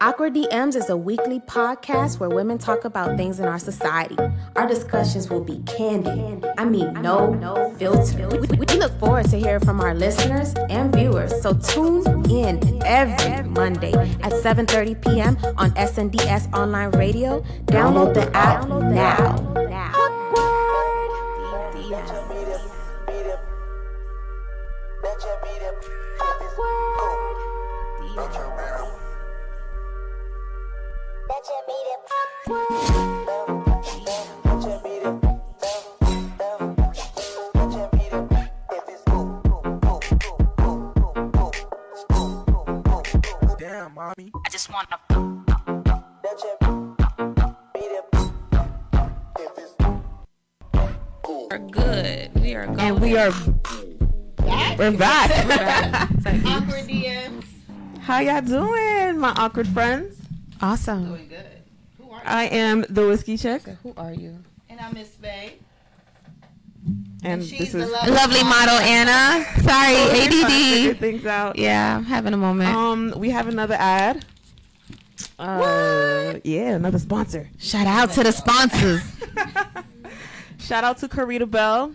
Awkward DMs is a weekly podcast where women talk about things in our society. Our discussions will be candid. I mean, no, no filter. We, we- look forward to hearing from our listeners and viewers. So tune in every Monday at 7:30 p.m. on SNDS Online Radio. Download the app now. Are good. We are back. we're back. Awkward DMs. How y'all doing, my awkward friends? Awesome. Doing good. Who are you? I am the whiskey chick, Who are you? And I'm Miss Bay. and she's this the is lovely, Lovely model Anna. Sorry, figure ADD. things out. Yeah, I'm having a moment. Um, we have another ad. Uh, yeah, another sponsor. Shout out to the sponsors. Shout out to Carita Belle.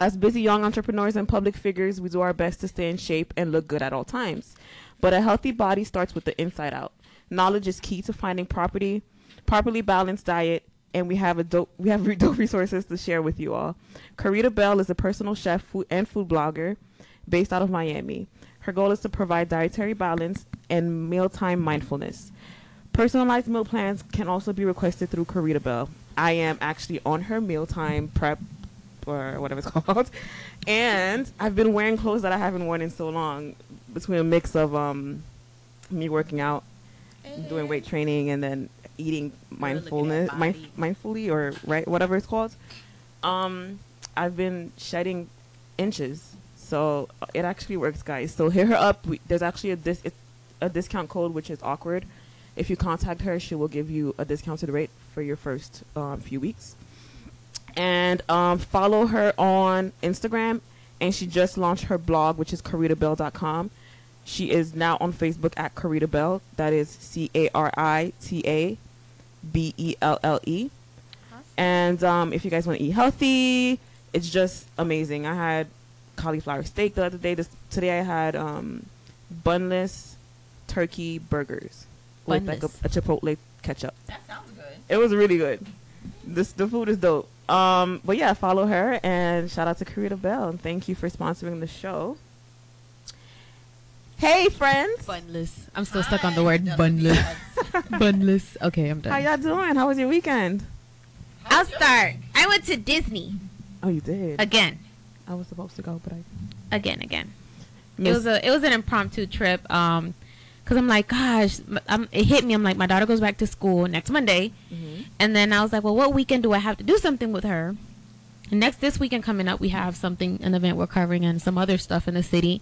As busy young entrepreneurs and public figures, we do our best to stay in shape and look good at all times. But a healthy body starts with the inside out. Knowledge is key to finding property, properly balanced diet, and we have a dope we have dope resources to share with you all. Carita Belle is a personal chef food, and food blogger based out of Miami. Her goal is to provide dietary balance and mealtime mindfulness. Personalized meal plans can also be requested through Carita Belle. I am actually on her mealtime prep or whatever it's called. And I've been wearing clothes that I haven't worn in so long between a mix of um me working out, doing weight training and then eating mindfulness mind, mindfully or right whatever it's called. Um I've been shedding inches. So it actually works, guys. So hit her up. We, there's actually a dis- it's a discount code which is awkward. If you contact her, she will give you a discounted rate for your first um, few weeks. And um, follow her on Instagram. And she just launched her blog, which is caritabelle.com. She is now on Facebook at Carita Belle. That is C A R I T A B E L L E. And um, if you guys want to eat healthy, it's just amazing. I had cauliflower steak the other day. This today I had um, bunless turkey burgers with like a, a chipotle ketchup. That sounds good. It was really good. This the food is dope. Um, but yeah, follow her and shout out to Carita Belle and thank you for sponsoring the show. Hey friends, bunless. I'm still stuck on the word bunless. bunless. Okay, I'm done. how y'all doing? How was your weekend? I'll start. I went to Disney Oh, you did. again, I was supposed to go, but I again, again. It was a it was an impromptu trip. Um, cause I'm like, gosh, m- um, it hit me. I'm like, my daughter goes back to school next Monday, Mhm. and then I was like, well, what weekend do I have to do something with her? And next this weekend coming up, we have something, an event we're covering, and some other stuff in the city.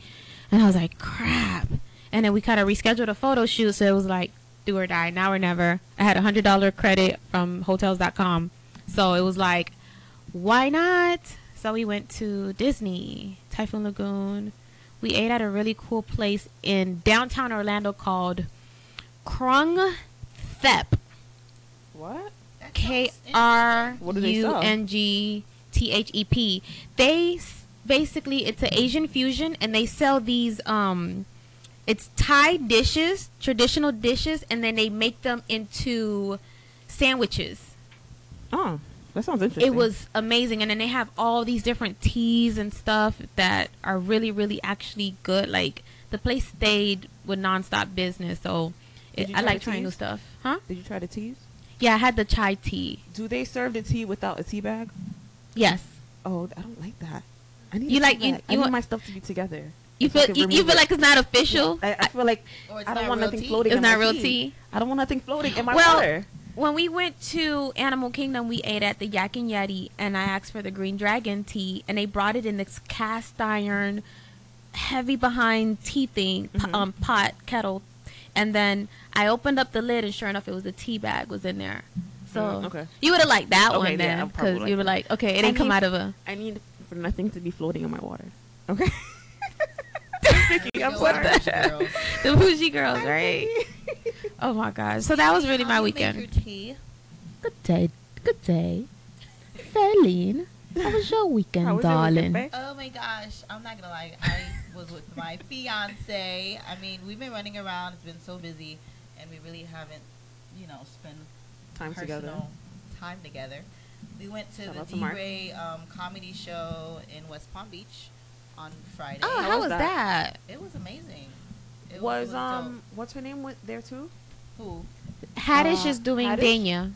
And I was like, crap. And then we kind of rescheduled a photo shoot, so it was like, do or die, now or never. I had a hundred dollar credit from Hotels.com, so it was like, why not? So we went to Disney, Typhoon Lagoon. We ate at a really cool place in downtown Orlando called Krung Thep. what? That K sounds R What do they U sell? N G T H E P. They s- basically it's an Asian fusion, and they sell these um, it's Thai dishes, traditional dishes, and then they make them into sandwiches. Oh, that sounds interesting. It was amazing, and then they have all these different teas and stuff that are really, really actually good. Like the place stayed with nonstop business, so it, I like the trying new stuff, huh? Did you try the teas? Yeah, I had the chai tea. Do they serve the tea without a tea bag? Yes. Oh, I don't like that. I need You like- tea you- I need want- my stuff to be together. You feel could you, you feel it. like it's not official. I, I feel like oh, I don't not want nothing tea? floating It's in not my real tea. tea. I don't want nothing floating in my Well, water. When we went to Animal Kingdom, we ate at the Yak and Yeti, and I asked for the Green Dragon tea, and they brought it in this cast iron, heavy behind tea thing, p- Mhm. um, pot kettle, and then I opened up the lid, and sure enough, it was a tea bag was in there. So Mm, okay. you would have liked that Okay, one then, because would you were like, okay, it I didn't come out of a. I need for nothing to be floating in my water. Okay. Vicky, I'm Go sorry. Irish girls. The bougie girls, right? Oh my gosh. So that was really my weekend. Make your tea. Good day. Good day. Fairlene, how was your weekend, was darling? weekend. Oh my gosh, I'm not gonna lie. I was with my fiance. I mean, we've been running around. It's been so busy, and we really haven't, you know, spent Time personal together. time together. We went to Shout the out. D-Ray um, comedy show in West Palm Beach on Friday. Oh, How how was was that? that? It was amazing. It Was dope. um, what's her name? With there too? who? Haddish Uh, is doing Haddish? Dania.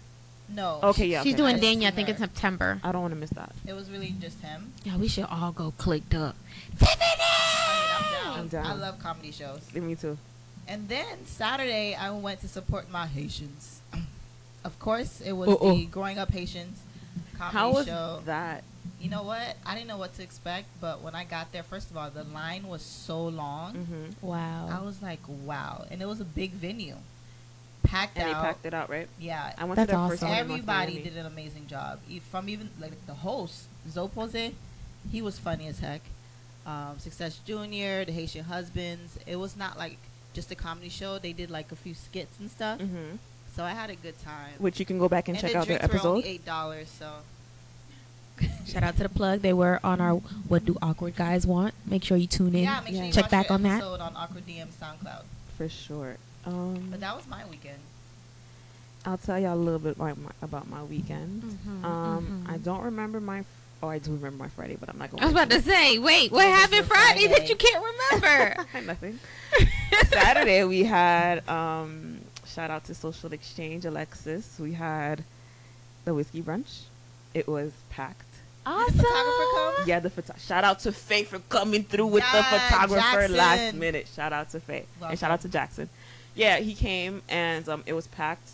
No. Okay, yeah. She's okay. doing I Dania, I think her. in September. I don't want to miss that. It was really just him. Yeah, we should all go clicked up. I mean, I'm down. I'm down. I love comedy shows. Me too. And then Saturday, I went to support my Haitians. Of course, it was Uh-oh. the Growing Up Haitians comedy How was show. that? You know what? I didn't know what to expect, but when I got there, first of all, the line was so long. Mm-hmm. I was like, wow. And it was a big venue. Packed And they out. packed it out, right? Yeah. I went That's to their first awesome. one Everybody did an amazing job. E- From even like the host, Zopose, he was funny as heck. Um, Success Junior, the Haitian Husbands. It was not like just a comedy show. They did like a few skits and stuff. Mm-hmm. So I had a good time. Which you can go back and, check the out their drinks episode. eight dollars. So Shout out to the plug. They were on our What Do Awkward Guys Want. Make sure you tune in. yeah, make sure Yeah. you Check watch back on that. episode on Awkward DM SoundCloud. For sure. Um, But that was my weekend. I'll tell y'all a little bit about my, about my weekend. Mhm, Um, mhm. I don't remember my. Oh, I do remember my Friday, but I'm not going. I was about to say, wait, what What happened your Friday, that you can't remember? Nothing. Saturday we had um, shout out to Social Exchange Alexis. We had the whiskey brunch. It was packed. Awesome. Did the photographer come? Yeah, the photo- shout out to Faye for coming through with the Yeah, photographer last minute. Shout out to Faye Welcome. and shout out to Jackson. Yeah, he came and um, it was packed.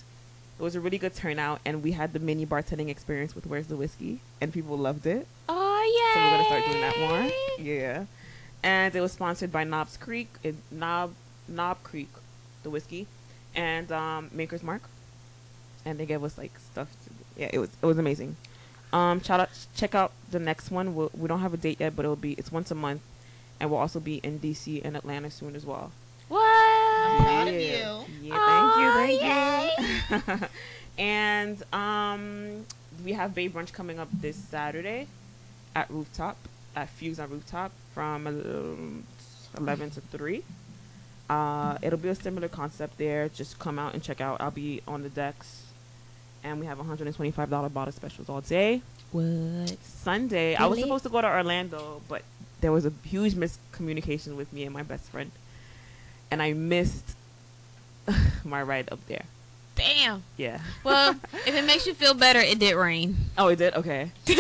It was a really good turnout, and we had the mini bartending experience with Where's the Whiskey, and people loved it. Oh, yeah. So we're gonna start doing that more. Yeah, and it was sponsored by Knobs Creek, it, Knob Knob Creek, the whiskey, and um, Maker's Mark, and they gave us like stuff. To, yeah, it was it was amazing. Um, shout out, check out the next one. We'll, we don't have a date yet, but it'll be it's once a month, and we'll also be in DC and Atlanta soon as well. What? I'm proud of yeah. you. Yeah, Aw, thank you, thank you. and um, we have Bay Brunch coming up this Saturday at Rooftop, at Fuse on Rooftop from um, 11 to 3. Uh, it'll be a similar concept there. Just come out and check out. I'll be on the decks. And we have $125 bottle specials all day. What? Sunday, I was supposed to go to Orlando, but there was a huge miscommunication with me and my best friend. And I missed my ride up there. Damn. Yeah. Well, if it makes you feel better, it did rain. Oh, it did. Okay.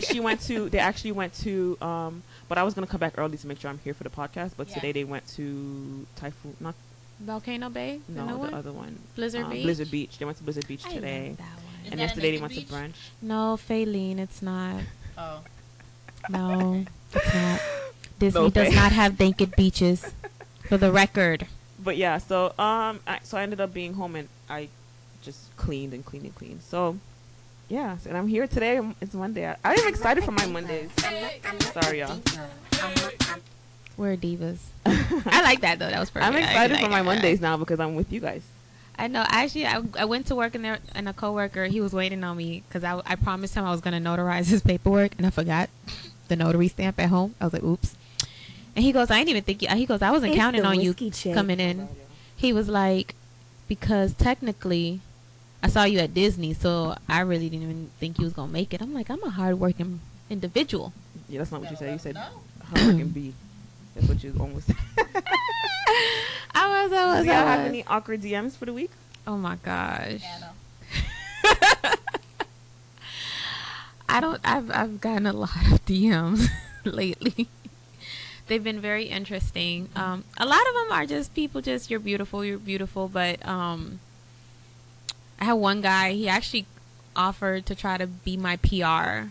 She went to. They actually went to. Um, but I was gonna come back early to make sure I'm here for the podcast. But Yeah. today they went to Typhoon. Not Volcano Bay? The no, new the one? other one. Blizzard um, Beach? Blizzard Beach. They went to Blizzard Beach I today. love that one. And that yesterday they went beach? to brunch. No, Faylene, it's not. Oh. No, it's not. Disney No, does not have naked beaches. For the record. But yeah, so um, I, so I ended up being home and I just cleaned and cleaned and cleaned. So yeah, and I'm here today. It's Monday. I, I am excited for my Mondays. Sorry, y'all. We're divas. I like that though. That was perfect. I'm I excited for like my that. Mondays now because I'm with you guys. I know. Actually, I, I went to work and there, and a coworker he was waiting on me because I, I promised him I was gonna notarize his paperwork and I forgot the notary stamp at home. I was like, oops. And he goes, I didn't even think. You, he goes, I wasn't It's counting on you whiskey chick. coming in. He was like, because technically, I saw you at Disney, so I really didn't even think you was gonna make it. I'm like, I'm a hardworking individual. Yeah, that's not what you said. You said No. hardworking B. That's what you almost said. I was, I was, Do y'all have any awkward DMs for the week? Oh my gosh. Anna. I don't. I've I've gotten a lot of DMs lately. They've been very interesting. Um, a lot of them are just people just you're beautiful, you're beautiful. But um, I had one guy. He actually offered to try to be my PR.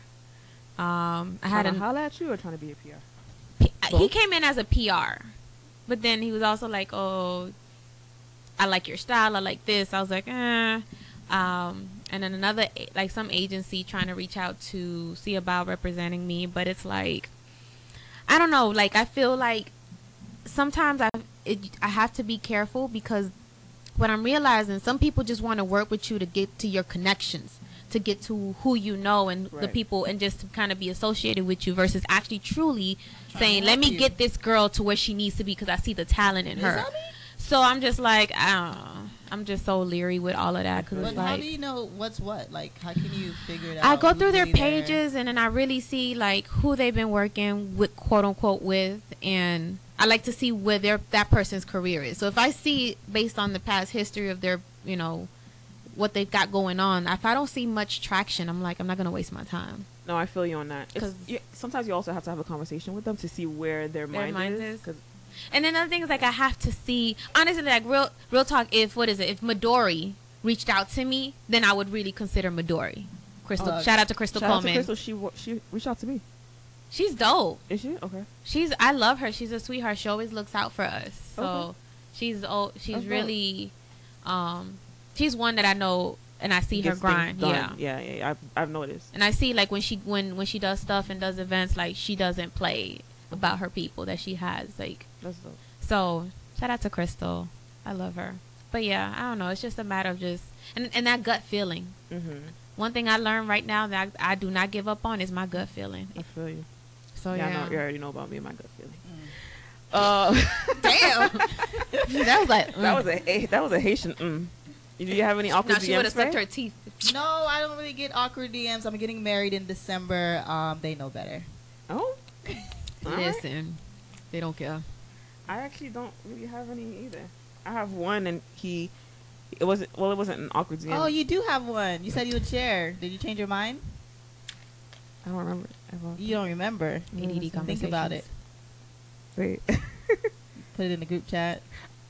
Um, I had trying a to holla at you or trying to be a PR? P- he came in as a PR, but then he was also like, "Oh, I like your style. I like this." I was like, "Eh." Um, and then another, like some agency trying to reach out to see about representing me, but it's like, I don't know. Like I feel like sometimes I it, I have to be careful because what I'm realizing, some people just want to work with you to get to your connections, to get to who you know and the people, and just to kind of be associated with you versus actually truly saying, "Let me you. get this girl to where she needs to be because I see the talent in her." So I'm just like, oh, I'm just so leery with all of that because it's how like do you know what's what? Like, how can you figure it out? I go through their really there? pages and then I really see like who they've been working with, quote unquote, with, and I like to see where their that person's career is. So if I see based on the past history of their, you know, what they've got going on, if I don't see much traction, I'm like, I'm not gonna waste my time. No, I feel you on that. Because sometimes you also have to have a conversation with them to see where their, Their mind, mind is. is. And then other thing is like I have to see honestly like real real talk. If what is it? If Midori reached out to me, then I would really consider Midori. Crystal, Uh, shout out to Crystal out to Coleman. Crystal. She she reached out to me. She's dope. Is she okay? She's I love her. She's a sweetheart. She always looks out for us. So Okay. she's oh she's That's dope. really um she's one that I know and I see her grind. Yeah. yeah, yeah. yeah. I've I've noticed. And I see like when she when when she does stuff and does events like she doesn't play about her people that she has like That's dope. so shout out to Crystal. I love her. But yeah, I don't know. It's just a matter of just and and that gut feeling. Mm-hmm. One thing I learned right now that I, I do not give up on is my gut feeling. I feel you. So yeah, yeah. I know, you already know about me and my gut feeling. Mm. Uh, Damn. that was like that was a a- that was a Haitian. Mm. Do you have any awkward No, she would DMs, have sucked her teeth. No, I don't really get awkward DMs. I'm getting married in December. Um, they know better. Oh, All right. Listen, they don't care. I actually don't really have any either. I have one, and he. It wasn't well. It wasn't an awkward DM. Oh, you do have one. You said you would share. Did you change your mind? I don't remember. I don't- You don't remember. ADD Think about it. Wait. Put it in the group chat.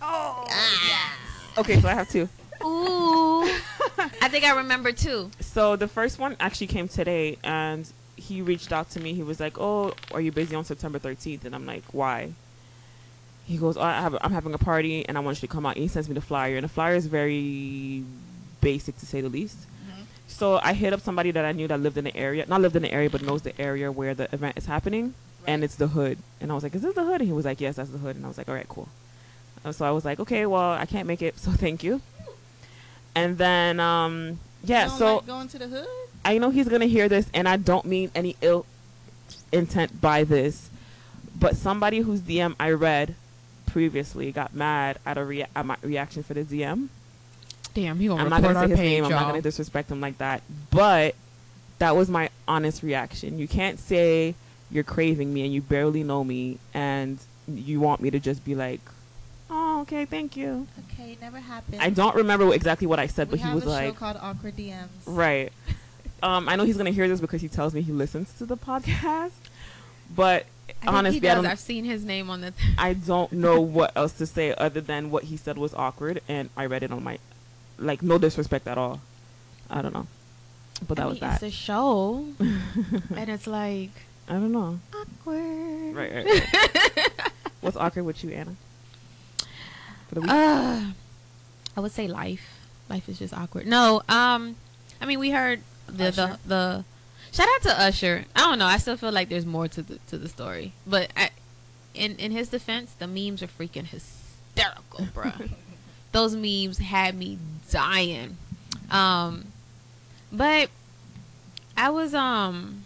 oh. Okay, so I have two. Ooh, I think I remember too. So the first one actually came today, and he reached out to me. He was like, "Oh, are you busy on September 13th?" And I'm like, "Why?" He goes, oh, I have, "I'm having a party, and I want you to come out." And He sends me the flyer, and the flyer is very basic to say the least. So I hit up somebody that I knew that lived in the area, not lived in the area, but knows the area where the event is happening, and it's the hood. And I was like, "Is this the hood?" And he was like, "Yes, that's the hood." And I was like, "All right, cool." Uh, So I was like, "Okay, well, I can't make it, so thank you." And then, um, yeah, so like going to the hood. I know he's gonna hear this, and I don't mean any ill intent by this, but somebody whose DM I read previously got mad at a rea- at my reaction for the DM. Damn, he gonna I'm not gonna say his name. I'm not gonna disrespect him like that, but that was my honest reaction. You can't say you're craving me and you barely know me, and you want me to just be like, "Oh, okay, thank you." Okay, never happened. I don't remember exactly what I said, We but he have was a show like, called Awkward DMs. Right. Um, I know he's gonna hear this because he tells me he listens to the podcast. But honestly, I does. don't, I've seen his name on the. I don't know what else to say other than what he said was awkward, and I read it on my, like, no disrespect at all. I don't know, but that I was mean, that. It's a show, and it's like I don't know. awkward. Right, right, right. What's awkward with you, Anna? For the week? Uh, I would say life. Life is just awkward. No, um, I mean we heard the the Usher. the. Shout out to Usher. I don't know. I still feel like there's more to the to the story, but I, in in his defense, the memes are freaking hysterical, bruh. Those memes had me dying. Um, but I was um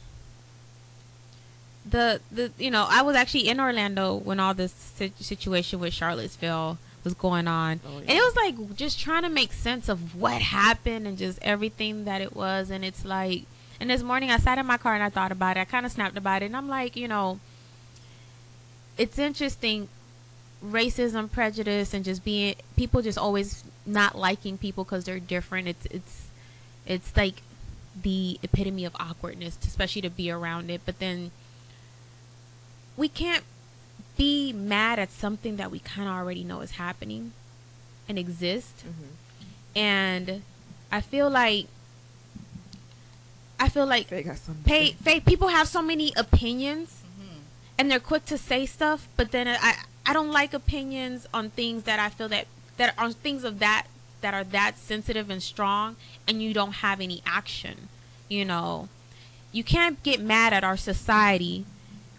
the the you know I was actually in Orlando when all this situation with Charlottesville was going on, Oh, and it was like just trying to make sense of what happened and just everything that it was, and it's like. And this morning I sat in my car and I thought about it. I kind of snapped about it, and I'm like, you know, it's interesting racism, prejudice, and just being people just always not liking people because they're different. It's it's it's like the epitome of awkwardness, especially to be around it. But then we can't be mad at something that we kind of already know is happening and exist. Mhm. And I feel like I feel like Faye got something. pay, pay, people have so many opinions Mhm. and they're quick to say stuff, but then I I don't like opinions on things that I feel that that are things of that that are that sensitive and strong, and you don't have any action. You know, you can't get mad at our society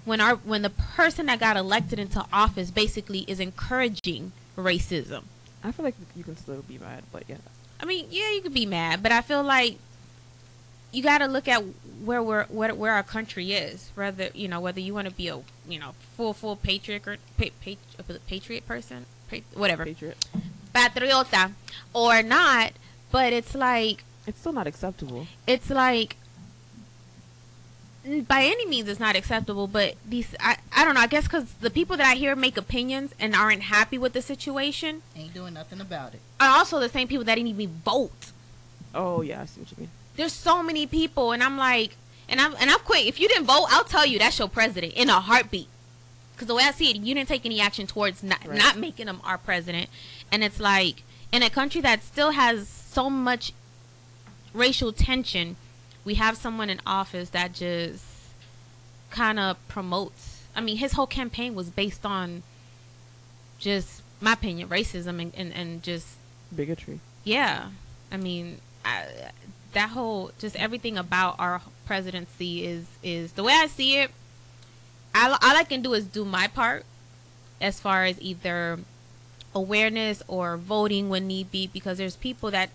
when our when the person that got elected into office basically is encouraging racism. I feel like you can still be mad, but yeah. I mean, yeah, you could be mad, but I feel like you got to look at where we're where, where our country is. Whether you know whether you want to be a you know full full patriot or pa- pa- patriot person, pa- whatever, Patriot. patriota or not. But it's like It's still not acceptable. it's like by any means it's not acceptable but these i, I don't know i guess because the people that i hear make opinions and aren't happy with the situation Ain't doing nothing about it. are also the same people that didn't even vote Oh yeah, I see what you mean. there's so many people and i'm like and i'm and i'm quick if you didn't vote i'll tell you that's your president in a heartbeat because the way i see it you didn't take any action towards not, Right. not making him our president and it's like in a country that still has so much racial tension we have someone in office that just kind of promotes i mean his whole campaign was based on just my opinion racism and, and, and just Bigotry. yeah, I mean, I, that whole just everything about our presidency is is the way I see it. I, all I can do is do my part, as far as either awareness or voting when need be, because there's people that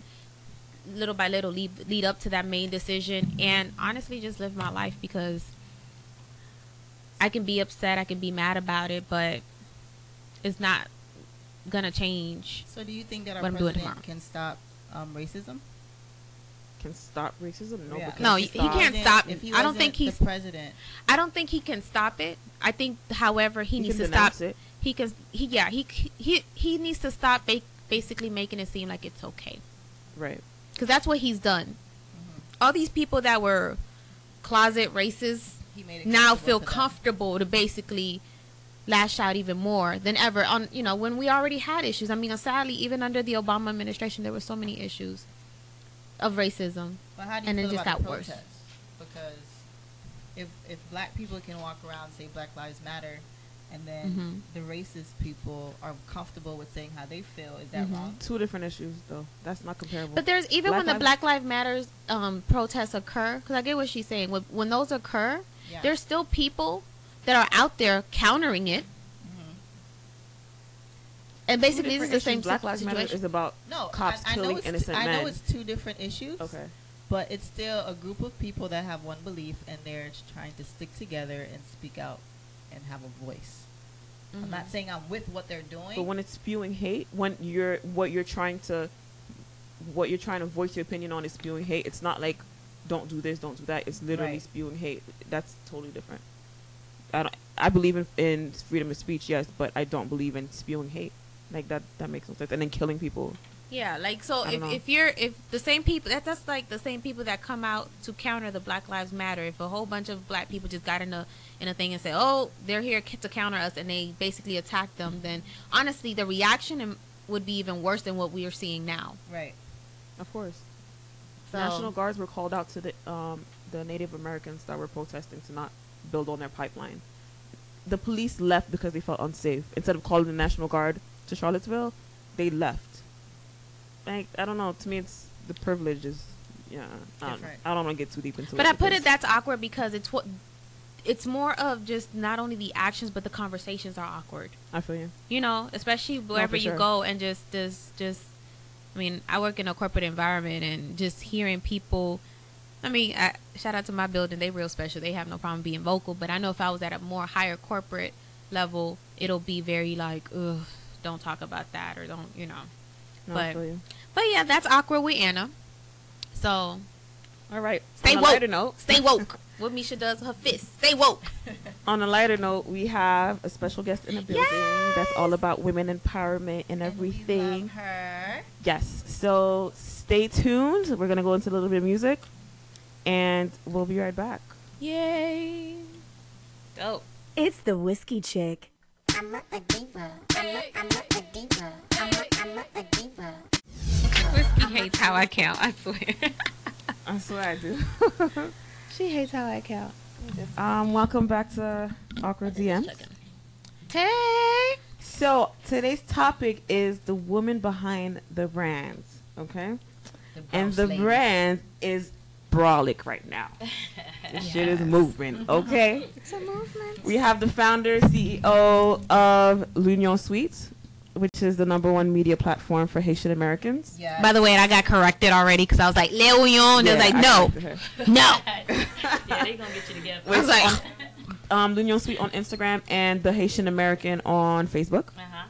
little by little lead lead up to that main decision, and honestly, just live my life because I can be upset, I can be mad about it, but it's not gonna change. So do you think that our What president can stop um, racism? Can stop racism? No, Yeah. because No, he he- he can't stop If it. he I don't think he's- the president. I don't think he can stop it. I think, however, he, He needs to stop. it. He can. He yeah. He he he needs to stop ba- basically making it seem like it's okay Right. Because that's what he's done. Mm-hmm. All these people that were closet racists He made it now feel for comfortable to basically lash out even more than ever on you know when we already had issues. I mean, sadly, even under the Obama administration, there were so many issues of racism. But how do you and it just got worse. Because if if black people can walk around and say Black Lives Matter, and then Mhm. the racist people are comfortable with saying how they feel, is that Mhm. wrong? Two different issues though. That's not comparable. But there's even Black when the Lives- Black Lives Matters um, protests occur, because I get what she's saying. When, when those occur, Yeah. there's still people that are out there countering it, Mhm. and basically this is the issues. same Black Lives Matter situation. is about No, cops I, I know killing it's innocent I know it's two different issues. okay. But it's still a group of people that have one belief and they're trying to stick together and speak out and have a voice. I'm Mhm. not saying I'm with what they're doing. But when it's spewing hate, when you're what you're trying to, what you're trying to voice your opinion on is spewing hate. It's not like, don't do this, don't do that. It's literally Right. spewing hate. That's totally different. I don't. I believe in in freedom of speech, yes, but I don't believe in spewing hate. Like that. That makes no sense. And then killing people. Yeah, like so if, know. if you're if the same people that that's like the same people that come out to counter the Black Lives Matter. If a whole bunch of black people just got in a in a thing and say, "Oh, they're here to counter us," and they basically attack them, then honestly, the reaction would be even worse than what we are seeing now. right. Of course. So, National guards were called out to the um the Native Americans that were protesting to not build on their pipeline. The police left because they felt unsafe. Instead of calling the National Guard to Charlottesville, they left. Like I don't know. To me, it's the privilege is yeah. I don't. I don't want to get too deep into it. But I put it that's awkward because it's what it's more of just not only the actions but the conversations are awkward. I feel you. You know, especially wherever you sure. go and just just just I mean, I work in a corporate environment and just hearing people I mean, I, shout out to my building. They real special. They have no problem being vocal. But I know if I was at a more higher corporate level, it'll be very like, ugh, don't talk about that or don't, you know. No, But- But yeah, that's awkward with Anna. So All right. stay woke. lighter note, Stay woke. what Misha does, her fist. Stay woke. on a lighter note, we have a special guest in the building that's all about women empowerment and And we everything. love her. Yes. So stay tuned. We're gonna go into a little bit of music, and we'll be right back. Yay. Dope. It's the Whiskey Chick. I'm a, a diva. I'm a, I'm a, a diva. I'm a, I'm a, a diva. Whiskey hates how I count, I swear. I swear I do. she hates how I count. um, welcome back to Awkward DMs. Hey. So today's topic is the woman behind the brands. Okay, The and the lady. brand is Brolic right now. This shit is moving. Okay. It's a movement. We have the founder, CEO of L'Union Suites, which is the number one media platform for Haitian Americans. Yeah. By the way, I got corrected already because I was like Leon. They was like, I no, corrected her. no. yeah, they gonna get you together. I was like, Um, L'Union Suite on Instagram and the Haitian American on Facebook. Uh-huh.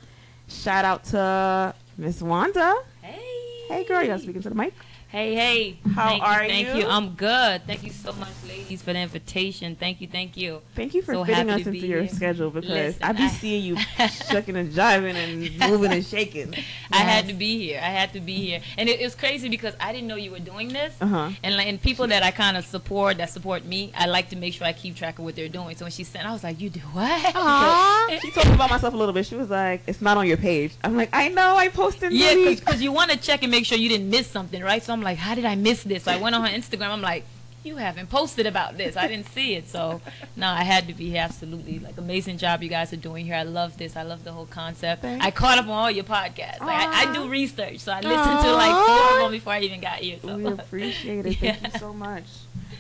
Shout out to Miss Wanda. Hey. Hey, girl, y'all speaking to the mic. Hey, hey. How thank are you, Thank you? you. I'm good. Thank you so much, ladies, for the invitation. Thank you, thank you. Thank you for So fitting us into your here. schedule because Listen, I be I- seeing you shucking and jiving and moving and shaking. I had to be here. I had to be here, and it, was crazy because I didn't know you were doing this. Uh huh. And and people that I kind of support, that support me, I like to make sure I keep track of what they're doing. So when she sent, I was like, "You do what?" Aw. She told me about myself a little bit. She was like, "It's not on your page." I'm like, "I know. I posted." Yeah, because you want to check and make sure you didn't miss something, right? So I'm like, how did I miss this? So I went on her Instagram. I'm like, you haven't posted about this. I didn't see it. So no, I had to be here. Absolutely, like amazing job you guys are doing here. I love this. I love the whole concept. Thank I caught up on all your podcasts. Like I, I do research, so I listened to like four of them before I even got here. So we appreciate it. Thank Yeah. you so much.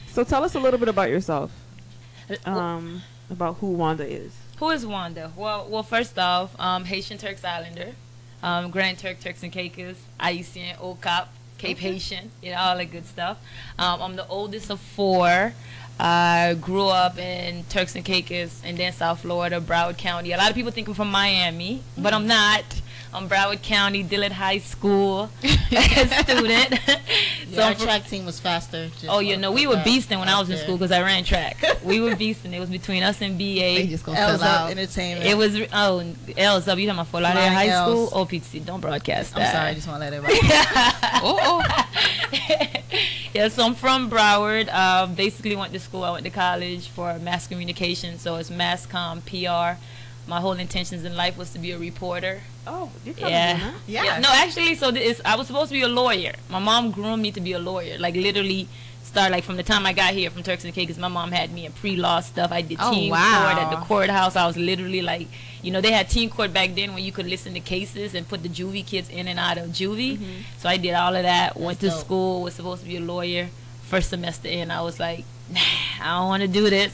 So tell us a little bit about yourself. Um, about who Wanda is. Who is Wanda? Well, well, first off, um, Haitian Turks Islander, um, Grand Turk, Turks and Caicos, Haitian, OCAP, Cape Haitian, you know, all that good stuff. Um, I'm the oldest of four. I grew up in Turks and Caicos and then South Florida, Broward County. A lot of people think I'm from Miami, but I'm not. I'm Broward County, Dillard High School student. Yeah, our I'm track team was faster. just Oh, you wanna know, we were that beasting when I out was in school because I ran track. we were beasting. It was between us and BA. They just gonna L's sell out entertainment. It was oh L's up. You talking about Fort Lauderdale Flying High School? L's. Oh, PC, don't broadcast that. I'm sorry, I just want to let everybody. Oh. oh. Yeah, so I'm from Broward. Um, basically went to school. I went to college for mass communication, so it's mass comm, PR. My whole intentions in life was to be a reporter. Oh, you kind Yeah. doing that. Yeah. No, actually, so this I was supposed to be a lawyer. My mom groomed me to be a lawyer. Like literally, start like from the time I got here from Turks and Caicos. My mom had me in pre-law stuff. I did Oh, teen wow. court at the courthouse. I was literally like, you know, they had team court back then when you could listen to cases and put the juvie kids in and out of juvie. Mm-hmm. So I did all of that. Went to dope. school. Was supposed to be a lawyer. First semester in, I was like, nah, I don't want to do this.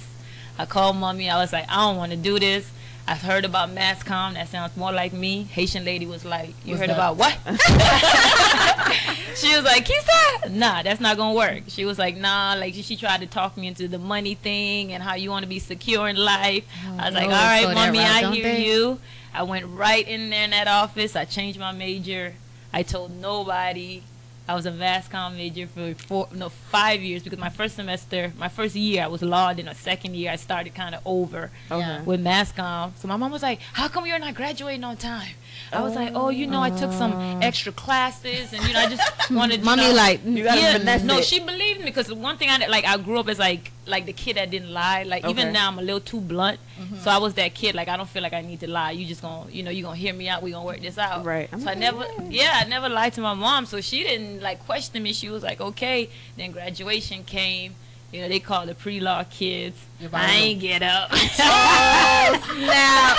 I called mommy. I was like, I don't want to do this. I've heard about mass comm. That sounds more like me. Haitian lady was like, you What's heard that? about what? she was like, Kisa, nah, that's not gonna work. She was like, nah, like she, she tried to talk me into the money thing and how you want to be secure in life. Oh, I was like, all right, mommy, route, I hear they? you. I went right in there in that office. I changed my major. I told nobody. I was a mass comm major for four, no, five years because my first semester, my first year, I was law. Then a second year, I started kind of over Okay. with mass comm. So my mom was like, "How come you're not graduating on time?" I was like, "Oh, you know, I took some oh. extra classes, and you know, I just wanted." Mommy you know, like, You gotta yeah, no, it. she believed me because the one thing I did- like I grew up as like like the kid that didn't lie. Like Okay. even now I'm a little too blunt, mm-hmm. so I was that kid. Like I don't feel like I need to lie. You just gonna you know you gonna hear me out. We gonna work this out. Right. I'm So I like, never yeah I never lied to my mom. So she didn't like question me. She was like okay. Then graduation came. You know they called the pre-law kids. I Bible. ain't get up. Oh, now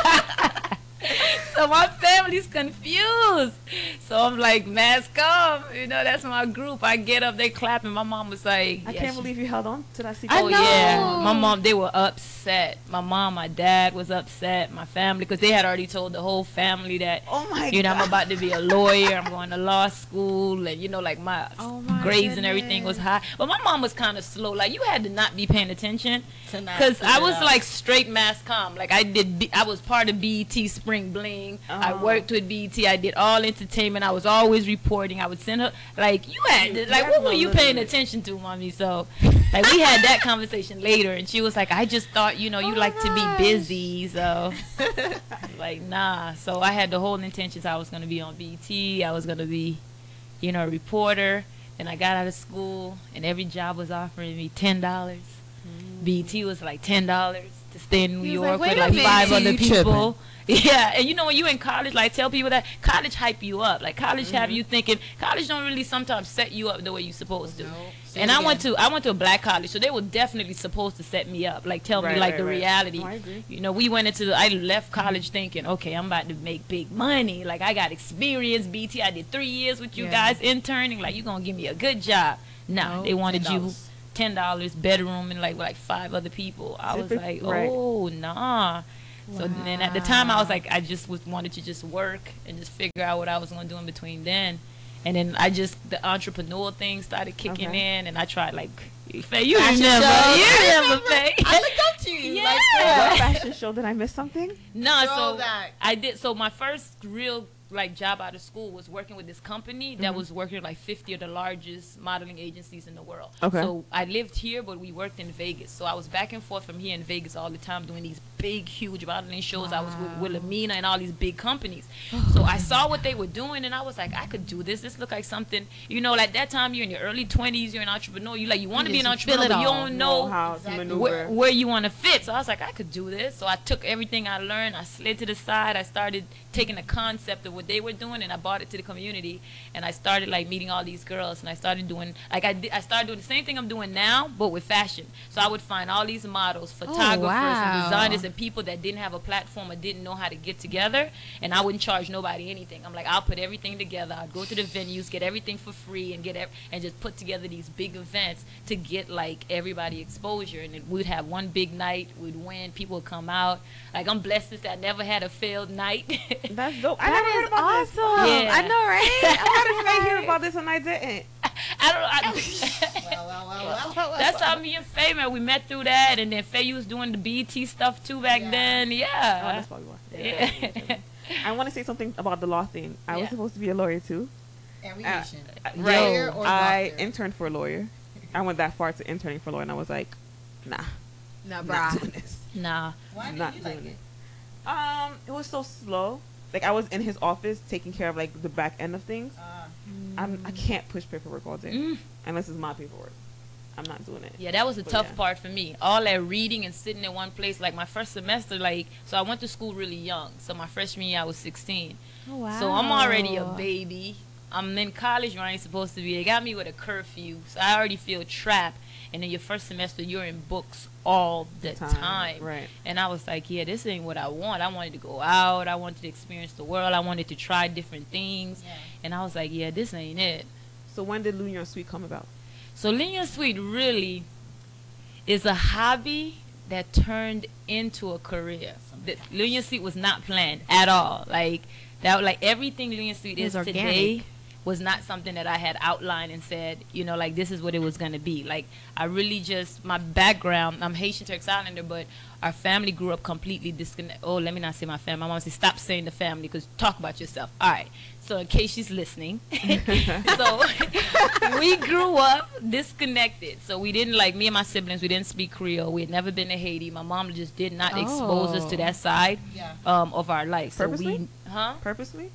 so my family's confused. So I'm like, mass comm. You know, that's my group. I get up, they clapping. My mom was like, I yeah, can't she- believe you held on to that I secret. Oh know. yeah, my mom. They were upset. My mom, my dad was upset. My family, because they had already told the whole family that Oh my you know god. I'm about to be a lawyer. I'm going to law school, and you know like my, Oh my grades and everything was high. But my mom was kind of slow. Like you had to not be paying attention. To not Cause I was out. like straight mass comm. Like I did, B- I was part of BET Spring Bling. I Oh. worked with BET. I did all entertainment. I was always reporting. I would send her like you had to, like what were you literally- paying attention to, mommy? So like we had that conversation later, and she was like, I just thought you know you Oh like to be busy, so like nah. So I had the whole intentions. I was gonna be on BET. I was gonna be, you know, a reporter. Then I got out of school, and every job was offering me ten dollars. BET was like ten dollars to stay in New He was like, York with like minute, five you other tripping." Yeah, and you know when you in college, like tell people that college hype you up. Like college have you thinking college don't really sometimes set you up the way you supposed to. And I went to I went to a black college, so they were definitely supposed to set me up, like tell me like right, the right. reality. Oh, I agree. You know, we went into the, I left college thinking, okay, I'm about to make big money. Like I got experience, BET. I did three years with you Yeah. guys interning. Like you gonna give me a good job. Nah, No, they wanted you $10. ten dollars bedroom and like like five other people. I was like, right. oh nah. So then at the time I was like I just was wanted to just work and just figure out what I was going to do in between then. And then I just the entrepreneurial thing started kicking Okay. in and I tried like Faye, you Fashion remember show. you I remember Faye. I looked up to you. Like, Yeah. What fashion show did I miss something? No, Throw so back. I did. So my first real like job out of school was working with this company that Mhm. was working with like 50 of the largest modeling agencies in the world. Okay. So I lived here, but we worked in Vegas. So I was back and forth from here in Vegas all the time doing these big, huge modeling shows. I was with Wilhelmina and all these big companies. so I saw what they were doing, and I was like, I could do this. This looked like something. You know, like that time you're in your early 20s, you're an entrepreneur. You like you want to be an entrepreneur, but you don't know how Exactly. to maneuver. where, where you want to fit. So I was like, I could do this. So I took everything I learned, I slid to the side, I started taking the concept of what they were doing, and I brought it to the community. And I started like meeting all these girls, and I started doing like I did, I started doing the same thing I'm doing now, but with fashion. So I would find all these models, photographers, wow. and designers, and people that didn't have a platform or didn't know how to get together, and I wouldn't charge nobody anything. I'm like, I'll put everything together. I'd go to the venues, get everything for free, and get ev- and just put together these big events to get like everybody exposure. And we'd have one big night, we'd win, people would come out. Like I'm blessed that I never had a failed night. That's dope. I That never heard is about this. awesome. Yeah. I know, right? How did Faye hear about this and I didn't? I don't. I, Well, well, well, well, well, That's well. how me and Faye met. We met through that, and then Faye was doing the BET stuff too back Yeah. then. Oh, Yeah. that's probably why. yeah. I want to say something about the law thing. I was supposed to be a lawyer too. And we Uh, Haitian. Right. Lawyer I interned for a lawyer. I went that far to interning for a lawyer, and I was like, nah, nah, I'm bruh. not doing this. Nah. Why not did you like doing it? Um, it was so slow. Like I was in his office taking care of like the back end of things. Uh, I'm, I can't push paperwork all day Mm. unless it's my paperwork. I'm not doing it. Yeah, that was the But tough yeah. part for me. All that reading and sitting in one place. Like my first semester, like so I went to school really young. So my freshman year I was 16. Oh, wow. So I'm already a baby. I'm in college where I ain't supposed to be. They got me with a curfew, so I already feel trapped. And then your first semester, you're in books all the time. Right. And I was like, yeah, this ain't what I want. I wanted to go out. I wanted to experience the world. I wanted to try different things. yeah. And I was like, yeah, this ain't it. So when did L'Union Suite come about? So L'Union Suite really is a hobby that turned into a career. The L'Union Suite was not planned at all. Like that, like everything L'Union Suite It was is today organic. Was not something that I had outlined and said, you know, like this is what it was gonna be. Like I really just my background. I'm Haitian Turks Islander, but our family grew up completely disconnected. Oh, let me not say my family. My mom said, stop saying the family because talk about yourself. All right. So in case she's listening, so we grew up disconnected. So we didn't like me and my siblings. We didn't speak Creole. We had never been to Haiti. My mom just did not expose us to Oh. that side Yeah. um, of our life. So Purposely? we, huh? Purposely?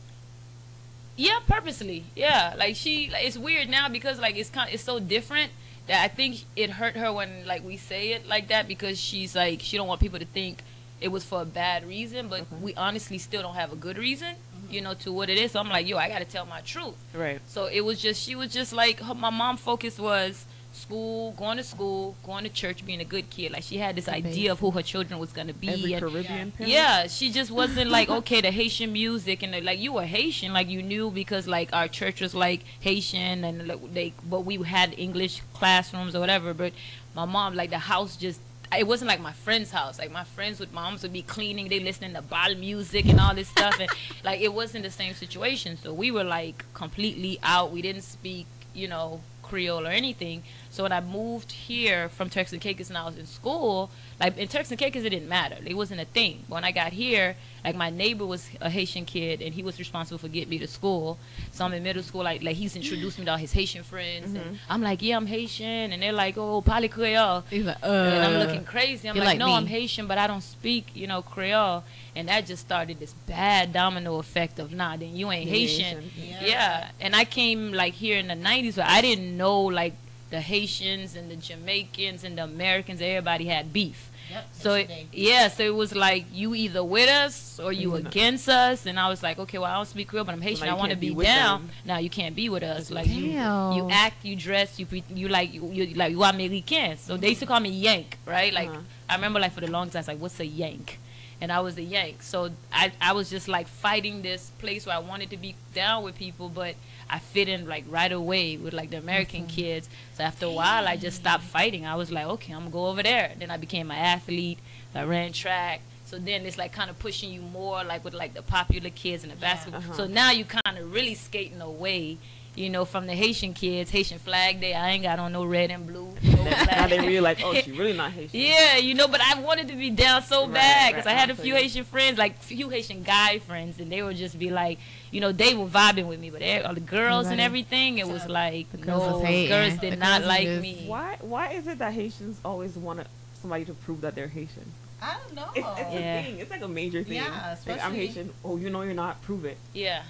Yeah, purposely. Yeah, like she, like, it's weird now because like it's kind, it's so different that I think it hurt her when like we say it like that because she's like she don't want people to think it was for a bad reason, but Okay. we honestly still don't have a good reason, mm-hmm. you know, to what it is. So I'm like, yo, I got to tell my truth. Right. So it was just she was just like her, my mom focus was school, going to school, going to church, being a good kid. Like she had this idea of who her children was gonna be. Every and Caribbean parent? yeah, she just wasn't like okay the Haitian music and like you were Haitian, like you knew because like our church was like Haitian and like they but we had English classrooms or whatever. But my mom like the house just. It wasn't like my friend's house. Like my friends with moms would be cleaning, they listening to ball music and all this stuff, and like it wasn't the same situation. So we were like completely out. We didn't speak, you know, Creole or anything. So when I moved here from Turks and Caicos and I was in school, like in Turks and Caicos it didn't matter. It wasn't a thing. When I got here, like my neighbor was a Haitian kid and he was responsible for getting me to school. So I'm in middle school, like like he's introduced me to all his Haitian friends and I'm like, Yeah, I'm Haitian and they're like, Oh, Pali Creole He's like, uh, and I'm looking crazy. I'm like, like no, me. I'm Haitian, but I don't speak, you know, Creole. And that just started this bad domino effect of, nah, then you ain't You're Haitian. Haitian. Yeah. Yeah. And I came like here in the 90s, but I didn't know like the Haitians and the Jamaicans and the Americans, everybody had beef. Yep. So yes, it, yeah, so it was like you either with us or you You're against us, and I was like, okay, well I don't speak Creole, but I'm Haitian. now I want to be be down. them. Now you can't be with us. Like you, Damn. you act, you dress, you pre- you like you, you like you are American. So they used to call me Yank, right? Like Uh-huh. I remember like for the longest, time, was like, what's a Yank? And I was a Yank. So I I was just like fighting this place where I wanted to be down with people, but I fit in like right away with like the American kids. So after a while, I just stopped fighting. I was like, okay, I'm gonna go over there. Then I became an athlete. I ran track. So then it's like kind of pushing you more like with like the popular kids and the basketball. Uh-huh. So now you kind of really skating away, you know, from the Haitian kids. Haitian flag day. I ain't got on no red and blue. No now flag. they realize, oh, she really not Haitian. Yeah, you know, but I wanted to be down so Right, bad right, because I had a few you. Haitian friends, like few Haitian guy friends, and they would just be like, you know, they were vibing with me, but they, all the girls and everything, it was like, girls no, was hating. girls did girls not was like just- me. Why? Why is it that Haitians always want somebody to prove that they're Haitian? I don't know. It's, it's Yeah. a thing. It's like a major thing. Yeah, Like, I'm Haitian. Oh, you know you're not. Prove it. Yeah,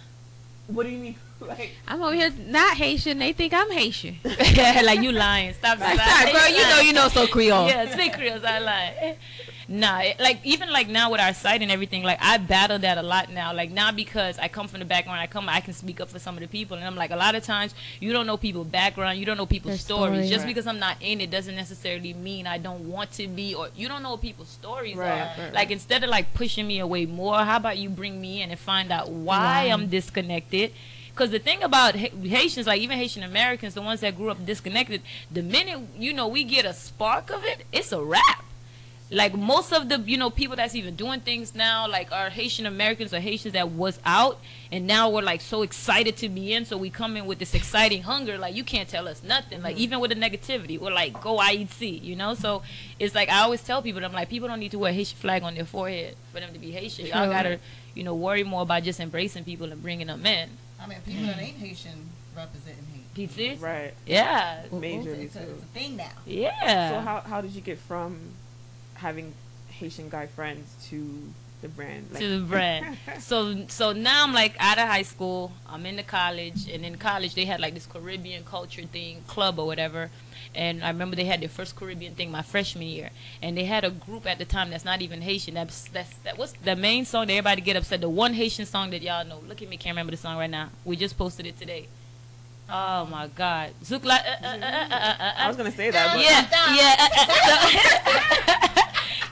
What do you mean? Like, I'm over here not Haitian. They think I'm Haitian. like you lying. Stop. Like, lying. stop, girl. You know you know so Creole. Yeah, speak Creole. I lie. Nah, it, like even like now with our site and everything, like I battle that a lot now. Like not because I come from the background, I come, I can speak up for some of the people, and I'm like a lot of times you don't know people's background, you don't know people's stories. story. Just Right. because I'm not in it doesn't necessarily mean I don't want to be, or you don't know what people's stories Right, are. right. Like instead of like pushing me away more, how about you bring me in and find out why? I'm disconnected? Because the thing about Ha- Haitians, like even Haitian Americans, the ones that grew up disconnected, the minute you know we get a spark of it, it's a wrap. Like most of the you know people that's even doing things now, like are Haitian Americans or Haitians that was out, and now we're like so excited to be in, so we come in with this exciting hunger. Like you can't tell us nothing. Like mm-hmm. even with the negativity, we're like go IEC, you know. So it's like I always tell people, I'm like people don't need to wear a Haitian flag on their forehead for them to be Haitian. Y'all gotta you know worry more about just embracing people and bringing them in. I mean, people that ain't Haitian representing hate. PTs? right. Yeah. Majorly It's a, too. it's a thing now. Yeah. So how how did you get from having Haitian guy friends to the brand? Like, to the brand. so so now I'm like out of high school. I'm into college, and in college they had like this Caribbean culture thing club or whatever. And I remember they had their first Caribbean thing my freshman year, and they had a group at the time that's not even Haitian. That's that's that was the main song that everybody get upset. The one Haitian song that y'all know. Look at me, can't remember the song right now. We just posted it today. Oh my God, Zouk la. Uh, uh, uh, uh, uh, uh, I was gonna say that, but yeah, yeah.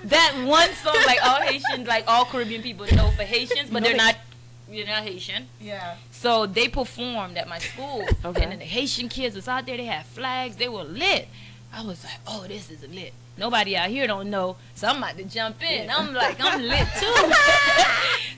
that one song, like all Haitians, like all Caribbean people know for Haitians, but No, they're not. You're not Haitian. Yeah. So they performed at my school, Okay. and then the Haitian kids was out there. They had flags. They were lit. I was like, oh, this is lit. Nobody out here don't know, so I'm about to jump in. I'm like, I'm lit too.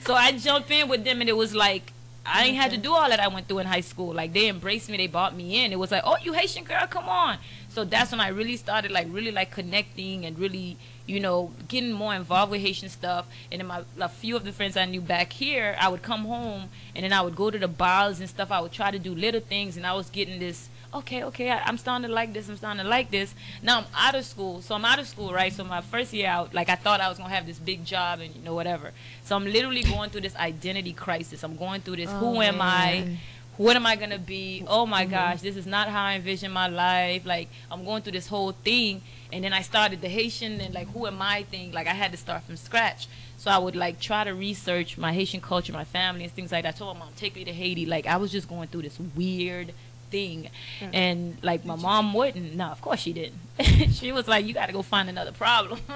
so I jump in with them, and it was like. I ain't had to do all that I went through in high school. Like they embraced me, they bought me in. It was like, oh, you Haitian girl, come on. So that's when I really started like really like connecting and really, you know, getting more involved with Haitian stuff. And then my a few of the friends I knew back here, I would come home and then I would go to the bars and stuff. I would try to do little things, and I was getting this. Okay, okay, I, I'm starting to like this. I'm starting to like this. Now I'm out of school, so I'm out of school, right? So my first year out, like I thought I was gonna have this big job and you know whatever. So I'm literally going through this identity crisis. I'm going through this. who Oh, am I? what am I gonna be? Oh my mm-hmm. gosh, this is not how I envision my life. Like I'm going through this whole thing, and then I started the Haitian and like who am I thing. Like I had to start from scratch. So I would like try to research my Haitian culture, my family, and things like that. I told my mom, take me to Haiti. Like I was just going through this weird thing, and like my mom wouldn't. No, of course she didn't. she was like, you got to go find another problem.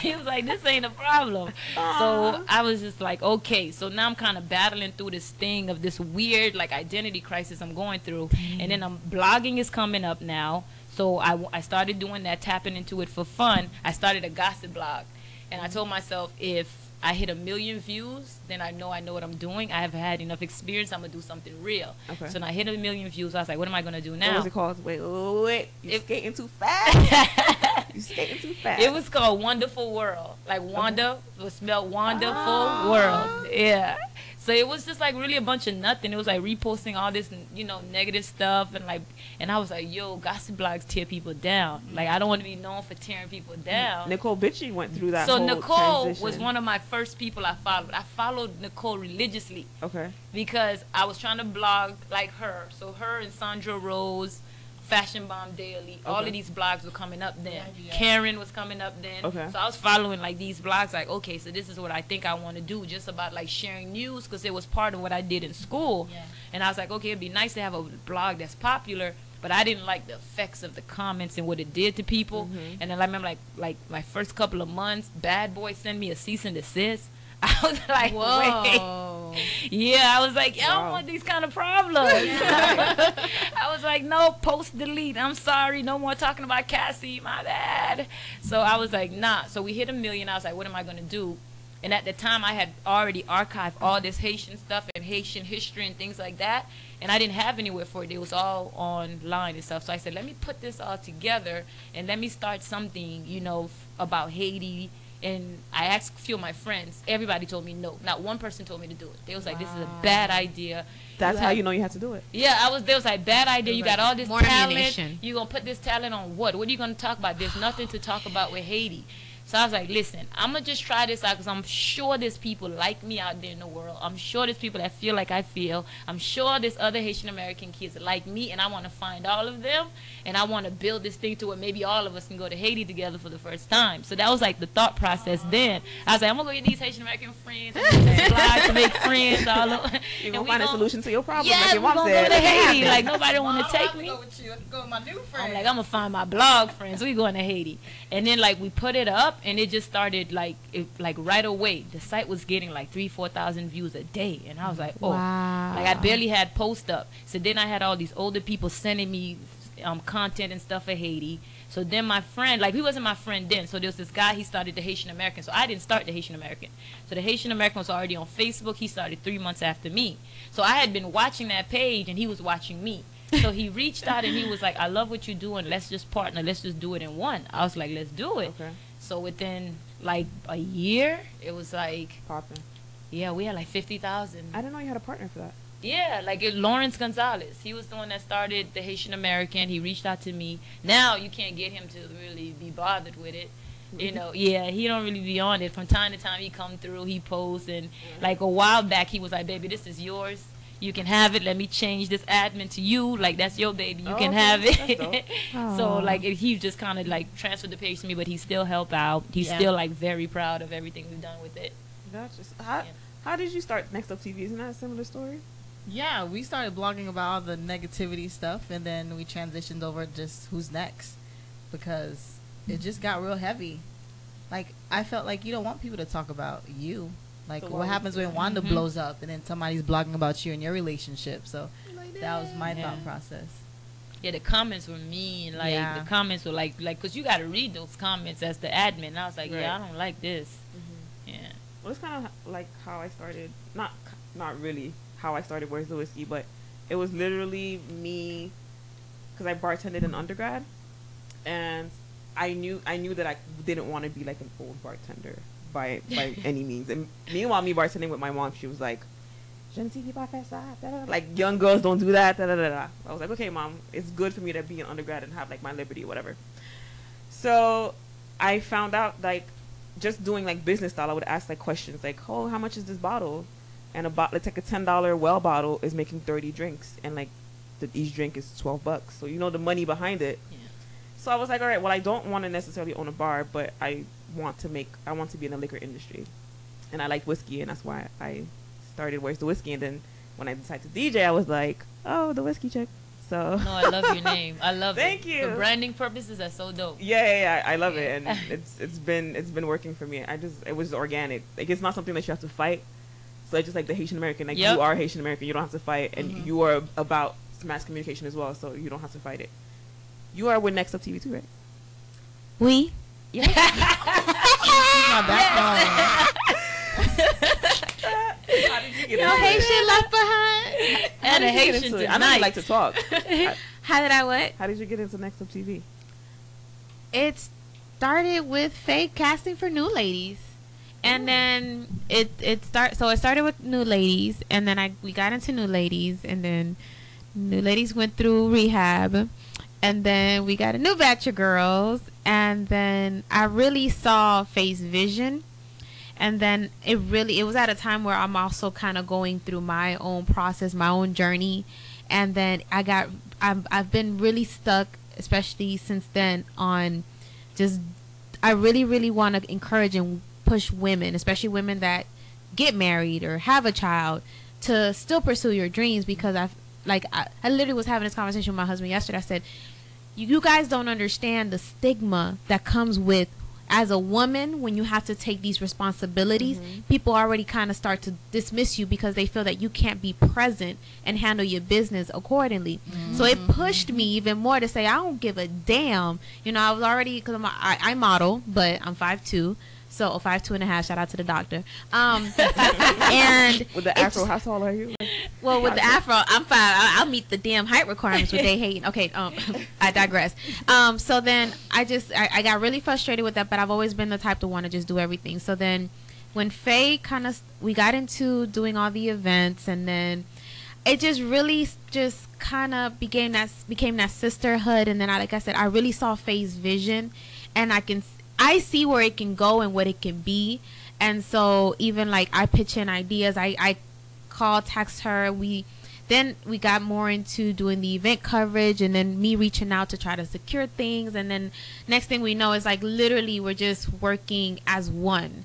she was like, this ain't a problem. So I was just like, okay. So now I'm kind of battling through this thing of this weird like identity crisis I'm going through, and then I'm blogging is coming up now. So I, I started doing that, tapping into it for fun. I started a gossip blog, and I told myself if I hit a million views, then I know I know what I'm doing. I have had enough experience. I'm gonna do something real. Okay. So when I hit a million views, I was like, what am I gonna do now? what was it called? Wait, wait, wait. You It- skating too fast. you skating too fast. It was called Wonderful World. Like Wanda was spelled Wonderful Ah. World. Yeah. So it was just like really a bunch of nothing. It was like reposting all this, you know, negative stuff and like, and I was like, yo, gossip blogs tear people down. Like I don't want to be known for tearing people down. Necole Bitchie went through that. so Necole transition. was one of my first people I followed. I followed Necole religiously Okay. because I was trying to blog like her. So her and Sandra Rose, Fashion Bomb Daily, all of these blogs were coming up then. Yeah. Karen was coming up then. Okay. So I was following like these blogs, like okay, so this is what I think I want to do, just about like sharing news because it was part of what I did in school. Yeah. And I was like, okay, it'd be nice to have a blog that's popular. But I didn't like the effects of the comments and what it did to people. Mm-hmm. And then I remember like like my first couple of months, Bad Boy sent me a cease and desist. I was like, wait, Whoa. Yeah, I was like, I don't Wow. want these kind of problems. I was like, no, post delete. I'm sorry, no more talking about Cassie. My bad. So I was like, nah. So we hit a million. I was like, what am I gonna do? And at the time, I had already archived all this Haitian stuff and Haitian history and things like that. And I didn't have anywhere for it. It was all online and stuff. So I said, let me put this all together and let me start something, you know, f- about Haiti. And I asked a few of my friends. Everybody told me no. Not one person told me to do it. They was like, this is a bad idea. That's how have- you know you have to do it. yeah, I was. There was like bad idea. You got all this More talent. ammunition. You gonna put this talent on what? What are you gonna talk about? There's nothing to talk about with Haiti. So I was like, listen, I'm gonna just try this out because I'm sure there's people like me out there in the world. I'm sure there's people that feel like I feel. I'm sure there's other Haitian American kids like me, and I want to find all of them, and I want to build this thing to where maybe all of us can go to Haiti together for the first time. So that was like the thought process then. I was like, I'm gonna go get these Haitian American friends. I'm gonna make friends all over. You're and gonna find a solution to your problem, yeah, like your we're mom gonna said. go to Haiti. Like nobody want to take I'm me. Go with you. Go with my new I'm like, I'm gonna find my blog friends. We going to Haiti, and then like we put it up, and it just started like it, like right away. The site was getting like three, four thousand views a day, and I was like, oh, Wow. like I barely had post up. So then I had all these older people sending me um, content and stuff for Haiti. So then my friend, like he wasn't my friend then. So there was this guy. He started the Haitian American. So I didn't start the Haitian American. So the Haitian American was already on Facebook. He started three months after me. So I had been watching that page, and he was watching me. So he reached out and he was like, "I love what you're doing. Let's just partner. Let's just do it in one." I was like, "Let's do it." Okay, So within like a year, it was like, popping. yeah, we had like fifty thousand. I didn't know you had a partner for that. Yeah, like it, Lawrence Gonzalez. He was the one that started the Haitian American. He reached out to me. Now you can't get him to really be bothered with it. You know, yeah, he don't really be on it. From time to time, he come through, he posts, and like a while back, he was like, "Baby, this is yours. You can have it. Let me change this admin to you. Like that's your baby. You Oh, can okay. have it." so like, it, he just kind of like transferred the page to me, but he still help out. He's Yeah. still like very proud of everything we've done with it. Gotcha. So How, Yeah. how did you start Next Up TV? Isn't that a similar story? Yeah, we started blogging about all the negativity stuff, and then we transitioned over just who's next because it just got real heavy. Like I felt like you don't want people to talk about you. Like So what happens when do Wanda Mhm. blows up, and then somebody's blogging about you and your relationship. So that was my Yeah. thought process. Yeah, the comments were mean. Like Yeah. the comments were like, like, cause you got to read those comments as the admin. And I was like, yeah, I don't like this. Mm-hmm. Yeah. Well, it's kind of like how I started. Not not really how I started. Where's the whiskey? But it was literally me, because I bartended in undergrad, and I knew I knew that I didn't want to be like an old bartender by by any means. And meanwhile, me bartending with my mom, she was like. "Je ne sais pas faire ça, da, da, da." Like young girls don't do that. Da, da, da, da. I was like, okay, mom, it's good for me to be an undergrad and have like my liberty, whatever. So I found out like just doing like business style, I would ask like questions like, "Oh, how much is this bottle?" And a bottle, it's like a ten dollar well bottle is making thirty drinks, and like the, each drink is twelve bucks. So you know the money behind it. Yeah. So I was like, all right, well, I don't want to necessarily own a bar, but I want to make, I want to be in the liquor industry, and I like whiskey, and that's why I started Where's the Whiskey, and then when I decided to DJ, I was like, oh, the whiskey chick. So No, I love your name. I love it. Thank you. For branding purposes, that's so dope. Yeah, yeah, yeah, I love it, and it's it's been it's been working for me. I just it was organic. Like it's not something that you have to fight. So it's just like the Haitian American, like Yep. you are Haitian American, you don't have to fight, and Mhm. you are about mass communication as well, so you don't have to fight it. You are with Next Up TV too, right? We. She's my backbone. How did you get No into? Haitian left behind. And a Haitian into? I know you like to talk. How did I what? How did you get into Next Up TV? It started with fake casting for new ladies. And then it it start so it started with new ladies and then I we got into new ladies and then new ladies went through rehab and then we got a new batch of girls. And then I really saw Faye's vision. And then it really it was at a time where I'm also kind of going through my own process, my own journey, and then I got I've I've been really stuck, especially since then on just I really really want to encourage and push women, especially women that get married or have a child, to still pursue your dreams because I've like I, I literally was having this conversation with my husband yesterday. I said, you, you guys don't understand the stigma that comes with as a woman, when you have to take these responsibilities, mm-hmm. people already kind of start to dismiss you because they feel that you can't be present and handle your business accordingly. So it mm-hmm. pushed me even more to say, I don't give a damn. You know, I was already, because I, I model, but I'm 5'2. So, oh, five two and a half. Shout out to the doctor. Um, and With the afro, how tall are you? well, with the afro, I'm fine. I'll, I'll meet the damn height requirements with they hating. Okay, um, I digress. Um, so then I just I, I got really frustrated with that, but I've always been the type to want to just do everything. So then when Faye kind of we got into doing all the events, and then it just really just kind of became that became that sisterhood, and then I like I said I really saw Faye's vision, and I can I see where it can go and what it can be. And so even like I pitch in ideas, I, I call, text her. We then we got more into doing the event coverage and then me reaching out to try to secure things and then next thing we know is like literally we're just working as one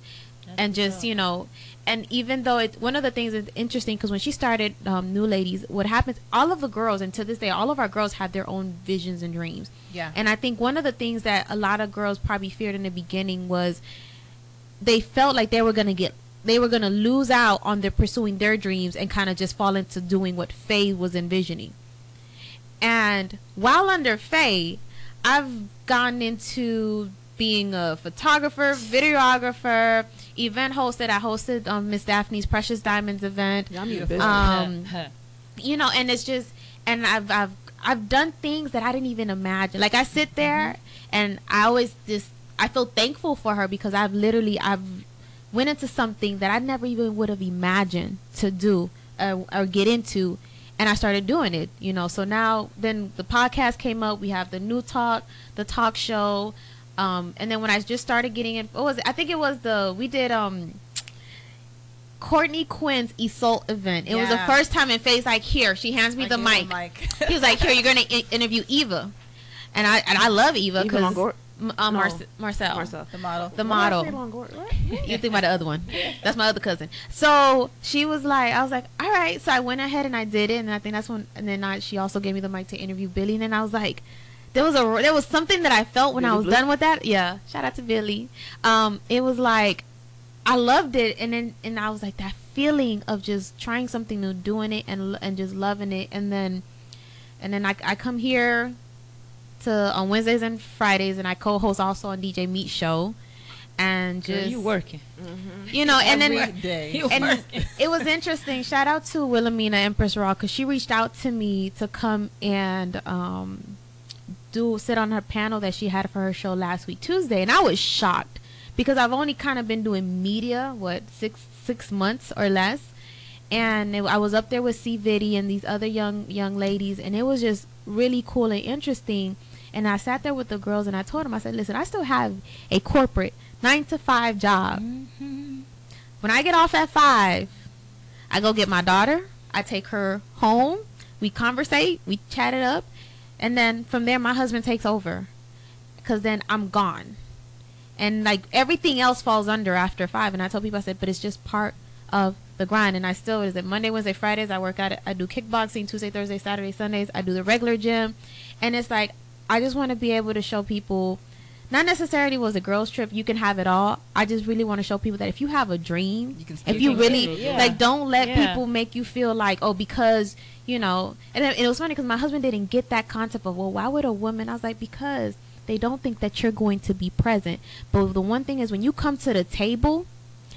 and just you know and even though it one of the things that's interesting because when she started um, new ladies what happens all of the girls and to this day all of our girls have their own visions and dreams Yeah. and i think one of the things that a lot of girls probably feared in the beginning was they felt like they were going to get they were going to lose out on their pursuing their dreams and kind of just fall into doing what Faye was envisioning. And while under Faye, I've gone into being a photographer, videographer, event host that I hosted on Miss Daphne's Precious Diamonds event. Y'all need a Um, you know, and it's just, and I've, I've, I've done things that I didn't even imagine. Like I sit there and I always just, I feel thankful for her because I've literally, I've went into something that I never even would have imagined to do uh, or get into. And I started doing it, you know. So now, then the podcast came up. We have the new talk, the talk show, um, and then when I just started getting in, what was it? I think it was the we did um Courtney Quinn's Isolt event. It was the first time in Faye's like, here, she hands me I the give mic. mic. he was like, here, you're gonna I- interview Eva, and I and I love Eva Eva because Longoria? uh, No. Marce- Marcille, Marcille. the model. the Why model. say You think about the other one? That's my other cousin. So she was like, I was like, all right. So I went ahead and I did it, and I think that's when. And then I, she also gave me the mic to interview Billy, and then I was like, there was a there was something that I felt when I was Blue? done with that. Yeah, shout out to Billy. Um, it was like I loved it, and then and I was like that feeling of just trying something new, doing it, and and just loving it, and then and then I I come here to on Wednesdays and Fridays, and I co-host also on DJ Meat Show, and Girl, just you working. you know, and then day. And it was interesting. Shout out to Wilhelmina Empress Raw because she reached out to me to come and um, do sit on her panel that she had for her show last week Tuesday, and I was shocked because I've only kind of been doing media what six six months or less, and it, I was up there with C Viddy and these other young young ladies, and it was just really cool and interesting. And I sat there with the girls and I told them, I said, listen, I still have a corporate nine to five job. Mm-hmm. When I get off at five, I go get my daughter. I take her home. We conversate. We chat it up, and then from there, my husband takes over, because then I'm gone, and like everything else falls under after five. And I told people, I said, but it's just part of the grind. And I still is it Monday, Wednesday, Fridays. I work out. I do kickboxing Tuesday, Thursday, Saturday, Sundays. I do the regular gym, and it's like I just want to be able to show people not necessarily was a girls trip you can have it all i just really want to show people that if you have a dream You can if you really it. Yeah. like don't let Yeah. people make you feel like oh because you know and it, it was funny because my husband didn't get that concept of well why would a woman i was like because they don't think that you're going to be present but the one thing is when you come to the table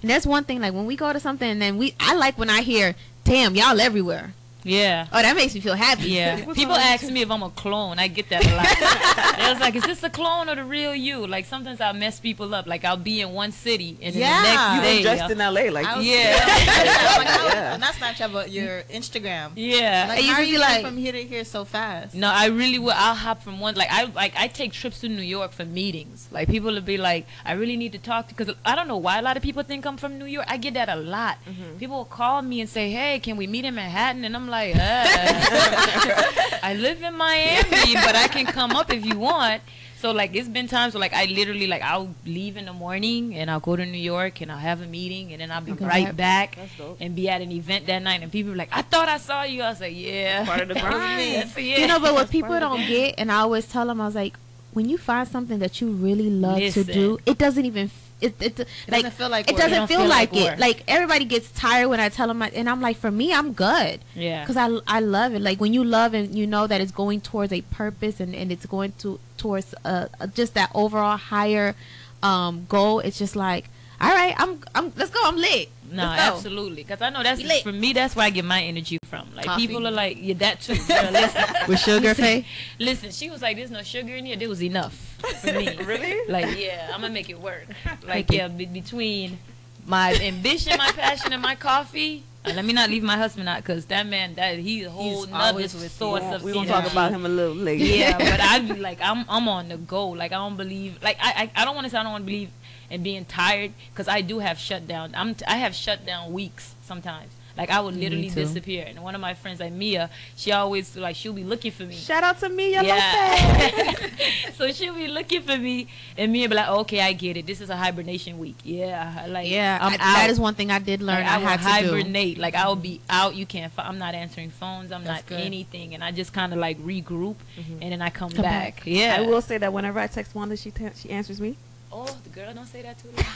and that's one thing like when we go to something and then we i like when i hear damn y'all everywhere Yeah. oh that makes me feel happy Yeah. People ask me if I'm a clone. I get that a lot. they was like, "Is this a clone or the real you?" Like sometimes I mess people up. Like I'll be in one city and then Yeah. the next You day. were just in LA, like was- Yeah. like, how- Yeah. Not Snapchat, but your Instagram. yeah. Like, And you how are you like- from here to here so fast? No, I really will. I'll hop from one. Like I like I take trips to New York for meetings. Like people will be like, I really need to talk to because I don't know why a lot of people think I'm from New York. I get that a lot. Mm-hmm. People will call me and say, Hey, can we meet in Manhattan? And I'm like, uh. I live in Miami, but I can come up if you want. So like it's been times where like I literally like I'll leave in the morning and I'll go to New York and I'll have a meeting and then I'll be Okay. right back and be at an event that night and people are like, I thought I saw you. I was like, Yeah. Part of the grind. Yes, yeah. You know, but what people don't get, and I always tell them, I was like, when you find something that you really love Listen. to do, it doesn't even. F- It, it, like doesn't feel like it. Doesn't feel, feel like, like it. Like everybody gets tired when I tell them, and I'm like, for me, I'm good. Yeah. because I, I love it like when you love and you know that it's going towards a purpose and, and it's going to towards uh, just that overall higher um goal it's just like all right i'm i'm let's go i'm lit No, absolutely. Because I know that's for me. That's where I get my energy from. Like Coffee. people are like, yeah, that too. Girl, listen, with sugar listen, listen, she was like, "There's no sugar in here. There was enough for me." Really? Like, yeah, I'm gonna make it work. Like, yeah, be- between my ambition, my passion, and my coffee. uh, let me not leave my husband out because that man, that he's a whole He's nother always with you. source Yeah, of we gonna talk about him a little later. Yeah, but I be like, I'm I'm on the go. Like I don't believe, like I I, I don't want to say I don't want to believe in being tired because I do have shutdown. I'm t- I have shutdown weeks sometimes. Like I would literally disappear. And one of my friends, like Mia, she always like she'll be looking for me. Shout out to me, yellow Yeah. so she'll be looking for me, and me be like, okay, I get it. This is a hibernation week. Yeah, like yeah I'm I- out. that is one thing i did learn Like, i, I, will had to do hibernate. Like I will be out. You can't. Fi- I'm not answering phones. I'm That's not good. anything, and I just kind of like regroup, mm-hmm. and then I come, Come back. back. Yeah. I will say that whenever I text Wanda, she te- she answers me. Oh, the girl don't say that too loud.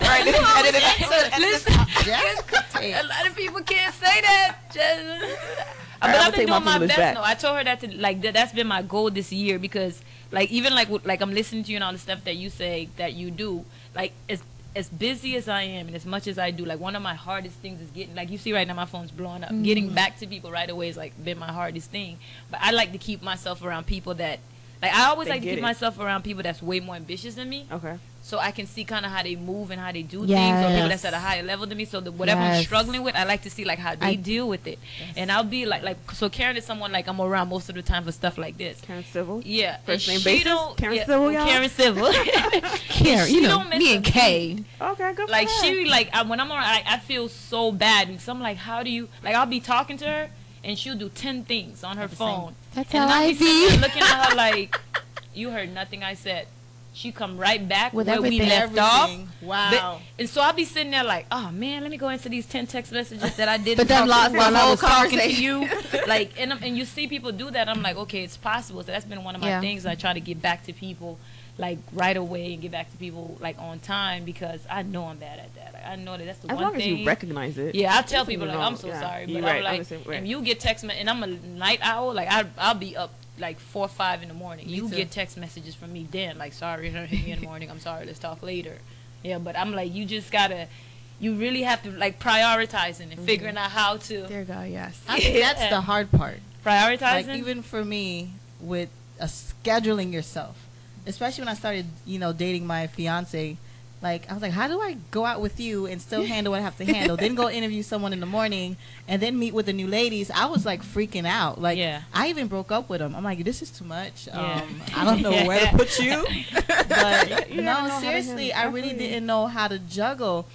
Right, this is edited out. So, listen, Yes. a lot of people can't say that. Just, but I'ma I've been take my doing my best. back. No, I told her that to, like that, that's been my goal this year because like even like like I'm listening to you and all the stuff that you say that you do. Like as as busy as I am and as much as I do, like one of my hardest things is getting like you see right now my phone's blowing up. Getting mm-hmm. back to people right away is like been my hardest thing. But I like to keep myself around people that like I always They like to keep it. myself around people that's way more ambitious than me Okay. so I can see kind of how they move and how they do things, or people that's at a higher level than me. So that whatever I'm struggling with, I like to see like how they I- deal with it, and I'll be like, like so Karen is someone like I'm around most of the time for stuff like this. Karen Civil. Yeah, First and name basis? don't- Karen yeah, Civil, well, y'all? Karen Civil. Karen, she you know don't miss me a and beat. kay Okay, good. For Like her. she like I, when I'm around, I, I feel so bad and so I'm like, how do you like? I'll be talking to her and she'll do ten things on her the same- phone. that's And how I'll i be sitting there be looking at her like, you heard nothing I said. She come right back With where we everything. left off. Everything. Wow. But, and so I'll be sitting there like, oh man, let me go into these ten text messages that I did. But then lost the while I whole was talking to conversation. you. like, and and you see people do that. I'm like, okay, it's possible. So that's been one of my Yeah. things. I try to get back to people like right away and get back to people like on time because I know I'm bad at that. Like, I know that that's the as one long as thing. you recognize it. Yeah, I tell people like wrong. I'm so Yeah. sorry, but right. I'm like, I'm the same if you get text me and I'm a night owl, like I I'll be up like four or five in the morning. Me you too. get text messages from me then, like sorry, hit me in the morning. I'm sorry, let's talk later. Yeah, but I'm like, you just gotta, you really have to like prioritizing and figuring out how to there you go yes I think that's the hard part. prioritizing. Like even for me, with uh, scheduling yourself, especially when I started, you know, dating my fiance. Like I was like, how do I go out with you and still handle what I have to handle? then go interview someone in the morning and then meet with the new ladies. I was like freaking out. Like Yeah. I even broke up with him. I'm like, this is too much. Yeah. Um, I don't know where to put you. But You no, seriously, I really didn't know how to juggle.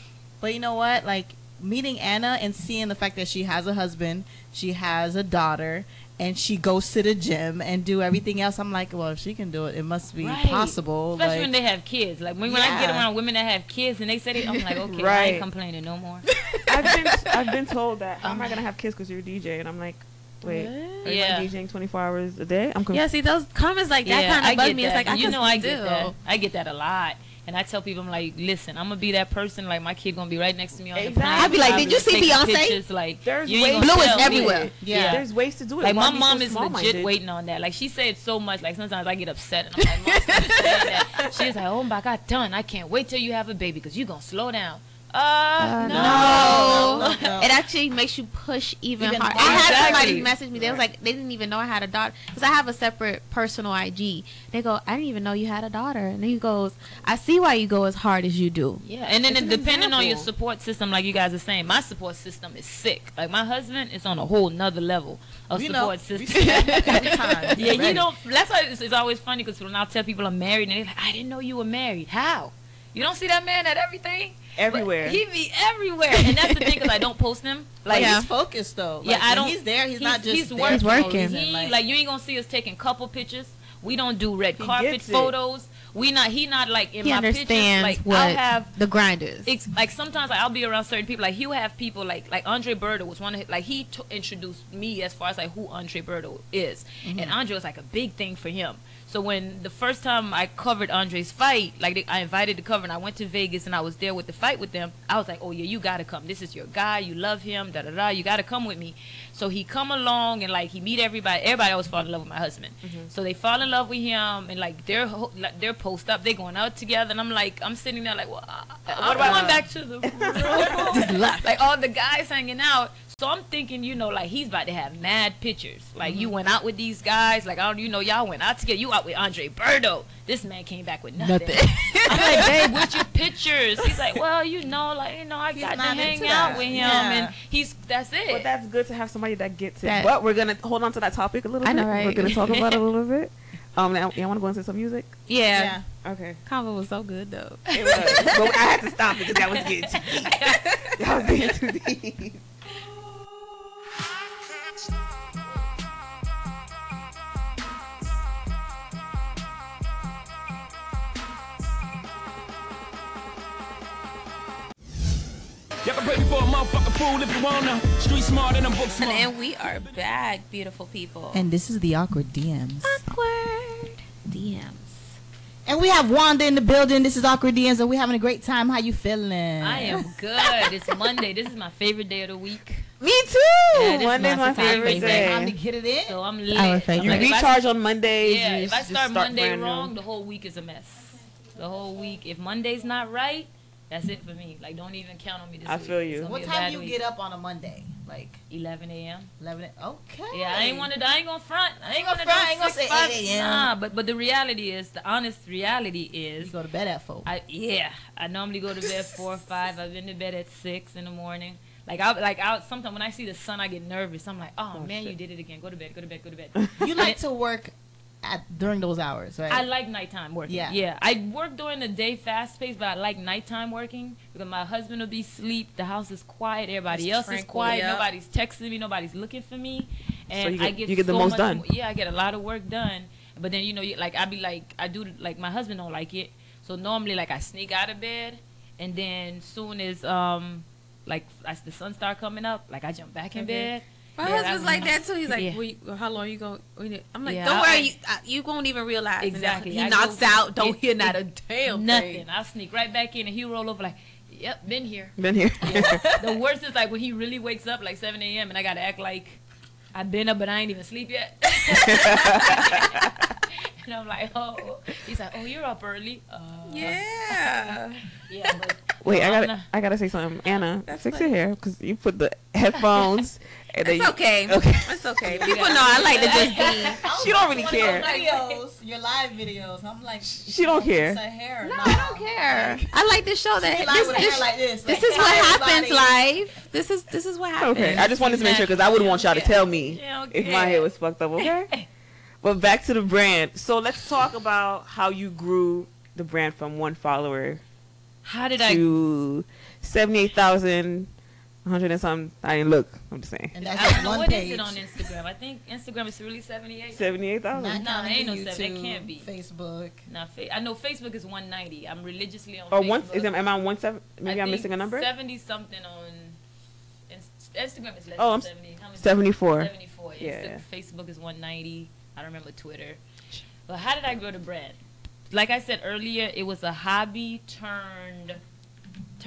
But you know what? Like meeting Anna and seeing the fact that she has a husband, she has a daughter, and she goes to the gym and do everything else. I'm like, well, if she can do it, it must be Right. possible. Especially like, when they have kids. Like when, when I get around women that have kids and they say it, I'm like, okay, I ain't complaining no more. I've been I've been told that how am I gonna have kids because you're a DJ and I'm like, wait, are Yeah. you DJing 24 hours a day? I'm confused. yeah see those comments like that kind of bug get me it's like i you can know I get still- that. I get that a lot. And I tell people, I'm like, listen, I'm gonna be that person. Like my kid gonna be right next to me on the plane. I'd be like, "Did you see Beyonce?" Pictures, like, There's you ways- Blue is everywhere. Yeah. There's ways to do it. Like Why my be mom so is small-minded? legit waiting on that. Like she said so much. Like sometimes I get upset and I'm like, Mom, stop saying that. She's like, oh my god, done. I can't wait till you have a baby because you gonna slow down. Uh, Uh, no. no. No. It actually makes you push even, Even harder. harder. I had Exactly. somebody message me. They was like, they didn't even know I had a daughter because I have a separate personal IG. They go, I didn't even know you had a daughter. And then he goes, I see why you go as hard as you do. Yeah, and then it, an depending on your support system, like you guys are saying, my support system is sick. Like my husband is on a whole nother level of You know, support we system. every time. yeah, you Ready. don't. That's why it's, it's always funny because when I tell people I'm married, and they're like, "I didn't know you were married." How? You don't see that man at everything everywhere. But he be everywhere, and that's the thing because I don't post him. Like Like, Yeah. he's focused though. Yeah, I don't- He's there. He's, not just he's there working. for no working. He, like- like, you ain't gonna see us taking couple pictures. We don't do red He carpet photos. we not he not like in he my understands pictures. Like what I'll have the grinders. it's like sometimes like, I'll be around certain people. Like he'll have people like like Andre Berto was one of his, like he t- introduced me as far as like who Andre Berto is, mm-hmm. and Andre was like a big thing for him. So when the first time I covered Andre's fight, like they, I invited to cover, and I went to Vegas and I was there with the fight with them. I was like, oh yeah, you gotta come. This is your guy. You love him. Da da da. You gotta come with me. So he come along and like he meet everybody. Everybody always fall in love with my husband. Mm-hmm. So they fall in love with him and like they're like, they're post up. They going out together, and I'm like, I'm sitting there like, well, uh, uh, I, I'm going uh-uh. back to the room. like all the guys hanging out. So I'm thinking, you know, like he's about to have mad pictures. Like you went out with these guys. Like I don't, you know, y'all went out together. You out with Andre Berto. This man came back with nothing. I'm like, babe, what's your pictures? He's like, well, you know, like you know, I He's got to hang out that. with him, Yeah. and he's that's it. But that's good to have somebody that gets it. That- but we're gonna hold on to that topic a little I bit. know, right? We're gonna talk about it a little bit. Um, now, you want to go into some music? yeah, Yeah. Okay. Convo was so good though. It was. but I had to stop because that was getting too deep. That was getting too deep. Can pay for a motherfucking fool if you wanna. Street smarter than book smart. And we are back, beautiful people. And this is the awkward DMs. awkward DMs. And we have Wanda in the building. This is awkward DMs, and we're having a great time. How you feeling? I am good. It's Monday. This is my favorite day of the week. Me too. Yeah, this is Monday's my my favorite favorite day. Time to get it in. So I'm lit. Our I'm favorite. You like, if I- recharge on Mondays. Yeah, if I just start Monday brand wrong, the whole week is a mess. The whole week. If Monday's not right, that's it for me. Like, don't even count on me this I week. feel you. What time do you week. get up on a Monday? Like 11 a.m. 11. Okay. Yeah, I ain't want to. I ain't gonna front. I ain't, Ain't gonna gonna, front, do ain't gonna say five- 8 a.m.. Nah, but but the reality is, the honest reality is, You is, go to bed at four. I yeah, I normally go to bed four or five. I've been to bed at six in the morning. Like I like I sometimes when I see the sun, I get nervous. I'm like, oh, Oh, man, shit. you did it again. Go to bed. Go to bed. Go to bed. you like to work at during those hours, right? I like nighttime working. Yeah. Yeah. I work during the day fast paced, but I like nighttime working because my husband will be asleep. The house is quiet. Everybody It's else is quiet. yep. Nobody's texting me. Nobody's looking for me. And you get- I get you get the most much done. more- yeah, I get a lot of work done. But then you know, like I be like, I do like my husband don't like it. So normally, like I sneak out of bed, and then soon as um, like as the sun start coming up, like I jump back in bed. My Yeah, husband's like that too. He's like, Yeah. "We- how long you going? I'm like, Yeah, don't I- worry, you, uh, you won't even realize. Exactly. He I knocks go- out. Don't it- hear not a damn Nothing. thing. I'll sneak right back in, and he roll over like, "Yep, been here." Been here. the worst is like when he really wakes up like 7 a.m. and I gotta act like I've been up but I ain't even sleep yet. and I'm like, oh, he's like, oh, you're up early. Uh, Yeah. yeah. But Wait, I I'm gotta, not- I gotta say something, Anna. That's fix funny. your hair because you put the headphones. And It's you- okay. Okay. It's okay. People know I like to just be. She don't really care. videos, your live videos. I'm like, She don't care. Her hair. No, I don't care. I like to show that Live this, this, hair like this. this like, is what tell happens everybody. live. This is this is what happens. Okay, I just wanted to make sure because I wouldn't want y'all to tell me if my hair was fucked up. Okay. But back to the brand. So let's talk about how you grew the brand from one follower How did I? to seventy-eight thousand, one hundred and something. I didn't look. I'm just saying. And that's I don't know one what page. is it on Instagram. I think Instagram is really 78. Seventy-eight Not. No, counting ain't no YouTube, seven. It can't be. Facebook. Not fa- I know Facebook is 190. I'm religiously on Or Facebook. one? Is it, am I on one seven? Maybe I I'm think missing a number. 70 something on Instagram is less Oh, than I'm 70. How many- Seventy-four. 74. Yeah, yeah. Facebook is 190. I don't remember Twitter. But how did I grow the brand? Like I said earlier, it was a hobby turned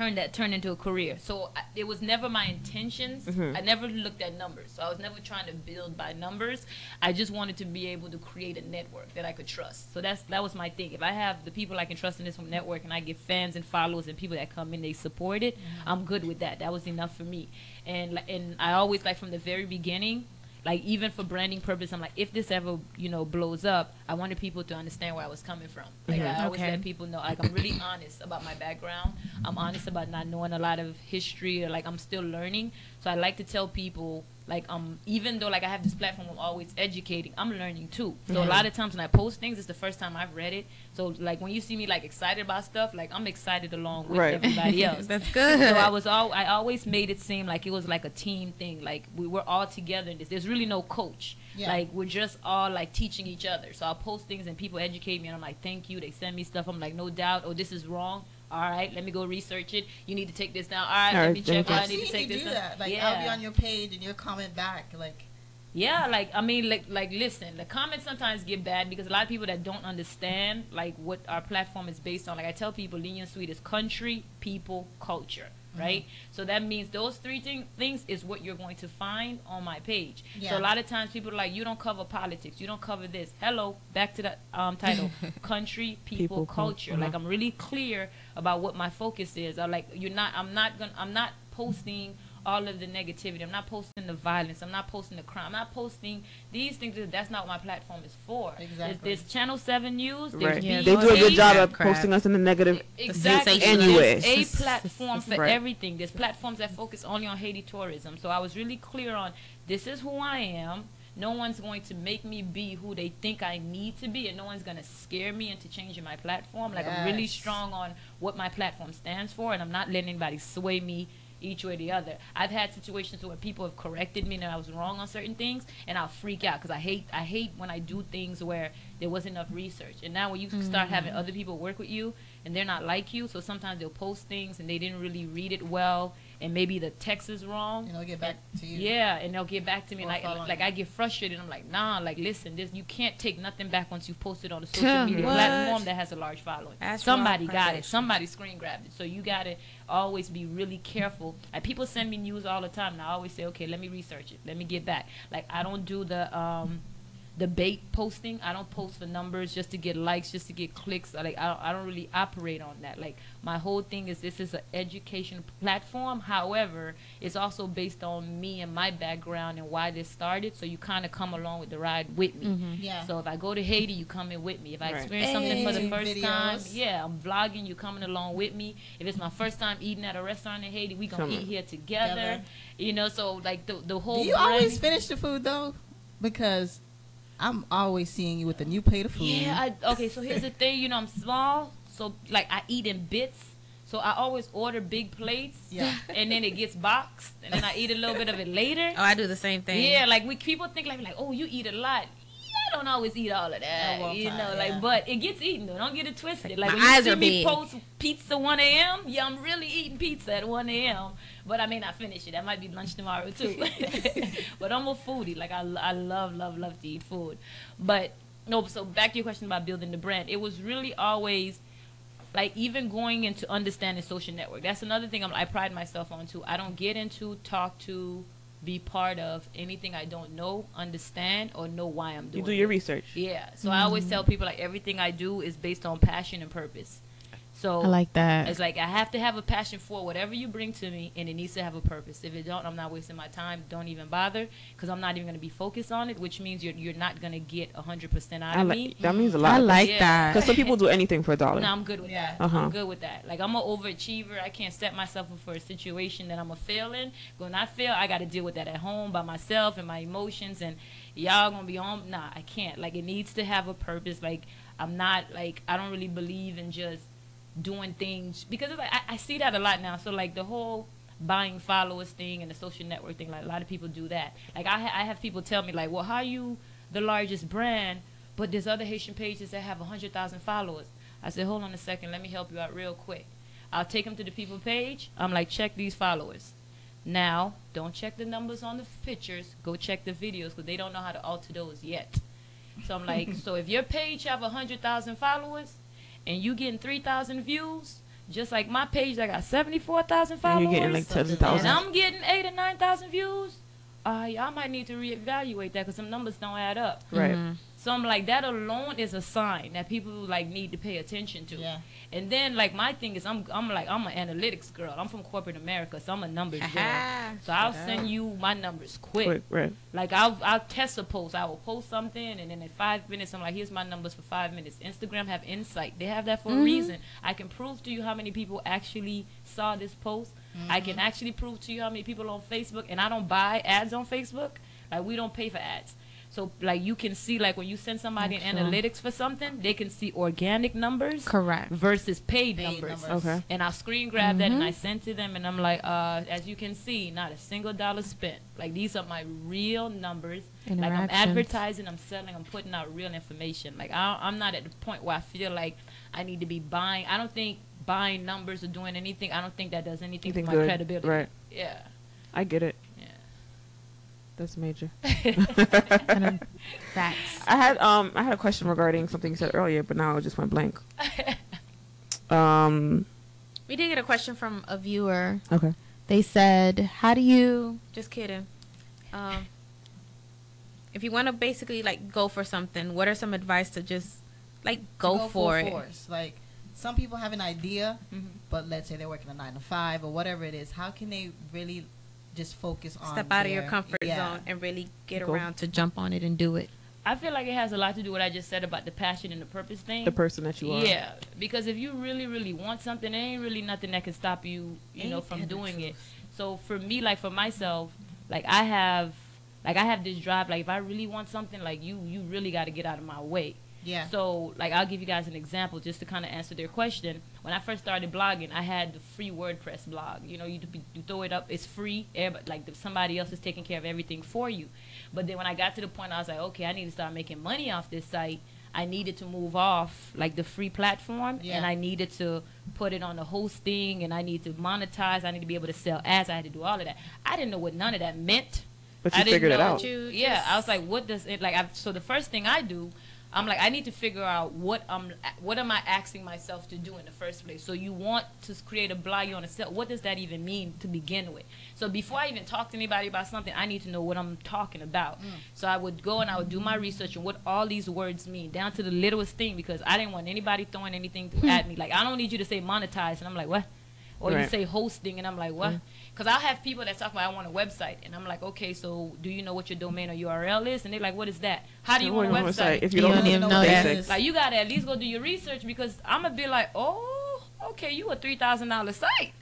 turned that turned into a career. So I, it was never my intentions. Mhm. I never looked at numbers. So I was never trying to build by numbers. I just wanted to be able to create a network that I could trust. So that's that was my thing. If I have the people I can trust in this network and I get fans and followers and people that come in they support it, I'm good with that. That was enough for me. And and I always like from the very beginning like even for branding purpose, I'm like, if this ever you know blows up, I wanted people to understand where I was coming from. Like I mm-hmm. always Okay. let people know, like I'm really honest about my background. I'm honest about not knowing a lot of history, or like I'm still learning. So I like to tell people like um even though like I have this platform I'm always educating I'm learning too so a lot of times when I post things it's the first time I've read it so like when you see me like excited about stuff like I'm excited along with Right. everybody else That's good. so I was all I always made it seem like it was like a team thing. Like we were all together in this. There's really no coach. Yeah. Like we're just all like teaching each other. So I'll post things and people educate me and I'm like, thank you. They send me stuff. I'm like, no doubt. Oh, this is wrong. All right, let me go research it. You need to take this down. All right, All let me check. I need to take this do down. that. Like yeah. I'll be on your page and you're comment back. Like Yeah, like I mean, like like listen, the comments sometimes get bad because a lot of people that don't understand like what our platform is based on. Like I tell people, L'Union Suite is country, people, culture, right? So that means those three thing, things is what you're going to find on my page. Yeah. So a lot of times people are like, you don't cover politics, you don't cover this. Hello, back to the um, title, country, people, People, cul- culture. Like I'm really clear about what my focus is. I like you're not. I'm not gonna. I'm not posting all of the negativity. I'm not posting the violence. I'm not posting the crime. I'm not posting these things. That's not what my platform is for. Exactly. there's Channel Seven News. There's Right. Yeah, They do a good job of Crap. posting us in the negative. Exactly. Anyway. There's a platform for Right. everything. There's platforms that focus only on Haiti tourism. So I was really clear on this is who I am. No one's going to make me be who they think I need to be, and no one's going to scare me into changing my platform. Like I'm really strong on what my platform stands for, and I'm not letting anybody sway me each way or the other. I've had situations where people have corrected me and I was wrong on certain things, and I'll freak out because I hate I hate when I do things where there wasn't enough research. And now when you start mm. having other people work with you and they're not like you, so sometimes they'll post things and they didn't really read it well, and maybe the text is wrong. you know, get back to you. Yeah, and they'll get back to me Or like like you. I get frustrated. I'm like, nah, like listen, this you can't take nothing back once you've posted on a social Huh, media what? platform that has a large following. That's Somebody got it. Somebody screen grabbed it. So you gotta always be really careful. Like people send me news all the time, and I always say, okay, let me research it. Let me get back. Like I don't do the um the bait posting. I don't post for numbers just to get likes, just to get clicks. Like I don't, I don't really operate on that. Like my whole thing is this is an education platform. However, it's also based on me and my background and why this started. So you kind of come along with the ride with me. Mm-hmm. Yeah. So if I go to Haiti, you come in with me. If I Right. experience something for the Hey. first time, yeah, I'm vlogging. You coming along with me. If it's my first time eating at a restaurant in Haiti, we gonna Come eat on. here together. Together. You know, so like the the whole. Do you always finish the food though? Because I'm always seeing you with a new plate of food. Yeah. I, okay. So here's the thing. You know, I'm small, so like I eat in bits. So I always order big plates. Yeah. And then it gets boxed, and then I eat a little bit of it later. Oh, I do the same thing. Yeah, like we people think like like oh you eat a lot. Yeah, I don't always eat all of that. At one you time, know, like but it gets eaten though. Don't get it twisted. Like my when you eyes see are me big. post pizza one a.m. Yeah, I'm really eating pizza at one a.m. But I may not finish it. That might be lunch tomorrow too. but I'm a foodie. Like I, I love love love to eat food. But no. So back to your question about building the brand. It was really always like even going into understanding social network that's another thing I'm, i pride myself on too i don't get into talk to be part of anything i don't know understand or know why i'm doing You do your it. research. yeah so i always mm-hmm. tell people like everything i do is based on passion and purpose so I like that. it's like I have to have a passion for whatever you bring to me, and it needs to have a purpose. If it don't, I'm not wasting my time. Don't even bother, because I'm not even going to be focused on it. Which means you're you're not going to get hundred percent out I of me. that means a lot. I like Yeah. that. Because some people do anything for a dollar. No, I'm good with Yeah. that. Uh-huh. I'm good with that. Like I'm an overachiever. I can't set myself up for a situation that I'm a fail in. When I fail, I got to deal with that at home by myself and my emotions. And y'all gonna be on. Nah, I can't. Like it needs to have a purpose. Like I'm not like I don't really believe in just doing things because it's like I, I see that a lot now. So like the whole buying followers thing and the social network thing, like a lot of people do that. Like I ha- I have people tell me like, well, how you the largest brand, but there's other Haitian pages that have a hundred thousand followers. I said, hold on a second, let me help you out real quick. I'll take them to the people page. I'm like, check these followers. Now, don't check the numbers on the pictures. Go check the videos because they don't know how to alter those yet. So I'm like, so if your page have a hundred thousand followers and you getting three thousand views, just like my page that got seventy four thousand And followers, you're getting like tens of and. I'm getting eight or nine thousand views, uh, y'all might need to reevaluate that because some numbers don't add up. Right. Mhm. So I'm like, that alone is a sign that people like need to pay attention to. Yeah. And then like my thing is I'm I'm like I'm an analytics girl. I'm from corporate America, so I'm a numbers girl. So I'll send you my numbers quick. Quick, right. Like I'll I'll test a post. I will post something, and then in five minutes, I'm like, here's my numbers for five minutes. Instagram have insight. They have that for a mm-hmm. reason. I can prove to you how many people actually saw this post. I can mm-hmm. actually prove to you how many people on Facebook, and I don't buy ads on Facebook. Like we don't pay for ads. So like you can see like when you send somebody an analytics for something, they can see organic numbers Correct. versus paid, Paid numbers. numbers. Okay. And I'll screen grab that and I send to them and I'm like, uh, as you can see, not a single dollar spent. Like these are my real numbers. Like I'm advertising, I'm selling, I'm putting out real information. Like I, I'm not at the point where I feel like I need to be buying. I don't think buying numbers or doing anything. I don't think that does anything Anything for my good. credibility. Right. Yeah. I get it. Yeah. That's major. Facts. I had um I had a question regarding something you said earlier, but now it just went blank. um. We did get a question from a viewer. Okay. They said, "How do you?" Just kidding. Um, if you want to basically like go for something, what are some advice to just like go, Go for full it? force. Like some people have an idea, Mhm. but let's say they're working a nine to five or whatever it is. How can they really just focus on Step out of your comfort yeah. zone and really get Go. around to jump on it and do it. I feel like it has a lot to do with what I just said about the passion and the purpose thing. The person that you are. Yeah, because if you really, really want something, there ain't really nothing that can stop you, you know, from doing it. So for me, like for myself, like I have, like I have this drive. Like if I really want something, like you, you really got to get out of my way. Yeah. So like I'll give you guys an example just to kind of answer their question. When I first started blogging, I had the free WordPress blog. You know, you you throw it up, it's free. Everybody, like somebody else is taking care of everything for you. But then when I got to the point, I was like, okay, I need to start making money off this site. I needed to move off like the free platform, Yeah. and I needed to put it on the hosting, and I need to monetize. I need to be able to sell ads. I had to do all of that. I didn't know what none of that meant. But I you didn't figured it out. You Yeah, I was like, what does it like? I, so the first thing I do, I'm like, I need to figure out what I'm, what am I asking myself to do in the first place. So you want to create a blog, you want to sell. What does that even mean to begin with? So before I even talk to anybody about something, I need to know what I'm talking about. Mm. So I would go and I would do my research on what all these words mean, down to the littlest thing, because I didn't want anybody throwing anything at me. Hmm. Like I don't need you to say monetize, and I'm like, what? Or you say hosting, and I'm like, what? Mm. Because I'll have people that talk about I want a website, and I'm like, okay, so do you know what your domain or URL is? And they're like, what is that? How do you want a website? If you You don't, even know know the that. Like you gotta at least go do your research because I'm gonna be like, oh, okay, you a three thousand dollar site,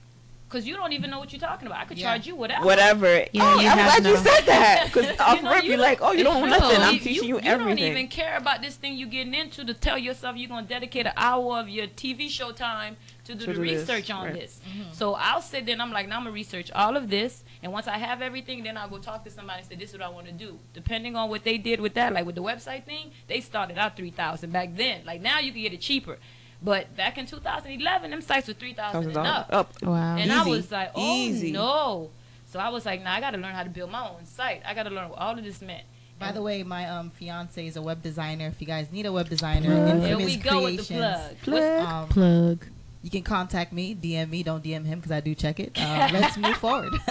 because you don't even know what you're talking about. I could Yeah. charge you whatever. Whatever. Yeah, oh, you I'm glad you said that. Because off know, rip, you you're like, oh, you don't know No, nothing. I'm you- teaching you, you everything. You don't even care about this thing you're getting into to tell yourself you're gonna dedicate an hour of your TV show time to do To the do this, research on right. this. So I'll sit there and I'm like, now I'm gonna research all of this, and once I have everything, then I'll go talk to somebody and say, this is what I want to do. Depending on what they did with that, like with the website thing, they started out three thousand back then. Like now you can get it cheaper. But back in 2011, them sites were three thousand and Thousand up. up. Wow. And I was like, oh Easy. no. So I was like, nah, I gotta learn how to build my own site. I gotta learn what all of this meant. By the way, my um fiance is a web designer. If you guys need a web designer, Plug. Here we go with the Creations, plug. Um, Plug. You can contact me, DM me. Don't DM him because I do check it. Uh, let's move forward.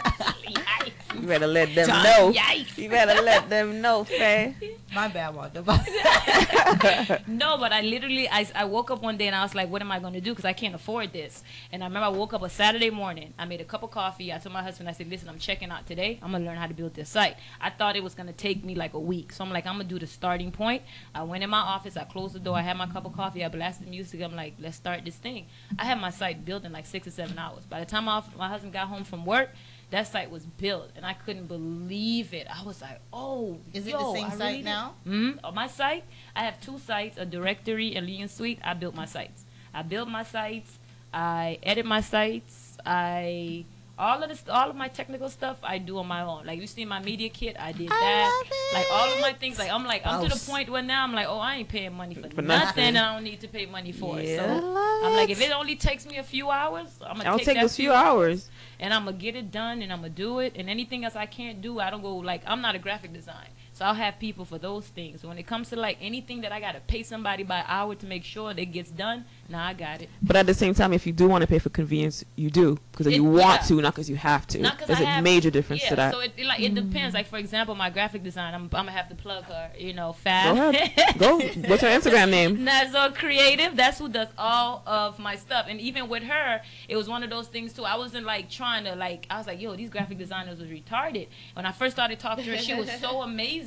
Yikes. You better let them John, know. Yikes. You better let them know, Faye. My bad, Wanda. No, but I literally, I, I woke up one day and I was like, what am I going to do? Because I can't afford this. And I remember I woke up a Saturday morning. I made a cup of coffee. I told my husband, I said, listen, I'm checking out today. I'm going to learn how to build this site. I thought it was going to take me like a week. So I'm like, I'm going to do the starting point. I went in my office. I closed the door. I had my cup of coffee. I blasted music. I'm like, let's start this thing. I had my site built in like six or seven hours. By the time my, my husband got home from work, that site was built, and I couldn't believe it. I was like, "Oh, Is it the same I site really now? Mm-hmm. On my site, I have two sites, a directory and L'Union Suite. I built my sites. I build my sites. I edit my sites. I all of this, all of my technical stuff, I do on my own. Like you see my media kit, I did that. Like all of my things. Like I'm like I'm to the point where now I'm like, oh, I ain't paying money for, For nothing. nothing. and I don't need to pay money for it. Yeah. So I'm like, if it only takes me a few hours, I'm gonna I'll take, take that those few hours. And I'm gonna get it done and I'm gonna do it. And anything else I can't do, I don't go like I'm not a graphic design. So I'll have people for those things. When it comes to like anything that I gotta pay somebody by hour to make sure that it gets done, nah, I got it. But at the same time, if you do want to pay for convenience, you do because you want yeah. to, not because you have to. Not 'cause There's I a have- major difference yeah, to that. So it, it, like it depends. Like for example, my graphic design, I'm, I'm gonna have to plug her. You know, Go ahead. Go. What's her Instagram name? Nazo Creative. That's who does all of my stuff. And even with her, it was one of those things too. I wasn't like trying to like. I was like, yo, these graphic designers was retarded. When I first started talking to her, she was so amazing,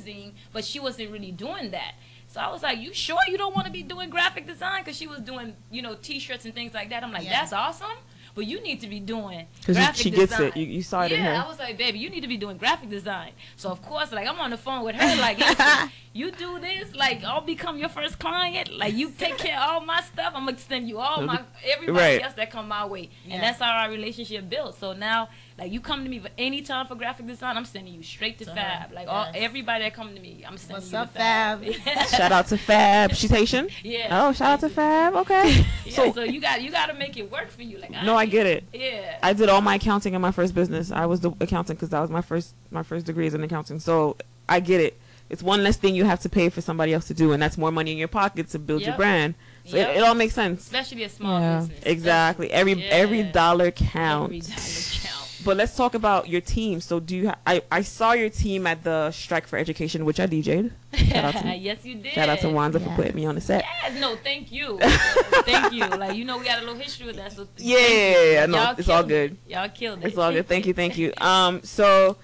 but she wasn't really doing that. So I was like, "You sure you don't want to be doing graphic design?" Because she was doing, you know, T-shirts and things like that. I'm like, Yeah. "That's awesome." But you need to be doing 'Cause you- graphic she gets design. it. You- you saw it yeah, in her. I was like, baby, you need to be doing graphic design. So of course, like I'm on the phone with her, like, you do this, like I'll become your first client. Like you take care of all my stuff. I'm gonna extend you all my everybody Right. else that come my way, Yeah. and that's how our relationship built. So now, like you come to me for any time for graphic design, I'm sending you straight to To her. Fab. Like all everybody that come to me, I'm sending What's you up, to Fab. Shout out to Fab. She's Haitian. yeah. Oh, shout out to Fab. Okay. Yeah, So so, you got you got to make it work for you. Like no, I get it. Yeah. I did all my accounting in my first business. I was the accountant because that was my first my first degree is in accounting. So I get it. It's one less thing you have to pay for somebody else to do, and that's more money in your pocket to build your brand. So Yep. it, it all makes sense. Especially a small Yeah. business. Exactly. Every Yeah. every dollar counts. Every dollar count. But let's talk about your team. So do you? Ha- I I saw your team at the Strike for Education, which I DJ'd. Shout out to yes, you did. shout out to Wanda for putting me on the set. Yes, no, thank you. thank you. Like you know, we got a little history with that. So thank Yeah, you. yeah, yeah, no, Y'all it's all good. It. Y'all killed it. It's all good. Thank you, thank you. Um, so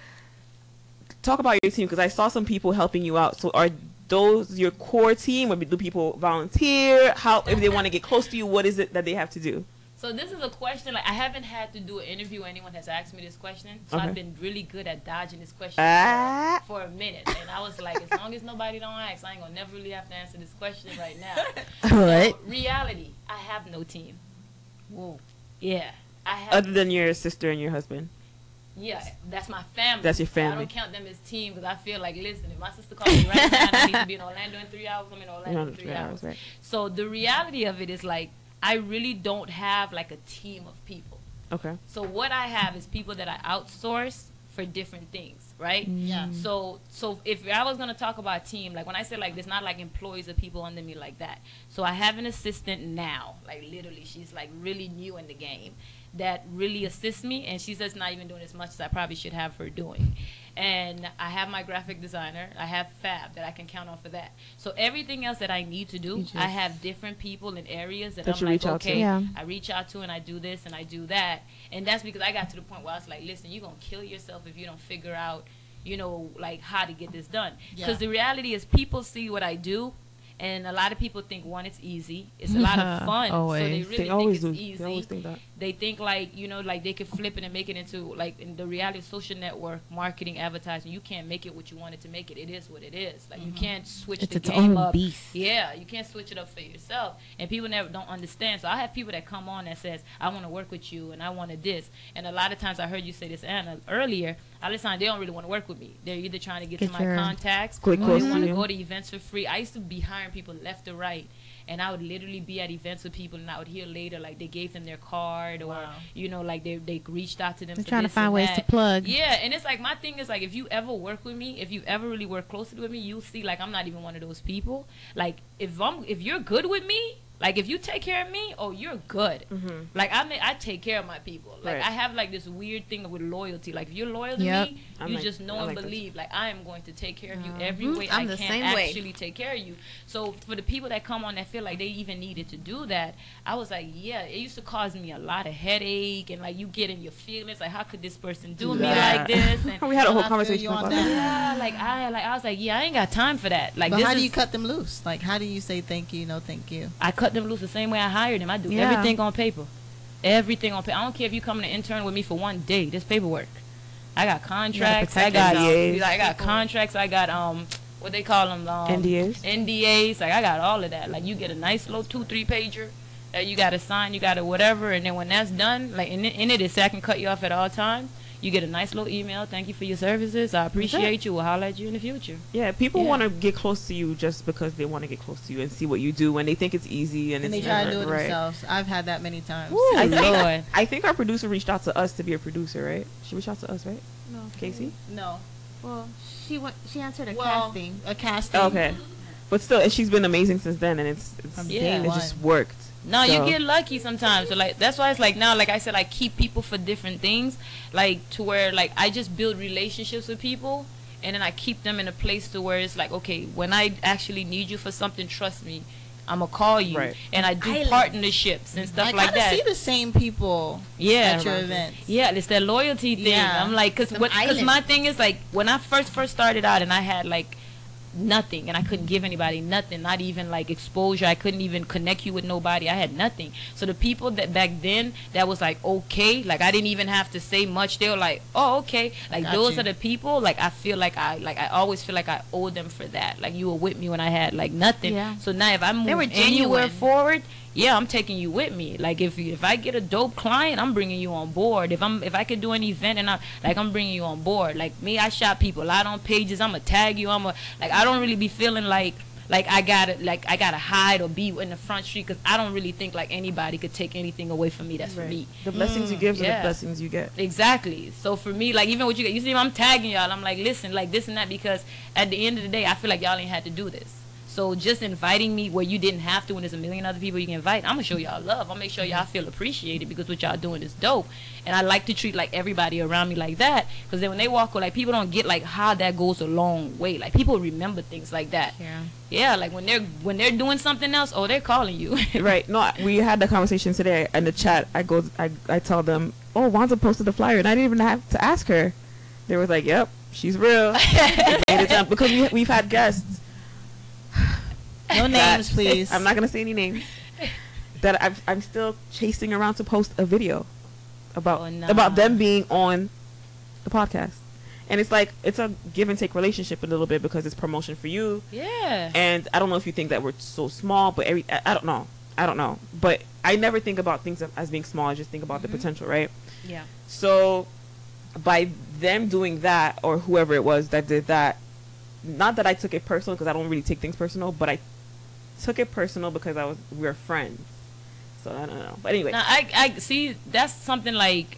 talk about your team because I saw some people helping you out. So are those your core team, or do people volunteer? How if they want to get close to you, what is it that they have to do? So this is a question. Like I haven't had to do an interview. where Anyone has asked me this question, so Okay. I've been really good at dodging this question Ah. for, for a minute. And I was like, as long as nobody don't ask, I ain't gonna never really have to answer this question right now. What? So, reality, I have no team. Whoa. Yeah, I have. Other than your sister and your husband. Yeah, that's my family. That's your So I don't count them as team because I feel like, listen, if my sister calls me right now, I need to be in Orlando in three hours. I'm in Orlando in three hours. right. So the reality of it is like, I really don't have like a team of people. Okay. So what I have is people that I outsource for different things, right? Mm. Yeah. So so if I was gonna talk about team, like when I say like there's not like employees or people under me like that. So I have an assistant now, like literally she's like really new in the game that really assists me and she's just not even doing as much as I probably should have her doing. And I have my graphic designer, I have Fab that I can count on for that. So everything else that I need to do, I have different people in areas that, That I'm you like, reach out to. okay, Yeah. I reach out to and I do this and I do that. And that's because I got to the point where I was like, listen, you're going to kill yourself if you don't figure out, you know, like how to get this done. Because Yeah. the reality is people see what I do. And a lot of people think one, it's easy. It's a lot of fun. So they really They think always it's do. easy They always think that. they think like you know like they could flip it and make it into like in the reality of social network marketing advertising you can't make it what you wanted to make it it is what it is like you mm-hmm. can't switch It's the its game own up beast. yeah you can't switch it up for yourself and people never don't understand so i have people that come on that says i want to work with you and i wanted this and a lot of times i heard you say this anna earlier a lot of times they don't really want to work with me they're either trying to get, Get to my contacts Quick or they want to go to events for free i used to be hiring people left or right and I would literally be at events with people, and I would hear later like they gave them their card, or Wow. you know, like they they reached out to them. They're for trying to find and ways to plug. Yeah, and it's like my thing is like if you ever work with me, if you ever really work closely with me, you'll see like I'm not even one of those people. Like if I'm if you're good with me, like if you take care of me, oh you're good. Like I may, I take care of my people. Like Right. I have like this weird thing with loyalty. Like if you're loyal to Yep. me, I'm you like- just know I and like this. believe. Like I am going to take care of you every Mhm. way I'm I can same way. actually take care of you. So for the people that come on that feel like they even needed to do that, I was like, yeah, it used to cause me a lot of headache and like you get in your feelings like how could this person do, me like this? And we had a whole I conversation about that. that. yeah, like I like I was like, yeah, I ain't got time for that. Like But this how do you cut them loose? Like, how do you say thank you, no thank you? I cut them loose the same way I hired them. I do Yeah. everything on paper. Everything on paper. I don't care if you come to intern with me for one day. This paperwork. I got contracts. I got yourself. I got contracts. I got um what they call them um, NDAs? NDAs. Like I got all of that. Like you get a nice little two three pager that you got to sign. You got to whatever. And then when that's done, like in it, in it, I can cut you off at all times. You get a nice little email. Thank you for your services. I appreciate you. We'll holler at you in the future. Yeah, people Yeah. want to get close to you just because they want to get close to you and see what you do, and they think it's easy and, And they it's try to do it right. themselves. I've had that many times. Oh, I Lord. think, I think our producer reached out to us to be a producer, right? She reached out to us, right? No. Casey? No. Well, she went. She answered a Well, casting. A casting. Okay, but still, and she's been amazing since then, and it's it's From day it just worked. No, So- you get lucky sometimes. So like that's why it's like now, like I said, I keep people for different things, like to where like I just build relationships with people, and then I keep them in a place to where it's like, okay, when I actually need you for something, trust me, I'm gonna call you, Right. and I do Islands. partnerships and stuff I like kinda that. see the same people yeah, at your events. Yeah, it's that loyalty thing. Yeah. I'm like, cause Some what, cause my thing is like when I first first started out and I had like nothing and I couldn't give anybody nothing, not even like exposure. I couldn't even connect you with nobody. I had nothing. So the people that back then that was like okay, like I didn't even have to say much. They were like, oh okay, like Got those you. are the people. Like I feel like I like I always feel like I owe them for that. Like you were with me when I had like nothing. Yeah. So now if I move were anywhere genuine. forward, yeah, I'm taking you with me. Like if if I get a dope client, I'm bringing you on board. If I'm if I could do an event and I like I'm bringing you on board. Like me, I shot people out on pages. I'm gonna tag you. I'm a like I don't really be feeling like like I gotta like I gotta hide or be in the front street because I don't really think like anybody could take anything away from me. That's for me. The blessings you give are yeah. the blessings you get. Exactly. So for me, like even what you get, you see, I'm tagging y'all. I'm like, listen, like this and that, because at the end of the day, I feel like y'all ain't had to do this. So just inviting me where you didn't have to, when there's a million other people you can invite, I'm gonna show y'all love. I'll make sure y'all feel appreciated because what y'all doing is dope. And I like to treat like everybody around me like that, because then when they walk, like people don't get like how that goes a long way. Like people remember things like that. Yeah. Yeah, like when they're when they're doing something else, oh, they're calling you. right. No, we had the conversation today in the chat. I go, I, I tell them, oh, Wanda posted the flyer, and I didn't even have to ask her. They was like, yep, she's real. Made it jump. because we, we've had guests. No names, please. I'm not gonna say any names. That I've, I'm still chasing around to post a video about Oh, nah. about them being on the podcast, and it's like it's a give and take relationship a little bit because it's promotion for you, yeah. and I don't know if you think that we're so small, but every I, I don't know, I don't know, but I never think about things as being small. I just think about the mm-hmm. potential, right? Yeah. So by them doing that, or whoever it was that did that, not that I took it personal because I don't really take things personal, but I took it personal because I was we were friends. So I don't know. But anyway, Now I I see that's something like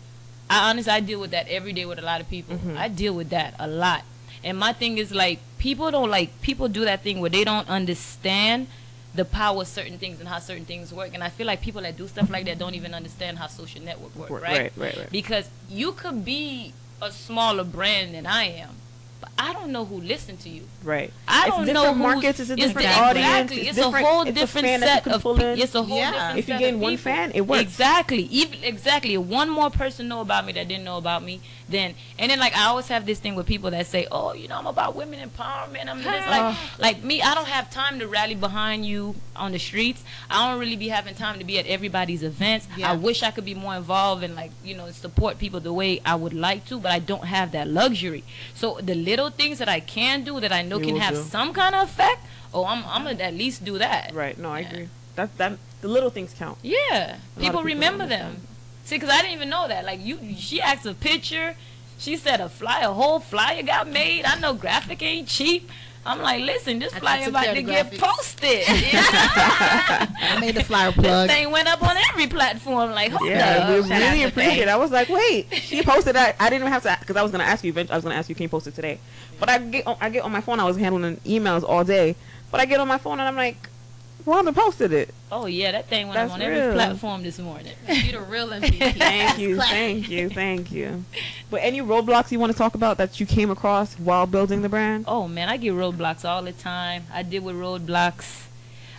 I honestly I deal with that every day with a lot of people. Mhm. I deal with that a lot. And my thing is like people don't like people do that thing where they don't understand the power of certain things and how certain things work. And I feel like people that do stuff like that don't even understand how social network work, right? right, right, right. Because you could be a smaller brand than I am, but I don't know who listened to you. right. I It's don't know who, markets. It's a different the- audience. Exactly, It's it's, different- a whole it's a different fan set of. pull pe- It's a whole Yeah. different If you set gain one fan, it works. Exactly, even exactly. One more person know about me that didn't know about me, then and then like I always have this thing with people that say, "Oh, you know, I'm about women empowerment." I'm this like like me. I don't have time to rally behind you on the streets. I don't really be having time to be at everybody's events. Yeah. I wish I could be more involved and like you know support people the way I would like to, but I don't have that luxury. So the little things that I can do that I know You can have do. some kind of effect. Oh, I'm I'm gonna at least do that. Right. No, I agree. That that the little things count. Yeah, A people people remember don't them. Understand. See, because I didn't even know that. Like you, she asked a picture. She said a flyer, a whole flyer got made. I know graphic ain't cheap. I'm like, listen, this I flyer about to of get graphics. posted. Yeah. I made the flower this plug. thing went up on every platform. Like, hold Yeah, up. we really appreciate it. I was like, wait, she posted that. I didn't even have to because I was gonna ask you. eventually- I was gonna ask you, can you post it today? But I get on, I get on my phone. I was handling emails all day, but I get on my phone and I'm like, Wanda posted it. Oh yeah, that thing went up That's on every platform this morning. You the real MVP. Thank you, thank you, thank you. But any roadblocks you want to talk about that you came across while building the brand? Oh man, I get roadblocks all the time. I deal with roadblocks.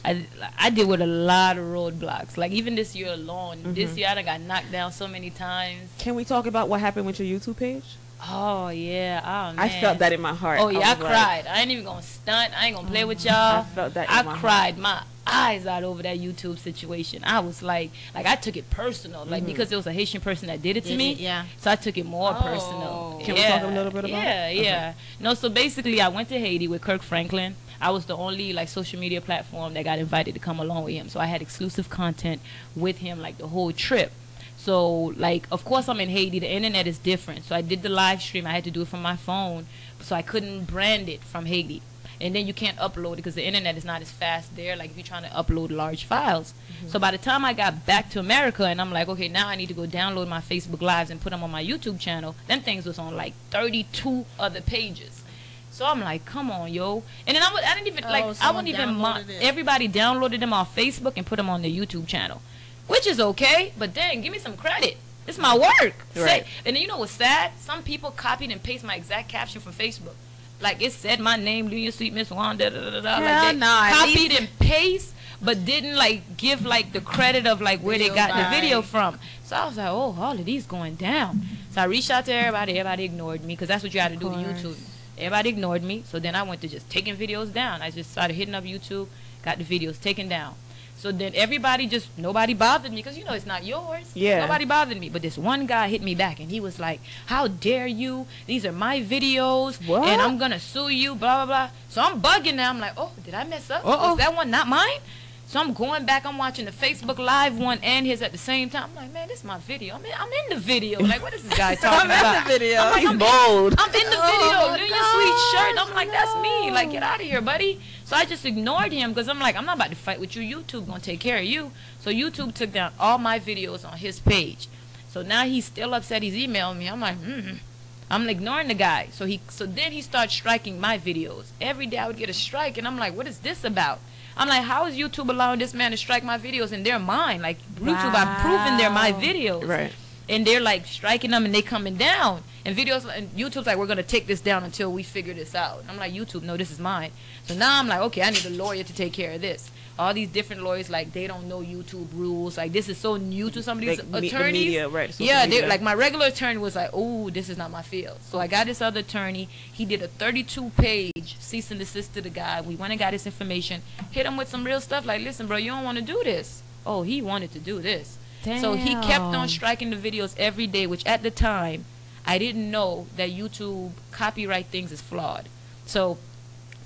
I, I deal with a lot of roadblocks. Like even this year alone, this Mhm. year I done got knocked down so many times. Can we talk about what happened with your YouTube page? Oh yeah, oh man. I felt that in my heart. Oh yeah, I, was like- cried. I ain't even gonna stunt. I ain't gonna play with y'all. I felt that. In I my cried my eyes out over that YouTube situation. I was like, like I took it personal, like Mhm. because it was a Haitian person that did it to Did me. it? Yeah. So I took it more Oh. personal. Can we talk a little bit about Yeah, it? yeah. No, so basically, I went to Haiti with Kirk Franklin. I was the only like social media platform that got invited to come along with him. So I had exclusive content with him like the whole trip. So like, of course, I'm in Haiti. The internet is different. So I did the live stream. I had to do it from my phone, so I couldn't brand it from Haiti. and then you can't upload it because the internet is not as fast there. Like if you're trying to upload large files. So by the time I got back to America, and I'm like, okay, now I need to go download my Facebook lives and put them on my YouTube channel. Them things was on like 32 other pages. So I'm like, come on, yo. And then I, would, I didn't even Oh, like I wouldn't even mind. Everybody downloaded them on Facebook and put them on their YouTube channel, which is okay. But dang, give me some credit. It's my work. Say- Right. and then you know what's sad? Some people copied and pasted my exact caption from Facebook. Like it said my name, L'Union Suite Miss Wanda. Da, da, da, da. Hell like they no, copied and paste, but didn't like give like the credit of like where they Video got the video from. So I was like, oh, all of these going down. So I reached out to everybody. Everybody ignored me because that's what you had to do to. YouTube. Everybody ignored me. So then I went to just taking videos down. I just started hitting up YouTube, got the videos taken down. So then everybody just nobody bothered me because you know it's not yours. Yeah. Nobody bothered me, but this one guy hit me back and he was like, "How dare you? These are my videos, What? and I'm gonna sue you." Blah blah blah. So I'm bugging now. I'm like, "Oh, did I mess up? Uh-oh. Was that one not mine?" So I'm going back. I'm watching the Facebook Live one and his at the same time. I'm like, "Man, this is my video. I'm in, I'm in the video. Like, what is this guy talking about?" the video. I'm like, He's I'm in- bold. I'm in the Oh video, doing your sweet shirt. I'm like, that's me. Like, get out of here, buddy. So I just ignored him because I'm like, I'm not about to fight with you. YouTube gonna take care of you. So YouTube took down all my videos on his page. So now he's still upset. He's emailing me. I'm like, hmm. I'm ignoring the guy. So he, so then he starts striking my videos. Every day I would get a strike, and I'm like, what is this about? I'm like, how is YouTube allowing this man to strike my videos and they're mine? Like YouTube, I've proven they're my videos Right. and they're like striking them and they coming down and videos and YouTube's like we're gonna take this down until we figure this out. I'm like YouTube, no, this is mine. So now I'm like, okay, I need a lawyer to take care of this. All these different lawyers like they don't know YouTube rules. Like this is so new to some of these Like, me- the attorneys. media, right, social yeah, they, media. like my regular attorney was like, oh, this is not my field. So I got this other attorney. He did a 32 page cease and desist to the guy. We went and got his information. Hit him with some real stuff. Like, listen, bro, you don't want to do this. Oh, he wanted to do this. So he kept on striking the videos every day, which at the time I didn't know that YouTube copyright things is flawed. So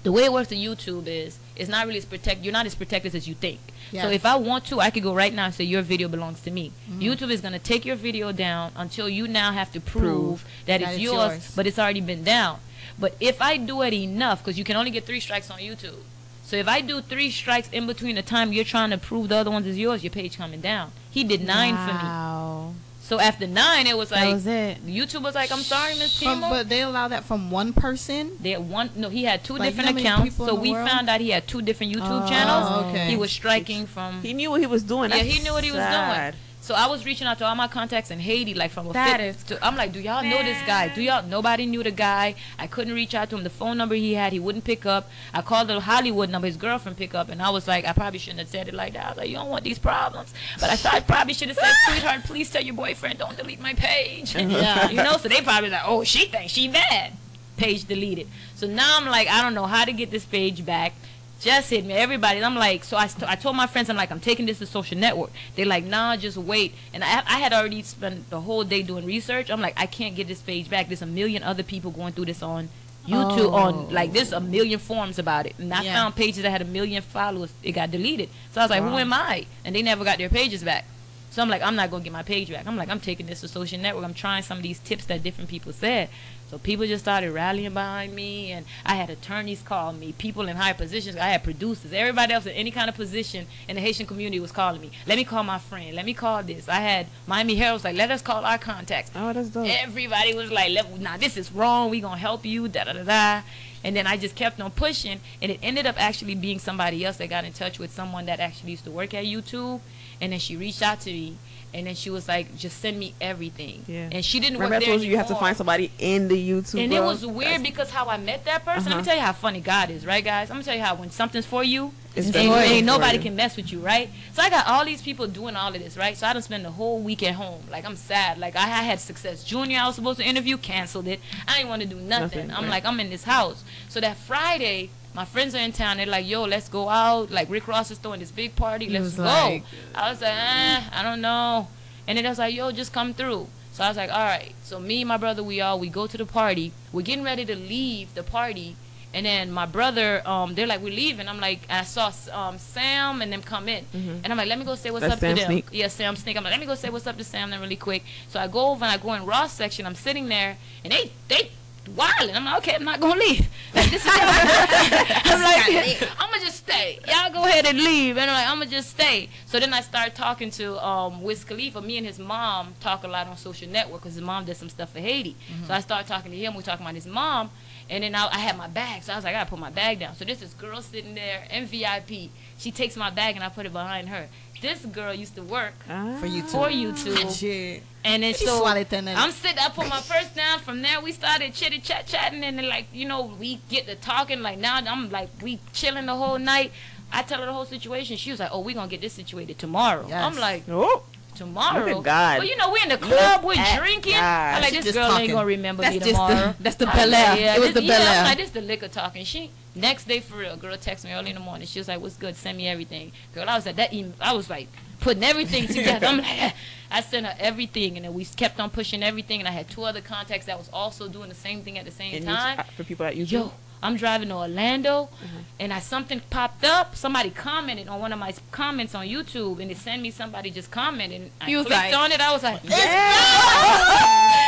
the way it works in YouTube is it's not really as protect you're not as protected as you think. So if I want to, I could go right now and say your video belongs to me. Mm-hmm. YouTube is gonna take your video down until you now have to prove, that, That it's yours, yours. but it's already been down. But if I do it enough, because you can only get three strikes on YouTube. So if I do three strikes in between the time you're trying to prove the other ones is yours, your page coming down. He did nine for me. Wow. So after nine, it was That like was it. YouTube was like, "I'm sorry, Miss From, Timo." but they allow that from one person. They had one. No, he had two Like, different you know accounts. So we world? found out he had two different YouTube Oh, channels. okay. He was striking from. He knew what he was doing. yeah, That's he knew what he was sad. doing. So I was reaching out to all my contacts in Haiti, like from a That fit- is to, I'm like, do y'all know this guy? Do y'all? Nobody knew the guy. I couldn't reach out to him. The phone number he had, he wouldn't pick up. I called the Hollywood number, his girlfriend pick up, and I was like, I probably shouldn't have said it like that. I was like, you don't want these problems. But I thought I probably should have said, sweetheart, please tell your boyfriend don't delete my page. Yeah. you know, so they probably like, oh, she thinks she bad. Page deleted. So now I'm like, I don't know how to get this page back. Just hit me, everybody. I'm like, so I, st- I told my friends, I'm like, I'm taking this to social network. They're like, nah, just wait. And I, I had already spent the whole day doing research. I'm like, I can't get this page back. There's a million other people going through this on YouTube. Oh. On like, there's a million forums about it. And I Yeah. found pages that had a million followers. It got deleted. So I was like, who am I? And they never got their pages back. So I'm like, I'm not gonna get my page back. I'm like, I'm taking this to social network. I'm trying some of these tips that different people said. So people just started rallying behind me, and I had attorneys call me, people in high positions. I had producers, everybody else in any kind of position in the Haitian community was calling me. Let me call my friend. Let me call this. I had Miami Herald was like, let us call our contacts. Oh, that's dope. Everybody was like, "Let- "Nah, this is wrong. We gonna help you." Da da da da. And then I just kept on pushing, and it ended up actually being somebody else that got in touch with someone that actually used to work at YouTube, and then she reached out to me, and then she was like, "Just send me everything." Yeah. And she didn't Remember I work there told you you have to find somebody in the YouTube. And it was weird That's- because how I met that person. Let Uh-huh. me tell you how funny God is, right, guys? I'm gonna tell you how when something's for you, It's ain't, definitely ain't nobody you. can mess with you, right? So I got all these people doing all of this, right? So I don't spend the whole week at home. Like I'm sad. Like I, I had Success Junior. I was supposed to interview, canceled it. I didn't want to do nothing. Nothing, I'm right. like I'm in this house. So that Friday. My friends are in town. They're like, "Yo, let's go out." Like Rick Ross is throwing this big party. Let's go. like- I was like, eh, I don't know. And then I was like, yo, just come through. So I was like, all right. So me and my brother, we all we go to the party. We're getting ready to leave the party, and then my brother, um, they're like, we're leaving. I'm like, I saw um Sam and them come in, and I'm like, let me go say what's That's up Sam to them. Sneak? Yeah, Sam Sneak. I'm like, let me go say what's up to Sam then really quick. So I go over and I go in Ross section. I'm sitting there, and they they wilding. I'm like, okay, I'm not gonna leave. Like, this is I'm like, I'm gonna just stay. Y'all go ahead and leave. And I'm like, I'm gonna just stay. So then I started talking to um, Wiz Khalifa. Me and his mom talk a lot on social network because his mom did some stuff for Haiti. So I started talking to him. We talking about his mom. And then I, I had my bag, so I was like, I gotta put my bag down. So this is girl sitting there in VIP. She takes my bag and I put it behind her. This girl used to work For you too. for YouTube, Shit. and then She so swallowed. I'm sitting. I put my first down. From there, we started chitty chat chatting, and then like you know, we get to talking. Like now, I'm like we chilling the whole night. I tell her the whole situation. She was like, "Oh, we gonna get this situated tomorrow." Yes. I'm like, Oh, "Tomorrow." Look at God. Well, you know, we're in the club, we're drinking. God. I'm like, She this just girl talking. ain't gonna remember That's me just the- tomorrow. that's the I'm Bel like, Air. yeah, It was this- the Bel Air. I'm like, this the liquor talking. She next day for real. Girl text me early in the morning. She was like, "What's good? Send me everything." Girl, I was at that. Email, I was like putting everything together. I'm like, I sent her everything, and then we kept on pushing everything. And I had two other contacts that was also doing the same thing at the same and time. you, for people that use Yo, I'm driving to Orlando, Mm-hmm. and I something popped up. Somebody commented on one of my comments on YouTube, and it sent me somebody just commented. And I You was clicked like, on it. I was like, I'm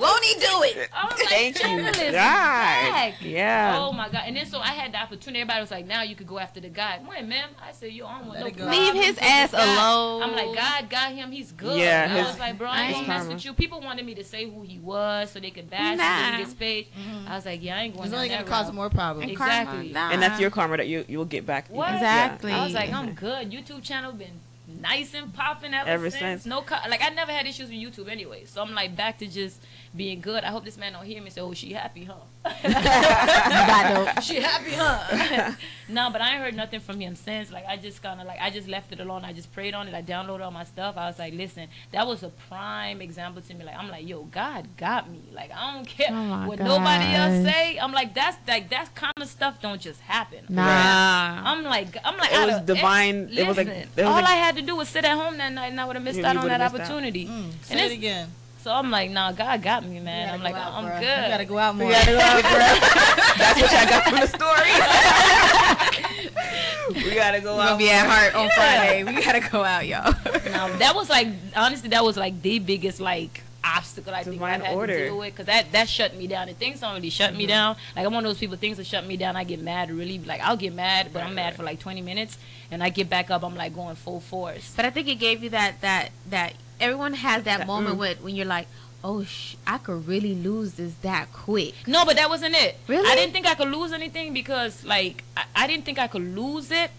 like, Won't he do it? I was like, Thank you, God. back. Yeah. Oh my god! And then so I had the opportunity. Everybody was like, "Now you could go after the guy." Wait, ma'am. I said, "Yo, I don't no it Leave his ass alone. I'm like, God got him. He's good. Yeah, And I his- was like, bro, I ain't gonna mess with you. People wanted me to say who he was so they could bash Nah. him, delete his page. Mm-hmm. I was like, yeah, I ain't going It's only gonna cause route. more problems. Exactly. Karma, and that's your karma that you you will get back. What? Exactly. I was like, I'm good. YouTube channel been nice and popping ever, Ever since. since. No, co- like I never had issues with YouTube anyway. So I'm like back to just being good. I hope this man don't hear me and say, "Oh, she happy, huh?" she happy, huh? no, but I ain't heard nothing from him since. Like I just kind of like I just left it alone. I just prayed on it. I downloaded all my stuff. I was like, listen, that was a prime example to me. Like I'm like, yo, God got me. Like I don't care Oh my what nobody else say. I'm like, that's like that kind of stuff don't just happen. Nah. I'm like, I'm like, It was of- divine- it was like- it was all like- I had to do was sit at home that night, and I would have missed You- out you on that would've out. opportunity. Mm, And say it again. So I'm like, nah, God got me, man. I'm like, out, I'm bruh. good. You gotta go out more. That's what I got from the story. we gotta go We're out. gonna be at heart on Friday. We gotta go out, y'all. No, that was like honestly, that was like the biggest like obstacle I think Divine I had order. to deal with because that that shut me down. And things don't really shut Mm-hmm. me down. Like I'm one of those people. Things that shut me down, I get mad. Really, like I'll get mad, but I'm mad for like 20 minutes, and I get back up. I'm like going full force. But I think it gave you that that that everyone has that, That, moment mm. with when you're like, oh, sh- I could really lose this that quick. No, but that wasn't it. Really? I didn't think I could lose anything because, like, I, I didn't think I could lose it.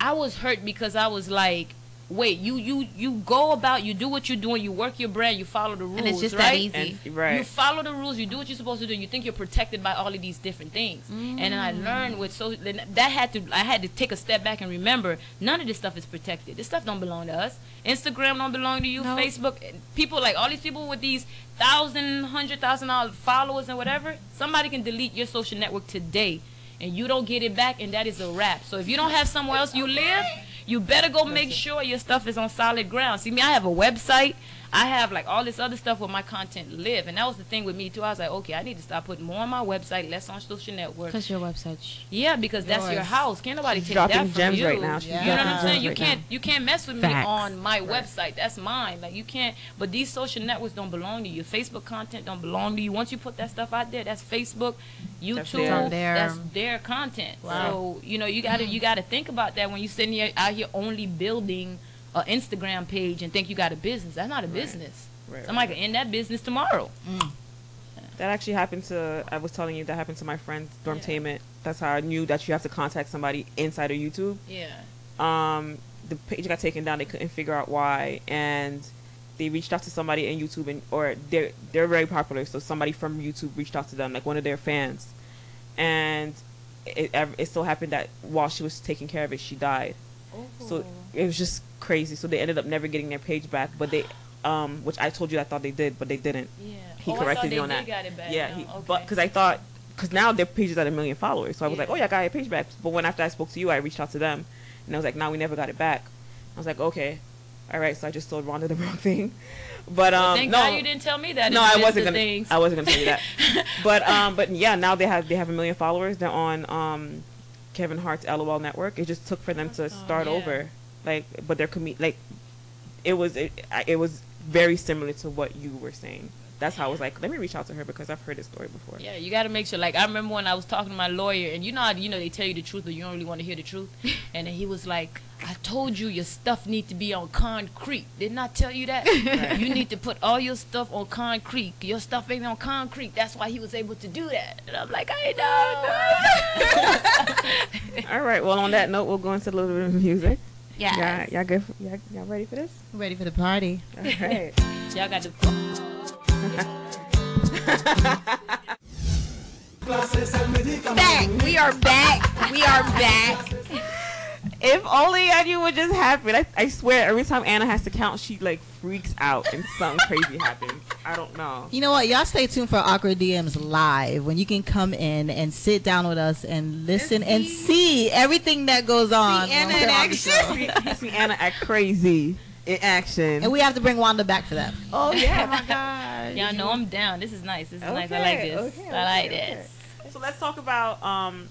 I was hurt because I was like, wait, you you you go about, you do what you're doing, you work your brand, you follow the rules, And it's just right? that easy. And, right. You follow the rules. You do what you're supposed to do. You think you're protected by all of these different things. And then I mm. learned with so that had to I had to take a step back and remember none of this stuff is protected. This stuff don't belong to us. Instagram don't belong to you. No. Facebook, eh, people like all these people with these thousand, hundred thousand dollar followers and whatever. Somebody can delete your social network today, and you don't get it back, and that is a wrap. So if you don't have somewhere else you live, you better go make sure your stuff is on solid ground. See me, I have a website. I have like all this other stuff where my content live, and that was the thing with me too. I was like, okay, I need to start putting more on my website, less on social networks. Because your website. Yeah, because that's your house. Can't nobody take dropping that from gems you. right now. She's You know what I'm saying? You right can't now. you can't mess with Facts. me on my website. That's mine. Like you can't. But these social networks don't belong to you. Facebook content don't belong to you. Once you put that stuff out there, that's Facebook, YouTube. theirs. On their- That's their content. Wow. So you know you gotta you gotta think about that when you're sitting here out here only building an Instagram page and think you got a business. That's not a business. Right, Somebody can end that business tomorrow. That actually happened to. I was telling you that happened to my friend Dormtainment. That's how I knew that you have to contact somebody inside of YouTube. Yeah. Um, the page got taken down. They couldn't figure out why, and they reached out to somebody in YouTube, and or they're they're very popular. So somebody from YouTube reached out to them, like one of their fans, and it it so happened that while she was taking care of it, she died. So it was just crazy. So they ended up never getting their page back, but they, um, which I told you I thought they did, but they didn't. Yeah. He oh, corrected me on that. Got it back. Yeah, now. he, okay. but because I thought, because now their page is at a million followers, so I was like, oh yeah, I got your page back. But when after I spoke to you, I reached out to them, and I was like, no, we never got it back. I was like, okay, all right, so I just told Rhonda the wrong thing. But um, Thank no, God you didn't tell me that. no, I wasn't gonna. Things. I wasn't gonna tell you that. but um, but yeah, now they have they have a million followers. They're on um, Kevin Hart's LOL network. It just took for them to start yeah. over, like, but they're com- like, it was it, it was very similar to what you were saying. that's how I was like, let me reach out to her because I've heard this story before. Yeah, you got to make sure. Like I remember when I was talking to my lawyer, and you know, how, you know, they tell you the truth, but you don't really want to hear the truth. And then he was like, "I told you your stuff need to be on concrete. Didn't I tell you that? You need to put all your stuff on concrete. Your stuff ain't on concrete. That's why he was able to do that." And I'm like, "I know." All right. Well, on that note, we'll go into a little bit of music. Yeah. Y'all, y'all good? Y'all, y'all ready for this? Ready for the party? All right. Y'all got to. Back. We are back. We are back. if only I knew what just happened. I, I swear, every time Anna has to count, she like freaks out and something crazy happens. I don't know. You know what? Y'all stay tuned for Awkward DMs live when you can come in and sit down with us and listen and see, everything that goes on. when Anna we're in action. show. I see Anna act crazy in action. And we have to bring Wanda back for that. oh yeah, my God. Y'all know I'm down. This is nice. This is nice. I like Okay, this. okay, I like okay, this. So let's talk about um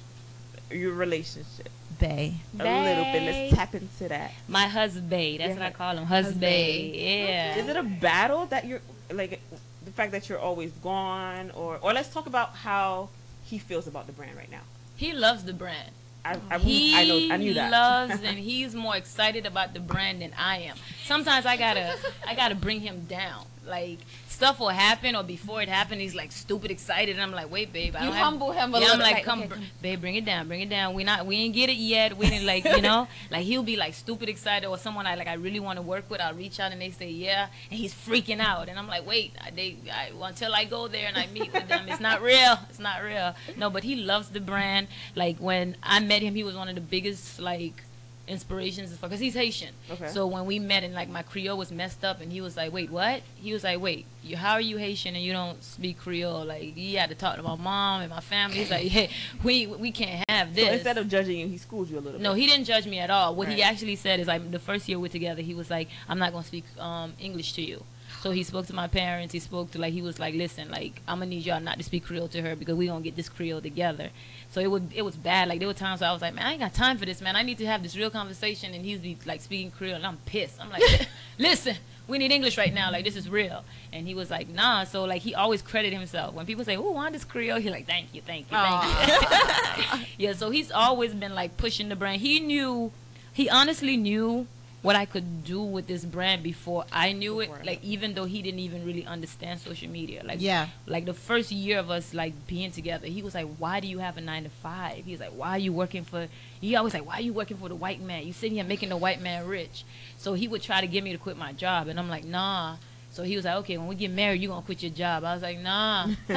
your relationship Bay. a little bit. Let's tap into that. My husband. That's Yeah. what I call him. Husband. Yeah. Is it a battle that you're like the fact that you're always gone, or or let's talk about how he feels about the brand right now. He loves the brand. I I, He I know I knew that. He loves and he's more excited about the brand than I am. Sometimes I gotta I gotta bring him down. Like stuff will happen or before it happened, he's like stupid excited, and I'm like, wait, babe, I You have- humble him a little bit. yeah, little. I'm like, like, come, okay, br- babe, bring it down, bring it down. We not, we ain't get it yet. We didn't like, you know, like he'll be like stupid excited or someone I like I really want to work with. I'll reach out and they say yeah, and he's freaking out, and I'm like, wait, I, they, I, until I go there and I meet with them, it's not real. It's not real. No, but he loves the brand. Like when I met him, he was one of the biggest like inspirations because he's Haitian. Okay. So when we met and like my Creole was messed up and he was like, wait, what? He was like, wait, you, how are you Haitian and you don't speak Creole? Like he had to talk to my mom and my family. He's like, hey, we we can't have this. So instead of judging you, he schooled you a little bit. No, bit. he didn't judge me at all. What he actually said is like the first year we're together, he was like, I'm not gonna speak um, English to you. So he spoke to my parents. He spoke to like he was like, listen, like I'm gonna need y'all not to speak Creole to her because we gonna get this Creole together. So it would it was bad. Like there were times where I was like, man, I ain't got time for this, man. I need to have this real conversation. And he'd be like speaking Creole, and I'm pissed. I'm like, listen, we need English right now. Like this is real. And he was like, nah. So like he always credit himself when people say, oh, Wanda's Creole. He's like, thank you, thank you, thank you. yeah. So he's always been like pushing the brand. He knew, he honestly knew what I could do with this brand before I knew it. Before. Like even though he didn't even really understand social media. Like Yeah. like the first year of us like being together, he was like, "Why do you have a nine to five? He was like, "Why are you working for?" He always like, "Why are you working for the white man? You sitting here making the white man rich." So he would try to get me to quit my job, and I'm like, "Nah." So he was like, "Okay, when we get married, you gonna quit your job?" I was like, "Nah,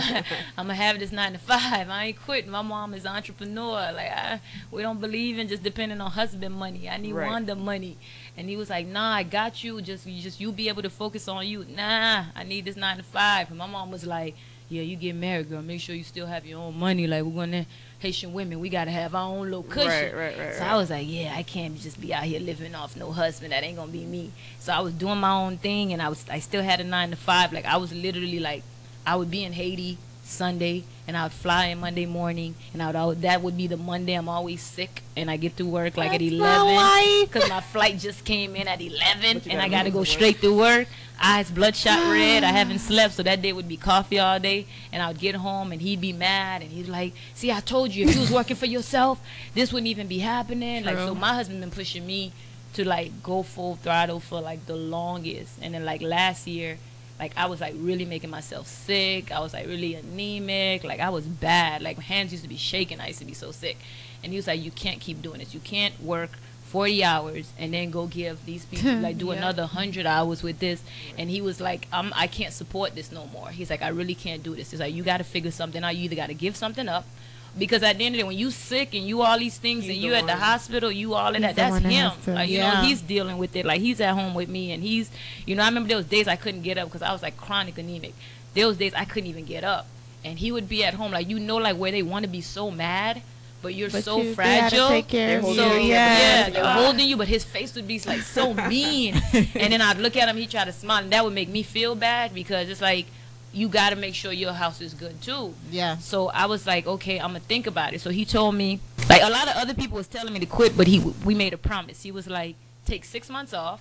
I'm gonna have this nine to five. I ain't quitting. My mom is an entrepreneur. Like, I, we don't believe in just depending on husband money. I need Right. Wanda money." And he was like, "Nah, I got you. Just, you just you be able to focus on you. Nah, I need this nine to five. And my mom was like, "Yeah, you get married, girl. Make sure you still have your own money. Like we're gonna Haitian women, we gotta have our own little cushion." Right, right, right, So right. I was like, "Yeah, I can't just be out here living off no husband. That ain't gonna be me." So I was doing my own thing, and I was I still had a nine to five. Like I was literally like, I would be in Haiti Sunday, and I would fly in Monday morning, and I would al- that would be the Monday I'm always sick, and I get to work like at That's my eleven because my flight just came in at 11 and I gotta got to move go work. straight to work. Eyes bloodshot red. I haven't slept, so that day would be coffee all day. And I would get home and he'd be mad and he'd like, "See, I told you if you was working for yourself, this wouldn't even be happening." Like, so my husband been pushing me to like go full throttle for like the longest. And then like last year, like I was like really making myself sick. I was like really anemic. Like I was bad. Like my hands used to be shaking. I used to be so sick. And he was like, "You can't keep doing this. You can't work 40 hours and then go give these people like do Yeah. another 100 hours with this." And he was like, "I'm I can't support this no more." He's like, "I really can't do this." He's like, "You got to figure something out. You either got to give something up." Because at the end of the day, when you sick and you all these things He's and the you at the one. hospital, you all of that, that's one that him. to- Like you Yeah. know, he's dealing with it. Like he's at home with me, and he's, you know, I remember there was days I couldn't get up because I was like chronic anemic. There was days I couldn't even get up, and he would be at home, like you know, like where they want to be so mad, but you're But so you- they gotta fragile. take care of so you. yeah, Yeah. they're holding you, but his face would be like so mean, and then I'd look at him, he try to smile, and that would make me feel bad because it's like you got to make sure your house is good too. Yeah. So I was like, okay, I'm gonna think about it. So he told me, like a lot of other people was telling me to quit, but he we made a promise. He was like, take six months off.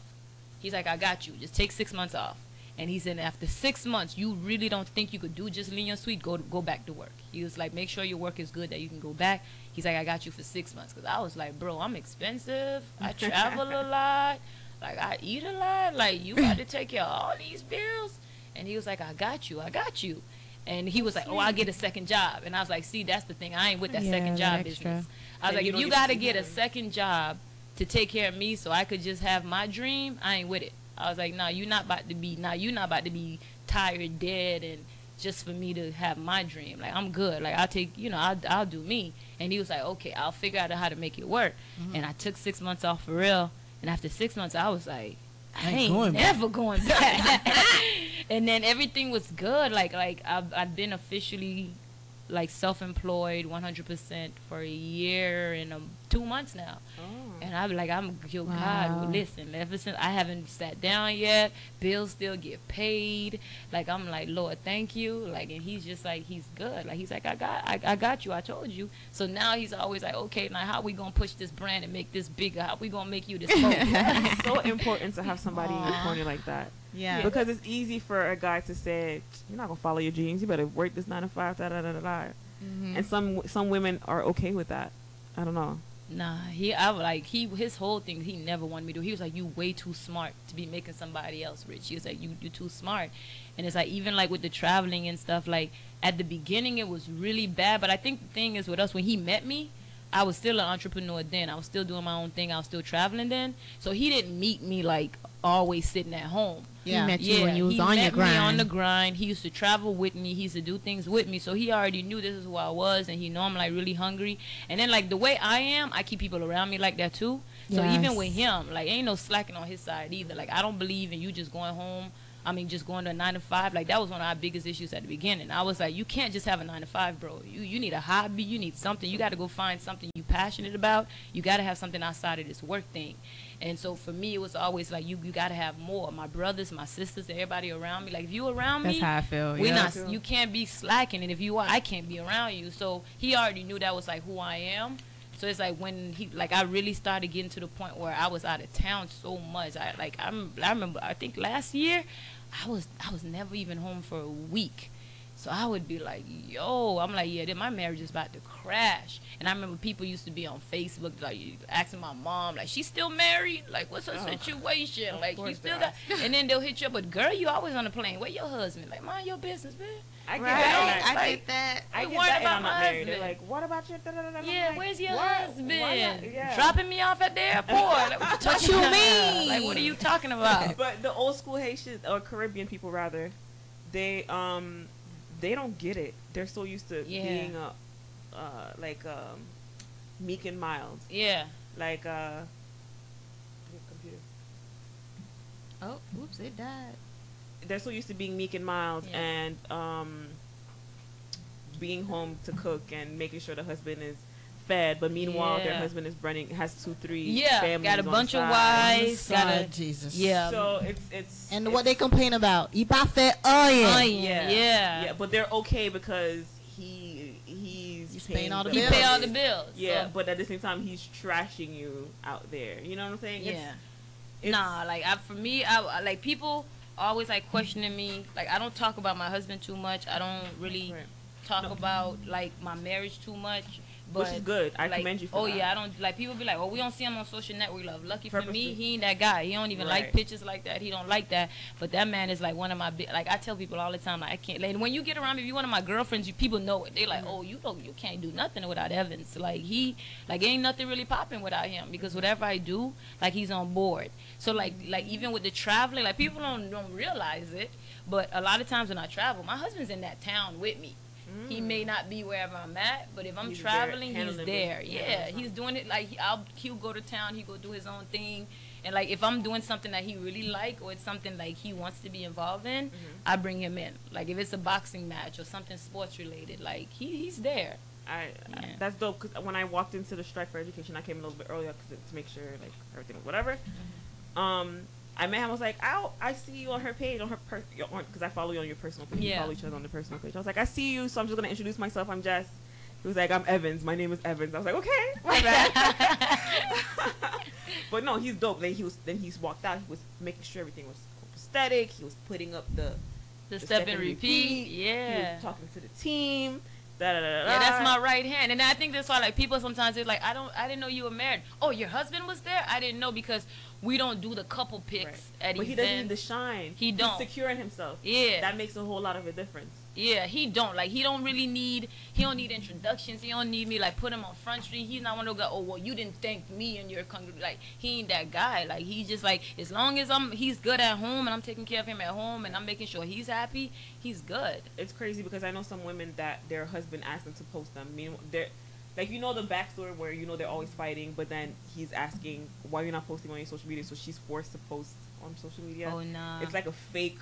He's like, I got you. Just take six months off. And he said after six months, you really don't think you could do just L'Union Suite, go go back to work. He was like, make sure your work is good that you can go back. He's like, I got you for six months because I was like, bro, I'm expensive. I travel a lot. Like I eat a lot. Like you got to take care of all these bills. And he was like, I got you. I got you. And he was like, "Oh, I'll get a second job." And I was like, "See, that's the thing. I ain't with that Yeah, second job extra. business." I was And like, you "If you got to see get a second job to take care of me, so I could just have my dream, I ain't with it." I was like, "No, you're not about to be. Now you're not about to be tired, dead, and just for me to have my dream. Like I'm good. Like I'll take, you know, I'll, I'll do me." And he was like, "Okay, I'll figure out how to make it work." Mm-hmm. And I took six months off for real. And after six months, I was like, I Ain't ain't going back. never going back. and then everything was good. Like like I've I've been officially like self-employed 100% for a year and um, two months now. And I'm like, I'm, yo, Wow. God, listen, ever since I haven't sat down yet, bills still get paid. Like, I'm like, Lord, thank you. Like, and he's just like, he's good. Like, he's like, I got, I, I got you. I told you. So now he's always like, okay, now how we going to push this brand and make this bigger? How we going to make you this focus? It's so important to have somebody in your corner like that. Yeah. Because it's easy for a guy to say, "You're not gonna follow your dreams. You better work this nine to five, Da da da da da. Mm-hmm. And some some women are okay with that. I don't know. Nah, he I like he his whole thing he never wanted me to. He was like you way too smart to be making somebody else rich. He was like you you too smart, and it's like even like with the traveling and stuff. Like at the beginning it was really bad, but I think the thing is with us when he met me, I was still an entrepreneur then. I was still doing my own thing. I was still traveling then. So he didn't meet me like always sitting at home. Yeah. He met you when you was he on met your grind. Me on the grind. He used to travel with me. He used to do things with me. So he already knew this is who I was, and he know I'm like really hungry. And then like the way I am, I keep people around me like that too. So Yes. even with him, like ain't no slacking on his side either. Like I don't believe in you just going home. I mean, just going to a nine to five. Like that was one of our biggest issues at the beginning. I was like, you can't just have a nine to five, bro. You you need a hobby. You need something. You got to go find something you passionate about. You got to have something outside of this work thing. And so for me, it was always like you you got to have more. My brothers, my sisters, everybody around me. Like if you around me, That's how I feel. we yeah. not you can't be slacking and if you are i can't be around you so he already knew that was like who i am so it's like when he like i really started getting to the point where i was out of town so much i like i'm i remember i think last year i was i was never even home for a week so I would be like, yo, I'm like, yeah, then my marriage is about to crash. And I remember people used to be on Facebook, like, asking my mom, like, she's still married? Like, what's her situation? Like, you still they got. And then they'll hit you up, but girl, you always on the plane. Where your husband? Like, mind your business, man. I get Right. that. and I Like, get that. I get worried that, and about I'm not my married. They're like, what about your? Yeah, like, where's your why- husband? not? Yeah. Dropping me off at the airport. Like, what you, you mean? Like, what are you talking about? But the old school Haitian or Caribbean people rather, they um, they don't get it. They're so used to Yeah. being a, uh, like um, meek and mild, yeah. like uh. Computer. Oh, oops, it died. they're so used to being meek and mild Yeah. and um, being home to cook and making sure the husband is fed. But meanwhile, their husband is running has two, three Yeah, families got a on the bunch of wives. Got a Jesus. yeah. So it's it's And it's, what they complain about? You buy fat onion. onion. yeah, Yeah. yeah, but they're okay because he he's, He's paying all the bills. He bills. pay all the bills. Yeah, so- but at the same time, he's trashing you out there. You know what I'm saying? Yeah. it's- nah, like I, for me, I I- like people always like questioning me. Like I don't talk about my husband too much. I don't really Right. talk No. about like my marriage too much. But Which is good. I like, commend you for oh that. yeah, I don't like people be like, oh, we don't see him on social network. Love, lucky for me, he ain't that guy. He don't even like Right. pictures like that. He don't like that. But that man is like one of my big. Like I tell people all the time, like I can't. Like when you get around me, if you one of my girlfriends, you people know it. They Mm-hmm. like, oh, you don't, you can't do nothing without Evans. Like he, like ain't nothing really popping without him because whatever I do, like he's on board. So like, Mm-hmm. like even with the traveling, like people don't don't realize it. But a lot of times when I travel, my husband's in that town with me. He may not be wherever I'm at, but if I'm Mm. He's there traveling, he's there. Yeah, Yeah, he's doing it like I'll he'll go to town, he go do his own thing, and like if I'm doing something that he really like or it's something like he wants to be involved in, Mm-hmm. I bring him in. Like if it's a boxing match or something sports related, like he, he's there. I, I that's dope because when I walked into the strike for education, I came a little bit earlier 'cause to make sure like everything was whatever. Um, I met him. I was like, I I see you on her page on her because I follow you on your personal page. We follow each other on the personal page. I was like, I see you, so I'm just gonna introduce myself. I'm Jess. He was like, I'm Evans. My name is Evans. I was like, okay, my bad. but no, he's dope. Then he was then he's walked out. He was making sure everything was, aesthetic. He was putting up the The the step and repeat. He Yeah. was talking to the team. Da, da, da, Yeah, that's my right hand, and I think that's why like people sometimes they're like, I don't, I didn't know you were married. Oh, your husband was there. I didn't know because we don't do the couple pics Right. at But he doesn't need events. to shine. He He's don't. secure in himself. Yeah. That makes a whole lot of a difference. Yeah, he don't like he don't really need he don't need introductions. He don't need me like put him on front street. He's not one of those guy. Oh well, you didn't thank me and your congr like he ain't that guy. Like he just like as long as I'm he's good at home and I'm taking care of him at home and I'm making sure he's happy, he's good. It's crazy because I know some women that their husband asked them to post them. Mean they're like you know the backstory where you know they're always fighting, but then he's asking why you're not posting on your social media, so she's forced to post on social media. Oh nah. It's like a fake.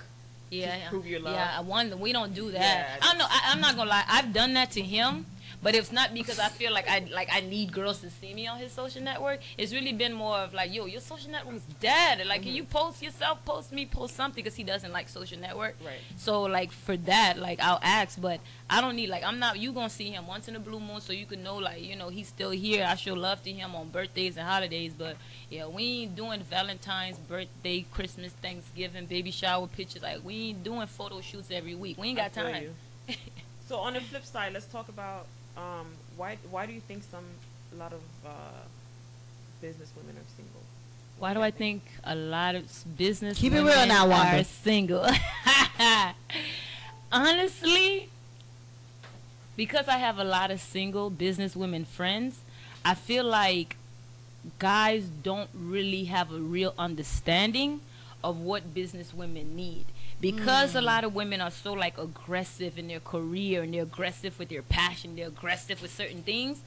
Yeah, prove your love. Yeah, I wonder we don't do that. Yeah, I don't know. I, I'm not gonna lie. I've done that to him, but it's not because I feel like I like I need girls to see me on his social network. It's really been more of like, yo, your social network's dead. Like, Mm-hmm. can you post yourself? Post me. Post something because he doesn't like social network. Right. So like for that, like I'll ask, but I don't need like I'm not. You gonna see him once in a blue moon, so you can know like you know he's still here. I show love to him on birthdays and holidays, but yeah, we ain't doing Valentine's, birthday, Christmas, Thanksgiving, baby shower pictures. Like we ain't doing photo shoots every week. We ain't got time. so on the flip side, let's talk about um, why why do you think some a lot of uh, business women are single? Why do I think a lot of business Keep it real women now, Wanda. are single? Honestly, because I have a lot of single business women friends, I feel like guys don't really have a real understanding of what business women need. Because a lot mm. of women are so like aggressive in their career and they're aggressive with their passion, they're aggressive with certain things,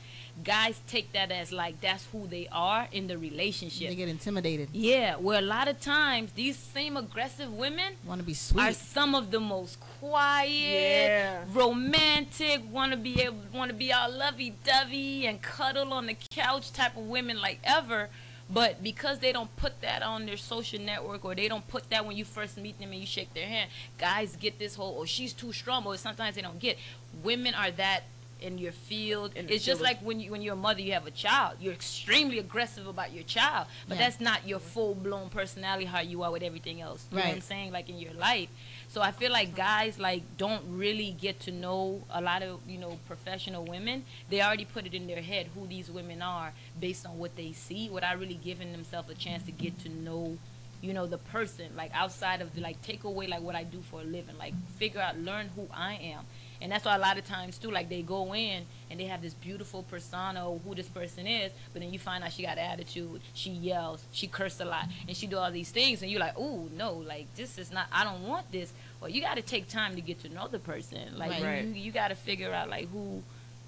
guys take that as like that's who they are in the relationship. They get intimidated. Yeah, where a lot of times these same aggressive women Want to be sweet are sweet. some of the most quiet, Yeah. romantic, want to be able, want to be all lovey-dovey and cuddle on the couch type of women like ever. But because they don't put that on their social network or they don't put that when you first meet them and you shake their hand, guys get this whole, oh, she's too strong, or sometimes they don't get. Women are that in your field. In it's just field. like when you when you're a mother, you have a child. You're extremely aggressive about your child, but Yeah. that's not your full blown personality how you are with everything else. You know what I'm saying? Like in your life. So I feel like guys like don't really get to know a lot of you know professional women. They already put it in their head who these women are based on what they see, without really giving themselves a chance to get to know you know the person. Like outside of the, like take away like what I do for a living. Like figure out learn who I am and that's why a lot of times too like they go in and they have this beautiful persona of who this person is but then you find out she got attitude she yells she curses a lot and she do all these things and you're like oh no like this is not I don't want this. Well you got to take time to get to know the person. Like Right. you, you, you got to figure out like who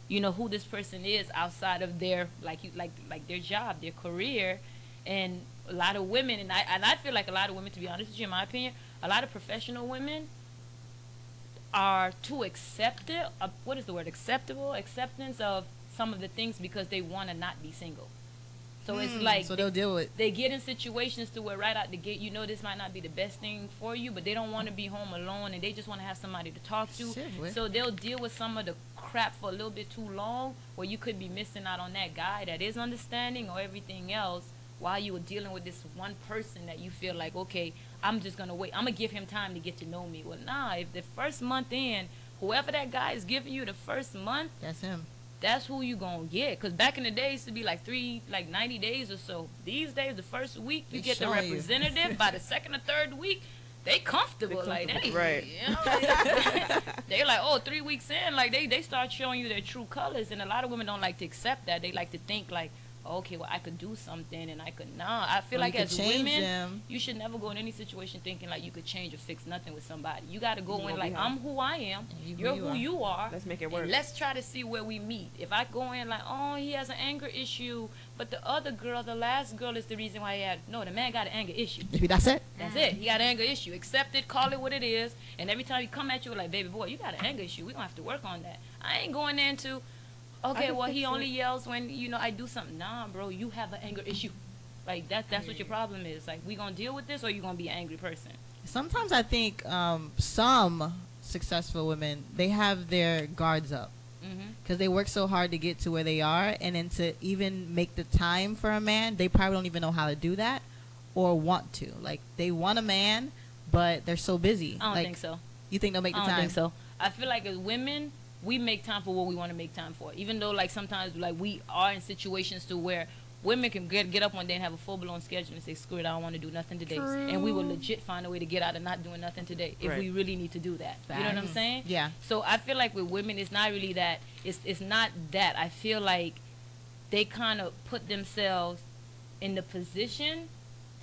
you know who this person is outside of their like you like like their job their career. And a lot of women and I and I feel like a lot of women to be honest with you in my opinion a lot of professional women are too accepted uh, what is the word? Acceptable acceptance of some of the things because they want to not be single. So it's like so they- they'll deal with. they get in situations to where right out the gate you know this might not be the best thing for you but they don't want to be home alone and they just want to have somebody to talk to. Shit, so they'll deal with some of the crap for a little bit too long where you could be missing out on that guy that is understanding or everything else while you were dealing with this one person that you feel like okay i'm just gonna wait i'm gonna give him time to get to know me well nah if the first month in whoever that guy is giving you the first month That's him. that's who you gonna get. Cause back in the days, to be like three, like ninety days or so. These days, the first week you They get the representative. by the second or third week, they comfortable. They like comfortable, they, right. You know, they're like, oh, three weeks in, like they they start showing you their true colors, and a lot of women don't like to accept that. They like to think like, okay, well, I could do something, and I could not. I feel Or like as change women, them. you should never go in any situation thinking like you could change or fix nothing with somebody. You got to go You in like. I'm who I am. You you're you who are. you are. Let's make it work. let's try to see where we meet. If I go in like, oh, he has an anger issue, but the other girl, the last girl, is the reason why he had. No, the man got an anger issue. Maybe that's it. That's it. He got an anger issue. Accept it. Call it what it is. And every time he come at you like, baby boy, you got an anger issue. We gonna have to work on that. I ain't going into, okay, well he it. only yells when you know I do something. Nah, bro, you have an anger issue. Like that. That's what your problem is. Like we gonna deal with this, or you gonna be an angry person. Sometimes I think um, some successful women they have their guards up Mm-hmm. because they work so hard to get to where they are, and then to even make the time for a man, they probably don't even know how to do that or want to. Like they want a man, but they're so busy. I don't like, think so. You think they'll make the I don't time? think so. I feel like as women, we make time for what we want to make time for. Even though like sometimes like we are in situations to where women can get get up one day and have a full blown schedule and say, "Screw it, I don't want to do nothing today," and we will legit find a way to get out of not doing nothing today if Right. we really need to do that. You know what I'm saying? Yeah. So I feel like with women, it's not really that. It's it's not that. I feel like they kind of put themselves in the position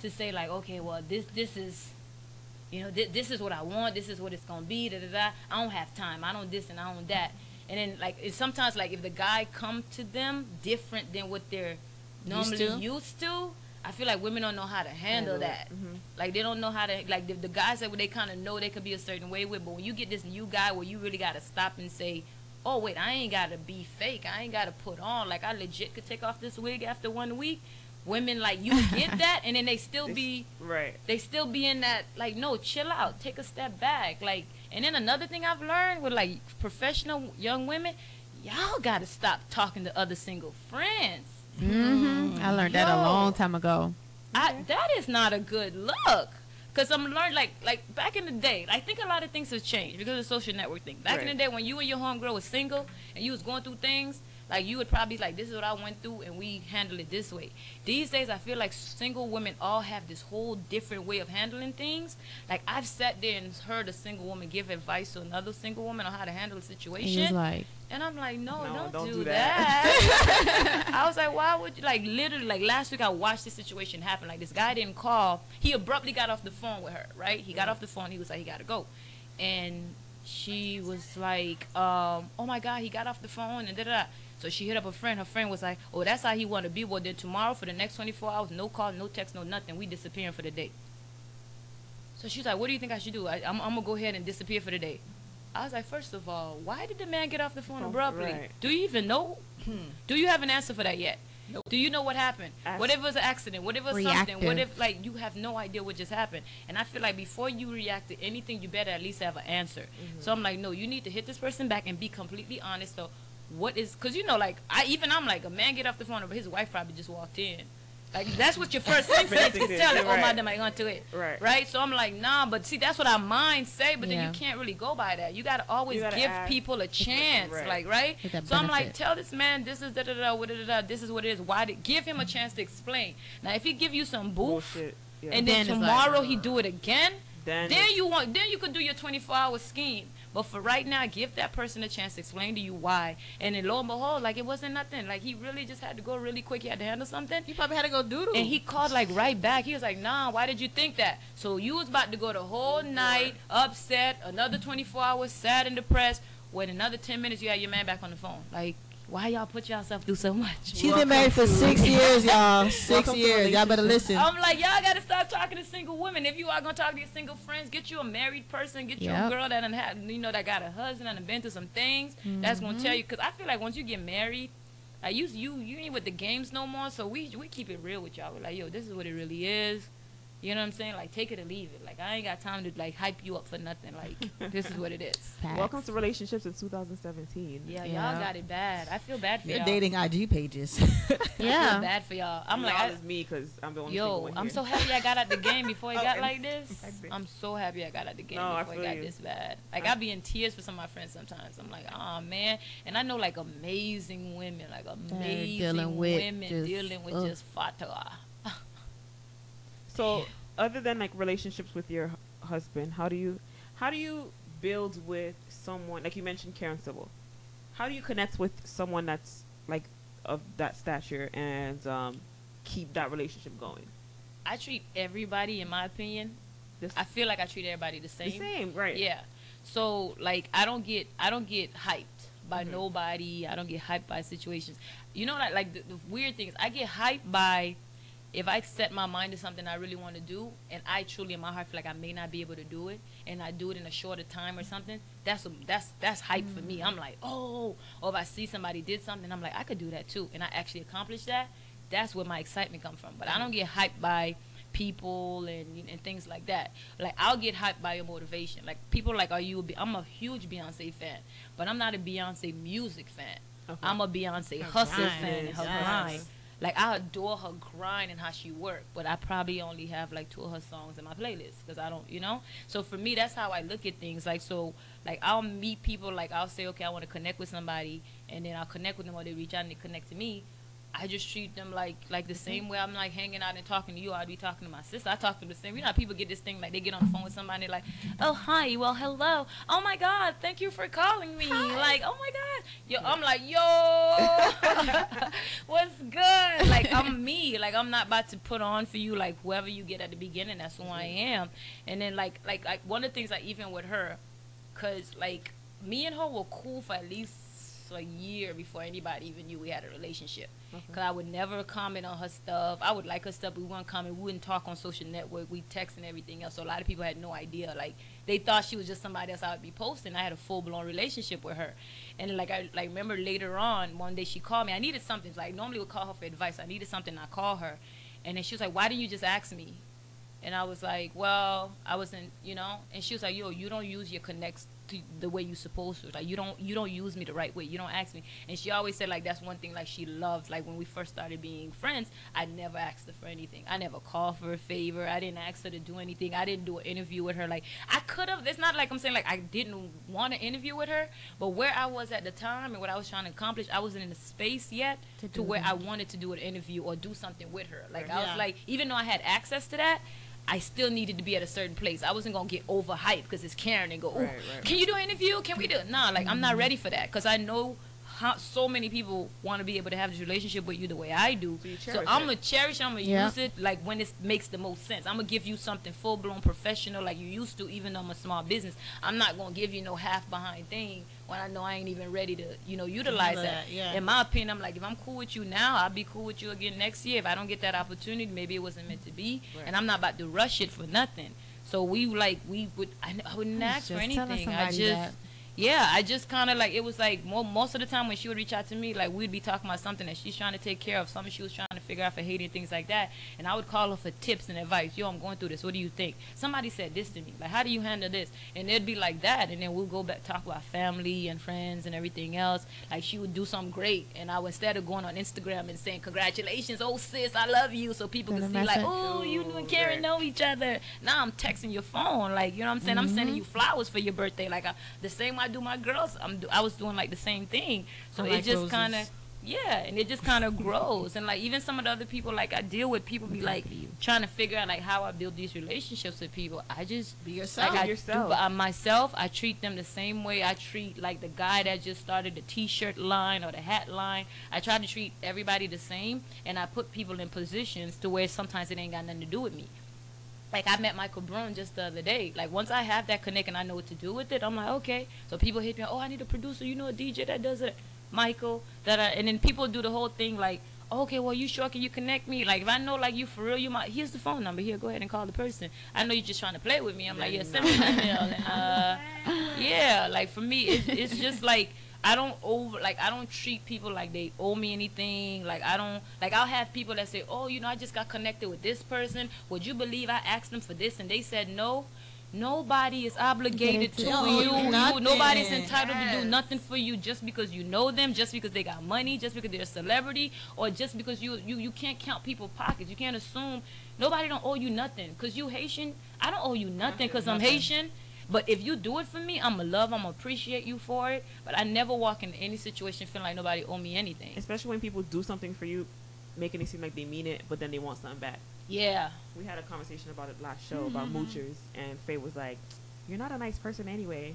to say like, okay, well, this this is, you know, this, this is what I want. This is what it's gonna be. Da da da. I don't have time. I don't this and I don't that. And then like it's sometimes like if the guy come to them different than what they're normally to? used to. I feel like women don't know how to handle, that. Like they don't know how to like the, the guys that they kind of know they could be a certain way with, but when you get this new guy where you really got to stop and say, "Oh wait, I ain't got to be fake. I ain't got to put on like I legit could take off this wig after one week." Women like you get that, and then they still be Right. they still be in that like no chill out take a step back like and then another thing i've learned with like professional young women y'all gotta stop talking to other single friends. Hmm I learned that a long time ago. I, that is not a good look because i'm learning like like back in the day i think a lot of things have changed because of the social network thing back in the day when you and your homegirl was single and you was going through things like you would probably like this is what i went through and we handle it this way these days i feel like single women all have this whole different way of handling things like i've sat there and heard a single woman give advice to another single woman on how to handle a And he was situation like, and I'm like, no, No, don't, don't do, do that. I was like, why would you like literally like last week I watched this situation happen. Like this guy didn't call. He abruptly got off the phone with her, right? He got off the phone, he was like, he gotta go. And she was like, um, oh my god, he got off the phone and da da da. So she hit up a friend. Her friend was like, oh, that's how he wanna be. Well then tomorrow for the next twenty four hours, no call, no text, no nothing. We disappearing for the day. So she's like, what do you think I should do? I, I'm, I'm gonna go ahead and disappear for the day. I was like, first of all, why did the man get off the phone Oh, abruptly? right. Do you even know? Do you have an answer for that yet? Do you know what happened? Ask- What if it was an accident? What if it was something? What if like you have no idea what just happened? And I feel like before you react to anything, you better at least have an answer. Mm-hmm. So I'm like, no, you need to hit this person back and be completely honest. So what is? Because you know, like I even I'm like a man get off the phone, but his wife probably just walked in. Like that's what your first instinct First is thing telling. is, Oh my, right. damn, I gonna do it. Right. Right. So I'm like, nah, but see, that's what our minds say. But then you can't really go by that. You gotta always You gotta give ask. people a chance. Right. Like right. With that So I'm like, tell this man this is da da da da da da. This is what it is. Why did give him a chance to explain? Now if he give you some boof, Bullshit. Yeah. and then, Then it's like, tomorrow he do it again, then, then you want then you could do your 24 hour scheme. But for right now, give that person a chance to explain to you why. And then lo and behold, like it wasn't nothing. Like he really just had to go really quick. He had to handle something. He probably had to go doodle. And he called like right back. He was like, "Nah, why did you think that?" So you was about to go the whole night upset, another 24 hours sad and depressed. Wait another 10 minutes, you had your man back on the phone. Like, why y'all put yourself through so much? She's been married for six years, y'all. Six Welcome years. Y'all better listen. I'm like, y'all gotta stop talking to single women. If you are gonna talk to your single friends, get you a married person, get you a girl that done had, you know, that got a husband and been through some things. That's gonna tell mm-hmm. you, cause I feel like once you get married, like you, you, you ain't with the games no more. So we, we keep it real with y'all. We're like, yo, this is what it really is. You know what I'm saying? Like, take it or leave it. Like, I ain't got time to like hype you up for nothing. Like, this is what it is. Facts. Welcome to relationships in 2017. Yeah, Yeah. y'all got it bad. I feel bad for They're y'all. dating IG pages. yeah, I feel Yeah. bad for y'all. I'm like, Y'all I, is me because I'm the only Yo, one I'm here. so happy I got out the game before it Oh, got like this. I'm so happy I got out the game No, before it got you. this bad. Like I be in tears for some of my friends sometimes. I'm like, oh man, and I know like amazing women, like amazing dealing with women just- dealing with ugh. just fatwa. So, other than like relationships with your hu- husband, how do you how do you build with someone like you mentioned Karen Civil? How do you connect with someone that's like of that stature and um, keep that relationship going? I treat everybody, in my opinion, This, I feel like I treat everybody the same. the same. right? Yeah. So like I don't get I don't get hyped by Mhm. nobody. I don't get hyped by situations. You know like like the, the weird thing is I get hyped by if I set my mind to something I really want to do and I truly in my heart feel like I may not be able to do it and I do it in a shorter time or something, that's a, that's that's hype for me. I'm like, "Oh, or if I see somebody did something, I'm like, I could do that too and I actually accomplished that. That's where my excitement comes from. But I don't get hyped by people and and things like that. Like I'll get hyped by your motivation. Like people are like, are you? A, Be-" I'm a huge Beyonce fan, but I'm not a Beyonce music fan. Okay. I'm a Beyonce hustle fan. Her Yes. grind. Like I adore her grind and how she work, but I probably only have like two of her songs in my playlist because I don't, you know. So for me, that's how I look at things. Like so, like I'll meet people, like I'll say, okay, I want to connect with somebody, and then I'll connect with them, or they reach out and they connect to me. I just treat them like like the mm-hmm. same way I'm like hanging out and talking to you. I'd be talking to my sister. I talk to the same. You know, people get this thing like they get on the phone with somebody like, oh hi, well hello, oh my god, thank you for calling me. Like oh my god, yo, I'm like yo, what's good? Like I'm me. Like I'm not about to put on for you like whoever you get at the beginning. That's who I mm-hmm. am. And then like like like one of the things like even with her, cause like me and her were cool for at least a year before anybody even knew we had a relationship. Mm-hmm. Cause I would never comment on her stuff. I would like her stuff, but we wouldn't comment. We wouldn't talk on social network. We text and everything else. So a lot of people had no idea. Like they thought she was just somebody else I would be posting. I had a full blown relationship with her, and like I like remember later on one day she called me. I needed something. Like normally would call her for advice. I needed something. I call her, and then she was like, "Why didn't you just ask me?" And I was like, "Well, I wasn't, you know." And she was like, "Yo, you don't use your connects to the way you supposed to. Like you don't you don't use me the right way. You don't ask me." And she always said like that's one thing like she loved. Like when we first started being friends, I never asked her for anything. I never called for a favor. I didn't ask her to do anything. I didn't do an interview with her. Like I could have. It's not like I'm saying like I didn't want to interview with her, but where I was at the time and what I was trying to accomplish, I wasn't in the space yet To to, where that. I wanted to do an interview or do something with her. Like I was like, even though I had access to that. I still needed to be at a certain place. I wasn't gonna get overhyped because it's Karen and go, Right, right. can you do an interview? Can we do it?" Nah, like I'm not ready for that because I know how so many people want to be able to have this relationship with you the way I do. So So, I'm gonna cherish. I'm gonna Yeah. use it like when it makes the most sense. I'm gonna give you something full blown professional like you used to, even though I'm a small business. I'm not gonna give you no half behind thing when I know I ain't even ready to, you know, utilize that. yeah. In my opinion, I'm like, if I'm cool with you now, I'll be cool with you again next year. If I don't get that opportunity, maybe it wasn't meant to be, Right. and I'm not about to rush it for nothing. So we like we would I, I wouldn't ask for anything. I just that. Yeah, I just kind of like it was like mo most of the time when she would reach out to me, like we'd be talking about something that she's trying to take care of, something she was trying to figure out for Haiti and things like that, and I would call her for tips and advice. Yo, I'm going through this. What do you think? Somebody said this to me. Like, how do you handle this? And it'd be like that, and then we'll go back talk about family and friends and everything else. Like she would do something great, and I would instead of going on Instagram and saying congratulations, oh sis, I love you, so people Send could see like, oh, you and Right. Karen know each other. Now I'm texting your phone, like you know what I'm saying. I'm sending Mm-hmm. you flowers for your birthday, like I, the same I do my girls. I'm do, I was doing like the same thing, so I it just kind of yeah, and it just kind of grows. And like even some of the other people like I deal with, people be like trying to figure out like how I build these relationships with people. I just Be yourself. like I yourself. do uh, myself. I treat them the same way I treat like the guy that just started the T-shirt line or the hat line. I try to treat everybody the same, and I put people in positions to where sometimes it ain't got nothing to do with me. Like I met Michael Brown just the other day. Like once I have that connect and I know what to do with it, I'm like okay. So people hit me, oh I need a producer. You know a DJ that does it, Michael. That I, and then people do the whole thing like. Okay, well, you sure can you connect me? Like, if I know, like, you for real, you might. Here's the phone number. Here, go ahead and call the person. I know you're just trying to play with me. I'm like, yeah, send me an email. And, uh, yeah, like for me, it's, it's just like I don't over like I don't treat people like they owe me anything. Like I don't like I'll have people that say, oh, you know, I just got connected with this person. Would you believe I asked them for this and they said no? Nobody is obligated to to do you. you. Nobody's entitled to do nothing for you just because you know them, just because they got money, just because they're a celebrity, or just because you you, you can't count people's pockets. You can't assume nobody don't owe you nothing. Cause you Haitian, I don't owe you nothing because I'm Haitian. But if you do it for me, I'ma love, I'ma appreciate you for it. But I never walk in any situation feeling like nobody owe me anything. Especially when people do something for you, making it seem like they mean it, but then they want something back. Yeah. We had a conversation about it last show about mm-hmm. moochers, and Faye was like, "You're not a nice person anyway."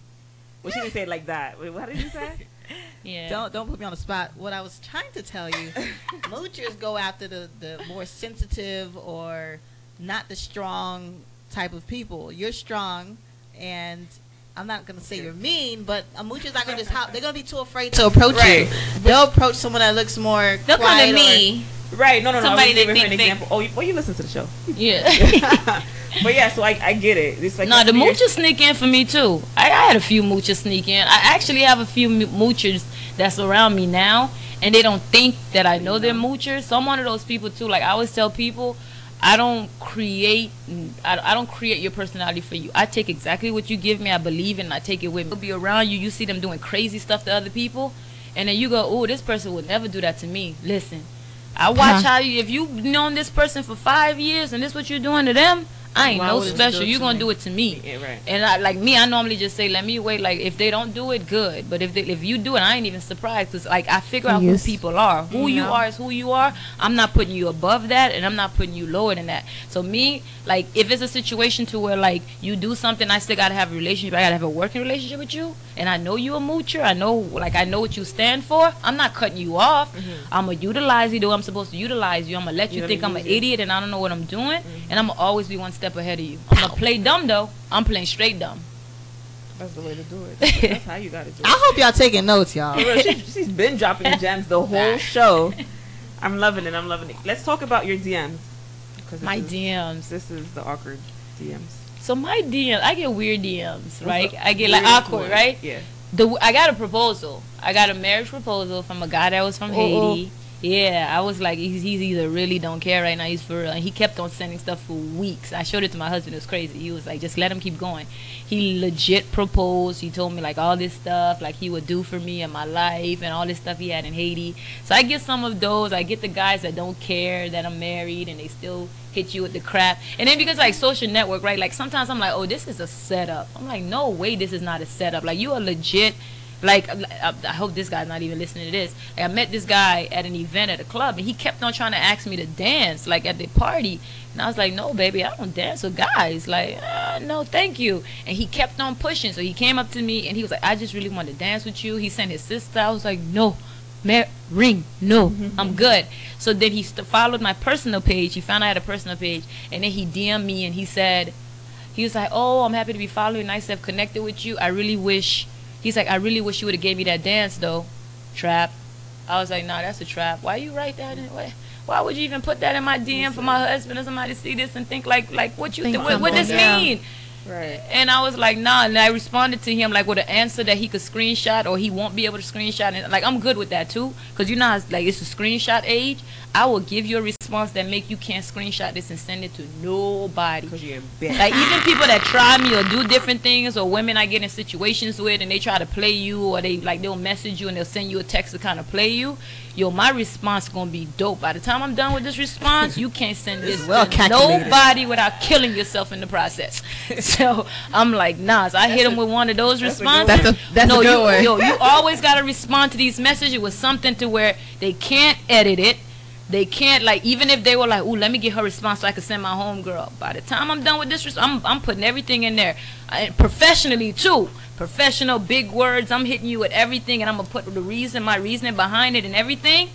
Well, she didn't say it like that. Wait, what did you say? Yeah. Don't don't put me on the spot. What I was trying to tell you, moochers go after the the more sensitive or not the strong type of people. You're strong, and I'm not gonna say you're mean, but a moocher's not gonna just hop. They're gonna be too afraid to approach Right. you. They'll approach someone that looks more. They'll come to me. right? No, no, no. Somebody I was giving her an think they- example. Oh, you, well, you listen to the show. Yeah. but yeah, so I, I get it. It's like no, the you have to be moochers sneak in for me too. I, I had a few moochers sneak in. I actually have a few moochers that's around me now, and they don't think that I know they're moochers. So I'm one of those people too. Like I always tell people, I don't create. I, I don't create your personality for you. I take exactly what you give me. I believe in. and I take it with me. I'll be around you. You see them doing crazy stuff to other people, and then you go, "Oh, this person would never do that to me." Listen. I watch Huh. how you if you've known this person for five years and this what you're doing to them. I ain't Why no special. You to gonna me? do it to me. Yeah, right. And I, like me, I normally just say, let me wait. Like if they don't do it, good. But if they, if you do it, I ain't even surprised because like I figure out Yes. who people are. Who you Yeah. are is who you are. I'm not putting you above that, and I'm not putting you lower than that. So me, like if it's a situation to where like you do something, I still gotta have a relationship. I gotta have a working relationship with you, and I know you a moocher. I know like I know what you stand for. I'm not cutting you off. Mm-hmm. I'm gonna utilize you the way I'm supposed to utilize you. I'm gonna let you You're think I'm an it. idiot and I don't know what I'm doing, mm-hmm. and I'm gonna always be one step ahead of you. I'm gonna play dumb though. I'm playing straight dumb. That's the way to do it. That's, that's how you got to do it. I hope y'all taking notes, y'all. Real, she, she's been dropping gems the whole show. I'm loving it. I'm loving it. Let's talk about your DMs. My is- DMs. This is the awkward DMs. So my DMs, I get weird DMs, right? I get like awkward, one? right? Yeah. The I got a proposal. I got a marriage proposal from a guy that was from Uh-oh. Haiti. Yeah, I was like, he's, he's either really don't care right now, he's for real. And he kept on sending stuff for weeks. I showed it to my husband. It was crazy. He was like, just let him keep going. He legit proposed. He told me like all this stuff, like he would do for me in my life and all this stuff he had in Haiti. So I get some of those. I get the guys that don't care that I'm married and they still hit you with the crap. And then because like social network, right? Like sometimes I'm like, oh, this is a setup. I'm like, no way, this is not a setup. Like you are legit. Like I, I hope this guy's not even listening to this. Like, I met this guy at an event at a club, and he kept on trying to ask me to dance, like at the party. And I was like, no, baby, I don't dance with guys. Like, uh, no, thank you. And he kept on pushing. So he came up to me, and he was like, I just really want to dance with you. He sent his sister. I was like, no, Mar- ring, no, I'm good. So then he st- followed my personal page. He found I had a personal page, and then he DM'd me, and he said, he was like, "Oh, I'm happy to be following. Nice to have connected with you. I really wish." He's like, "I really wish you would have gave me that dance though." Trap. I was like, "Nah, that's a trap. Why you write that? In, why, why would you even put that in my DM for my husband or somebody to see this and think like, like what you, Think th- what, what this yeah. mean?" Right. And I was like, nah. And I responded to him like with an answer that he could screenshot or he won't be able to screenshot. And like I'm good with that too, cause you know how it's, like it's a screenshot age. I will give you a response that make you can't screenshot this and send it to nobody. Because you're a bitch. Like even people that try me or do different things or women I get in situations with and they try to play you or they like they'll message you and they'll send you a text to kind of play you. Yo, my response gonna be dope. By the time I'm done with this response, you can't send this well to calculated. nobody without killing yourself in the process. so I'm like, nah. So I hit him with one of those that's a responses. That's a- that's no, a good you, one. Yo, you always gotta respond to these messages with something to where they can't edit it. They can't like even if they were like, "Ooh, let me get her response so I can send my home girl." By the time I'm done with this, I'm I'm putting everything in there, I, professionally too. Professional, big words. I'm hitting you with everything, and I'm gonna put the reason, my reasoning behind it, and everything.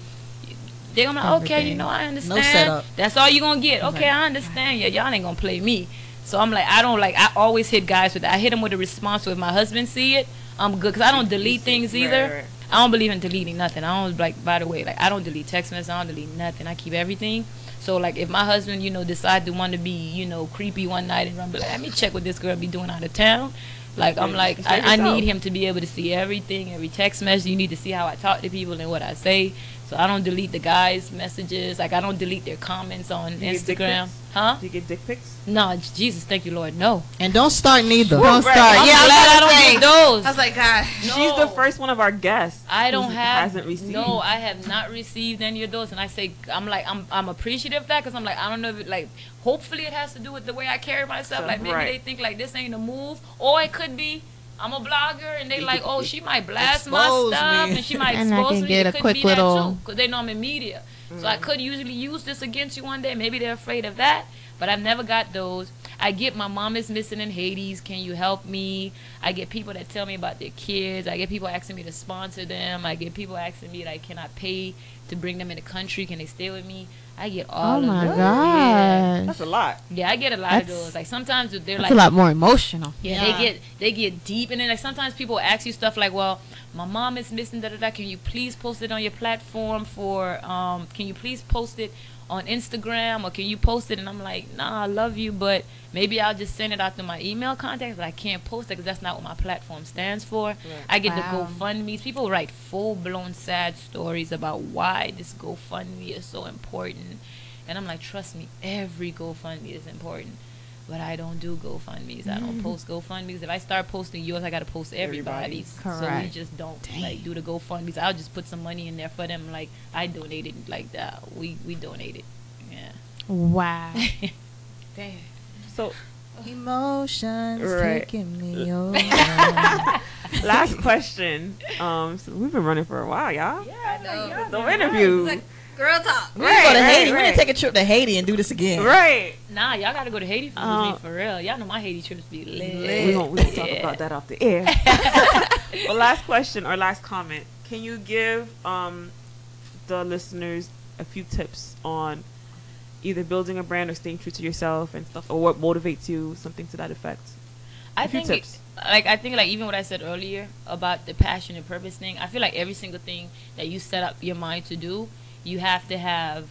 They're gonna like, okay, you know, I understand. No setup. That's all you're gonna get. Okay, I understand. Yeah, y'all ain't gonna play me. So I'm like, I don't like. I always hit guys with that. I hit them with a response. So if my husband see it, I'm good. Cause I don't delete things either. right. I don't believe in deleting nothing. I don't like. By the way, like I don't delete text messages. I don't delete nothing. I keep everything. So like, if my husband, you know, decide to want to be, you know, creepy one night and run, but like, let me check what this girl be doing out of town. Like I'm like, I, I need him to be able to see everything, every text message. You need to see how I talk to people and what I say. So I don't delete the guys' messages. Like I don't delete their comments on you Instagram. Huh? Do you get dick pics? No, Jesus, thank you, Lord. No. And don't start neither. Don't Don't start. start. I'm Yeah, I glad I was don't gonna say. get those. I was like, God. No. She's the first one of our guests. I don't have. Hasn't received. No, I have not received any of those, and I say I'm like I'm I'm appreciative of that because I'm like I don't know if it, like hopefully it has to do with the way I carry myself. So, like maybe right. they think like this ain't a move, or it could be. I'm a blogger, and they You like, oh, she might blast my stuff, me. and she might And I expose can me. get it a could quick be little- that too, because they know I'm in media. So I could usually use this against you one day. Maybe they're afraid of that, but I've never got those. I get my mom is missing in Haiti. Can you help me? I get people that tell me about their kids. I get people asking me to sponsor them. I get people asking me like, can I pay to bring them in the country? Can they stay with me? I get all Oh of my those. Yeah. gosh. That's a lot. yeah, I get a lot of those. Like sometimes they're That's like a lot more emotional. yeah, Yeah. they get they get deep, and then like sometimes people ask you stuff like, "Well, my mom is missing. Da da da. Can you please post it on your platform for? Um, can you please post it on Instagram or can you post it?" And I'm like, "Nah, I love you, but maybe I'll just send it out to my email contacts, but I can't post it because that's not what my platform stands for. I get Wow. the GoFundmes. People write full blown sad stories about why this GoFundMe is so important." And I'm like, trust me, every GoFundMe is important. But I don't do GoFundmes. I don't post GoFundmes. If I start posting yours, I got to post everybody's. So we just don't like do the GoFundmes. I'll just put some money in there for them. Like I donated like that. We we donated. Yeah. Wow. Damn. So Emotions Right. taking me over. last question. Um, so we've been running for a while, y'all. Yeah, I know. The interview. Girl talk. We Right, need to go to right, Haiti. We right. need to take a trip to Haiti and do this again. Right. Nah, y'all gotta go to Haiti for, Uh, with me for real. Y'all know my Haiti trips be lit. We won't, we won't talk Yeah. about that off the air. well, last question or last comment. Can you give um, the listeners a few tips on either building a brand or staying true to yourself and stuff, or what motivates you, something to that effect? I A few think, tips. like I think, like even what I said earlier about the passion and purpose thing. I feel like every single thing that you set up your mind to do, you have to have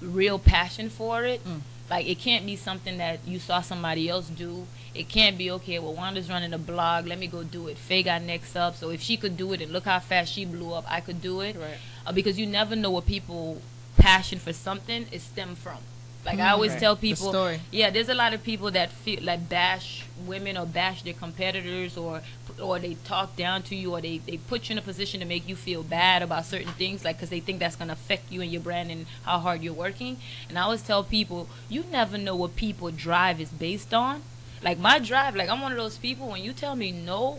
real passion for it. Mm. Like it can't be something that you saw somebody else do. It can't be okay. Well, Wanda's running a blog. Let me go do it. Faye got next up. So if she could do it, and look how fast she blew up, I could do it. Right. Uh, because you never know what people passion for something is stem from. Like I always Right. tell The people, story. yeah, there's a lot of people that feel like bash women or bash their competitors or or they talk down to you or they, they put you in a position to make you feel bad about certain things like because they think that's going to affect you and your brand and how hard you're working. And I always tell people, you never know what people drive is based on. Like my drive, like I'm one of those people when you tell me no,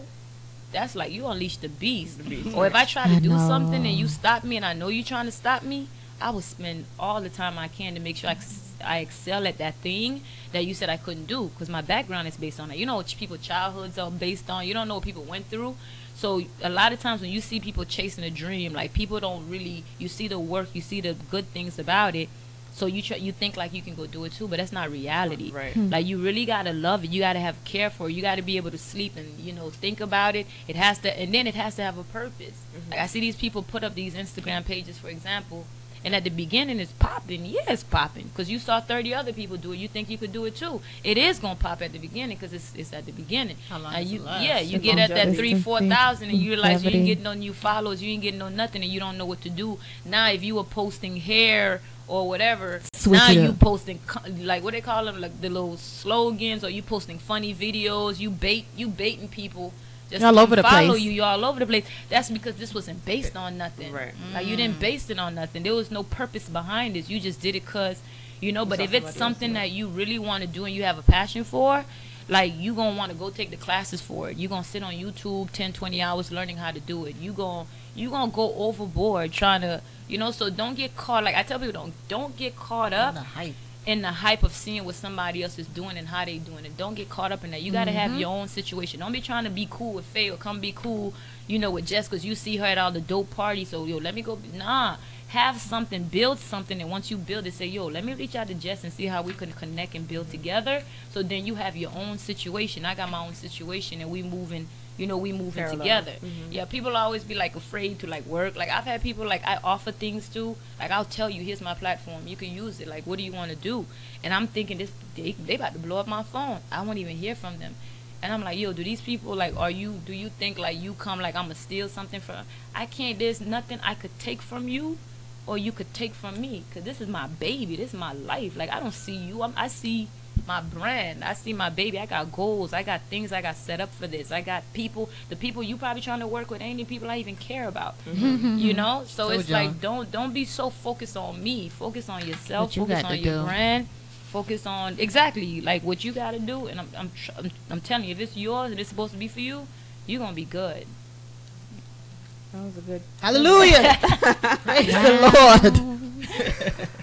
that's like you unleash the beast. Or if I try to I do something and you stop me and I know you're trying to stop me, I will spend all the time I can to make sure I, ex- I excel at that thing that you said I couldn't do because my background is based on that. You know what people childhoods are based on. You don't know what people went through. So a lot of times when you see people chasing a dream, like people don't really you see the work, you see the good things about it. So you try, you think like you can go do it too, but that's not reality. Right. Hmm. Like you really gotta love it. You gotta have care for it. You gotta be able to sleep and you know think about it. It has to, and then it has to have a purpose. Mm-hmm. Like I see these people put up these Instagram pages, for example, and at the beginning it's popping. Yeah, it's popping because you saw 30 other people do it. You think you could do it too. It is gonna pop at the beginning because it's it's at the beginning. How long And does you, it yeah, you The get at that three, four thousand, and you realize you ain't getting no new followers, you ain't getting no nothing, and you don't know what to do. Now, if you were posting hair or whatever, Switch now you up. posting like what they call them, like the little slogans, or you posting funny videos. You bait, you baiting people. Just All over the follow place. you. You all over the place. That's because this wasn't based on nothing. Right. Like you Mm. didn't base it on nothing. There was no purpose behind this. You just did it cause, you know. But saw if it's something that you really want to do and you have a passion for, like you gonna want to go take the classes for it. You gonna sit on YouTube 10, 20 hours learning how to do it. You gonna you gonna go overboard trying to, you know. So don't get caught. Like I tell people, don't don't get caught up The hype. In the hype of seeing what somebody else is doing and how they doing it. Don't get caught up in that. You got to have mm-hmm. your own situation. Don't be trying to be cool with Faye or come be cool, you know, with Jess because you see her at all the dope parties. So yo, let me go. Be, nah, have something, build something, and once you build it, say yo, let me reach out to Jess and see how we can connect and build together. So then you have your own situation. I got my own situation, and we moving. You know, we moving Parallel. together. Mm-hmm. Yeah, people always be like afraid to like work. Like I've had people like I offer things to. Like I'll tell you, here's my platform. You can use it. Like what do you want to do? And I'm thinking this they they about to blow up my phone. I won't even hear from them. And I'm like, yo, do these people like are you do you think like you come like I'm gonna steal something from I can't there's nothing I could take from you or you could take from me cuz this is my baby. This is my life. Like I don't see you. I'm, I see my brand. I see my baby. I got goals. I got things I got set up for this. I got people. The people you probably trying to work with ain't the people I even care about. Mm-hmm. You know. So Told it's y'all. like don't don't be so focused on me. Focus on yourself. You focus on your do. brand. Focus on exactly like what you got to do. And I'm I'm, tr- I'm I'm telling you, if it's yours and it's supposed to be for you, you're gonna be good. That was a good. Hallelujah. Praise the Lord.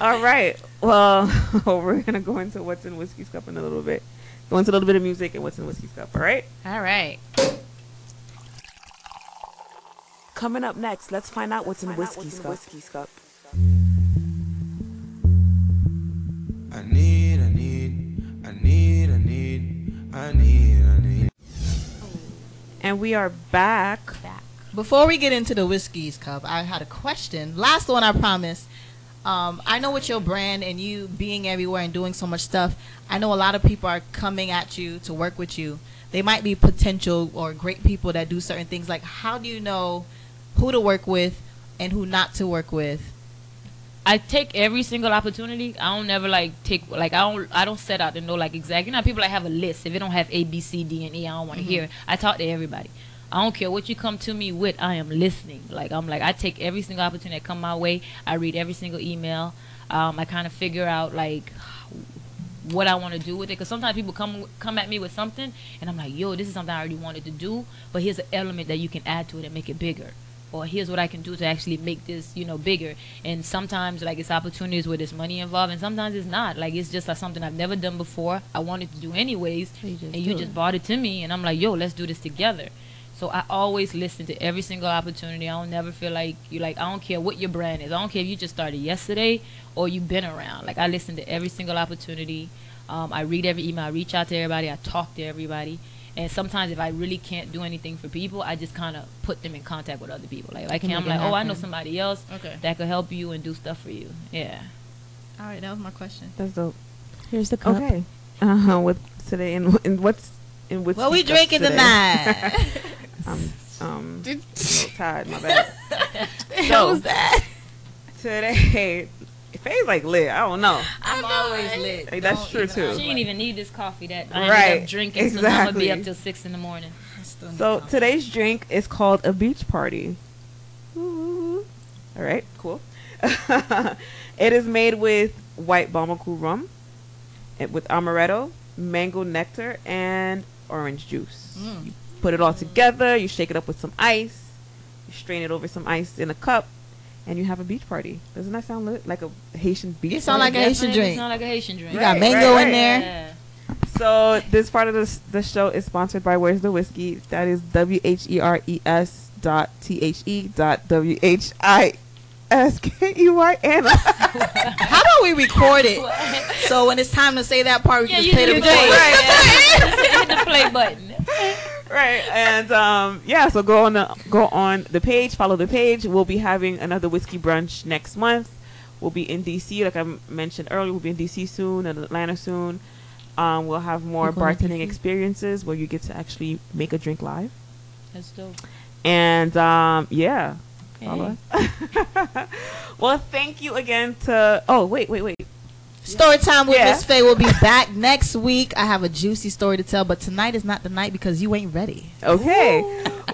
All right. Well, we're gonna go into what's in whiskey's cup in a little bit. Go into a little bit of music and what's in whiskey's cup. All right. All right. Coming up next, let's find out what's in whiskey's cup. I need, I need, I need, I need, I need, I need. And we are back. Before we get into the whiskey's cup, I had a question. Last one, I promise. Um, I know with your brand and you being everywhere and doing so much stuff, I know a lot of people are coming at you to work with you. They might be potential or great people that do certain things. Like, how do you know who to work with and who not to work with? I take every single opportunity. I don't never like take like I don't I don't set out to know like exactly. You know, people like have a list. If it don't have A B C D and E, I don't want to hear it. I talk to everybody. I don't care what you come to me with. I am listening. Like I'm like I take every single opportunity that come my way. I read every single email. Um, I kind of figure out like what I want to do with it. Because sometimes people come come at me with something, and I'm like, yo, this is something I already wanted to do, but here's an element that you can add to it and make it bigger. Or here's what I can do to actually make this, you know, bigger. And sometimes, like, it's opportunities where there's money involved, and sometimes it's not. Like, it's just like something I've never done before. I wanted to do anyways, you and you do just it. brought it to me, and I'm like, yo, let's do this together. So I always listen to every single opportunity. I don't never feel like you like. I don't care what your brand is. I don't care if you just started yesterday or you've been around. Like I listen to every single opportunity. Um, I read every email. I reach out to everybody. I talk to everybody. And sometimes if I really can't do anything for people, I just kind of put them in contact with other people. Like, like Can I'm make it like, oh, I know somebody else Okay. that could help you and do stuff for you. Yeah. All right, that was my question. That's dope. Here's the cup. Okay. Uh huh. With today and and what's in what? What we drinking tonight? I'm um a little tired. My bad. How was that? Today, Faye's like lit. I don't know. I'm always lit. Hey, that's true, even too. She like- didn't even need this coffee that I Right, ended up drinking. So I'm gonna be up till six in the morning. I still need So coffee. today's drink is called a beach party. Ooh. All right, cool. it is made with white Bamako rum, and with amaretto, mango nectar, and orange juice. Mm. You put it all together. You shake it up with some ice. You strain it over some ice in a cup, and you have a beach party. Doesn't that sound lit? like a Haitian beach? It sound party? like a Haitian Definitely drink. Sound like a Haitian drink. You got Right, mango right, in there. Yeah. So this part of the the show is sponsored by Where's the Whiskey? That is W H E R E S dot T H E dot W H I S K E Y N. How about we record it? So when it's time to say that part, we Yeah, can you just play the that. play. Right. Just hit the play button. Right, and um, yeah. So go on the go on the page, follow the page. We'll be having another whiskey brunch next month. We'll be in DC, like I mentioned earlier. We'll be in DC soon, and Atlanta soon. Um, we'll have more bartending experiences where you get to actually make a drink live. That's dope. And um, yeah, Hey. us. well, thank you again to. Oh wait, wait, wait. Story time with Yeah. Miss Faye will be back next week. I have a juicy story to tell, but tonight is not the night because you ain't ready. Okay.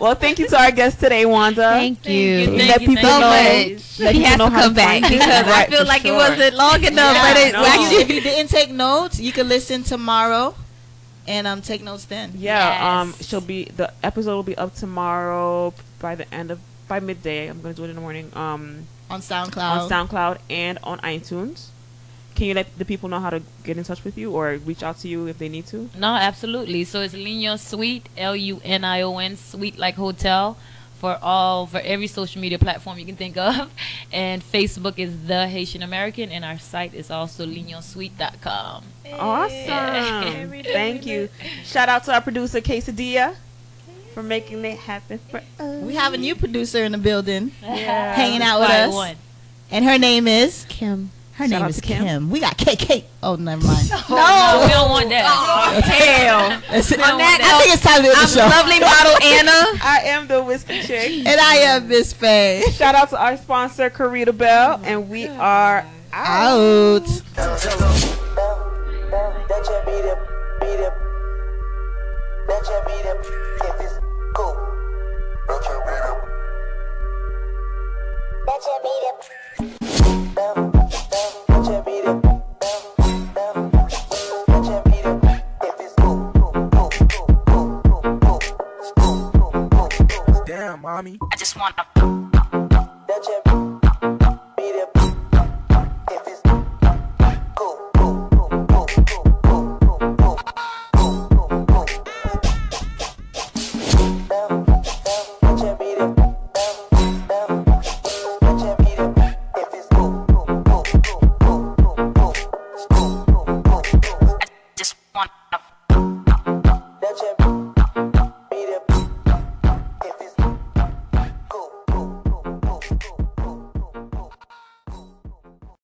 well, thank you to our guest today, Wanda. Thank Thank you. you. Thank let you, people thank know. you. Let He people has know to how come back find you. because I feel for like it wasn't long enough. Yeah, but it, no. Well, actually, if you didn't take notes, you can listen tomorrow and um take notes then. Yeah. Um. She'll be the episode will be up tomorrow by the end of by midday. I'm gonna do it in the morning. Um. On SoundCloud. on SoundCloud and on iTunes. Can you let the people know how to get in touch with you or reach out to you if they need to? No, absolutely. So it's L'Union Suite, L U N I O N, Suite like hotel, for all for every social media platform you can think of, and Facebook is the Haitian American, and our site is also LunionSuite.com. Awesome. Thank you. Shout out to our producer Kaycedia for making it happen for us. we have a new producer in the building, Yeah. hanging out with Quiet us, one. and her name is Kim. Her Shout name is Kim. Kim. We got KK. Oh, never mind. No, we don't want that. Hell. That's it. On that I think it's time to end the show. Lovely model Anna. I am the whiskey chick. and I am Miss Faye. Shout out to our sponsor, Carita Belle, and we are out. Out. Damn, mommy. I just wanna.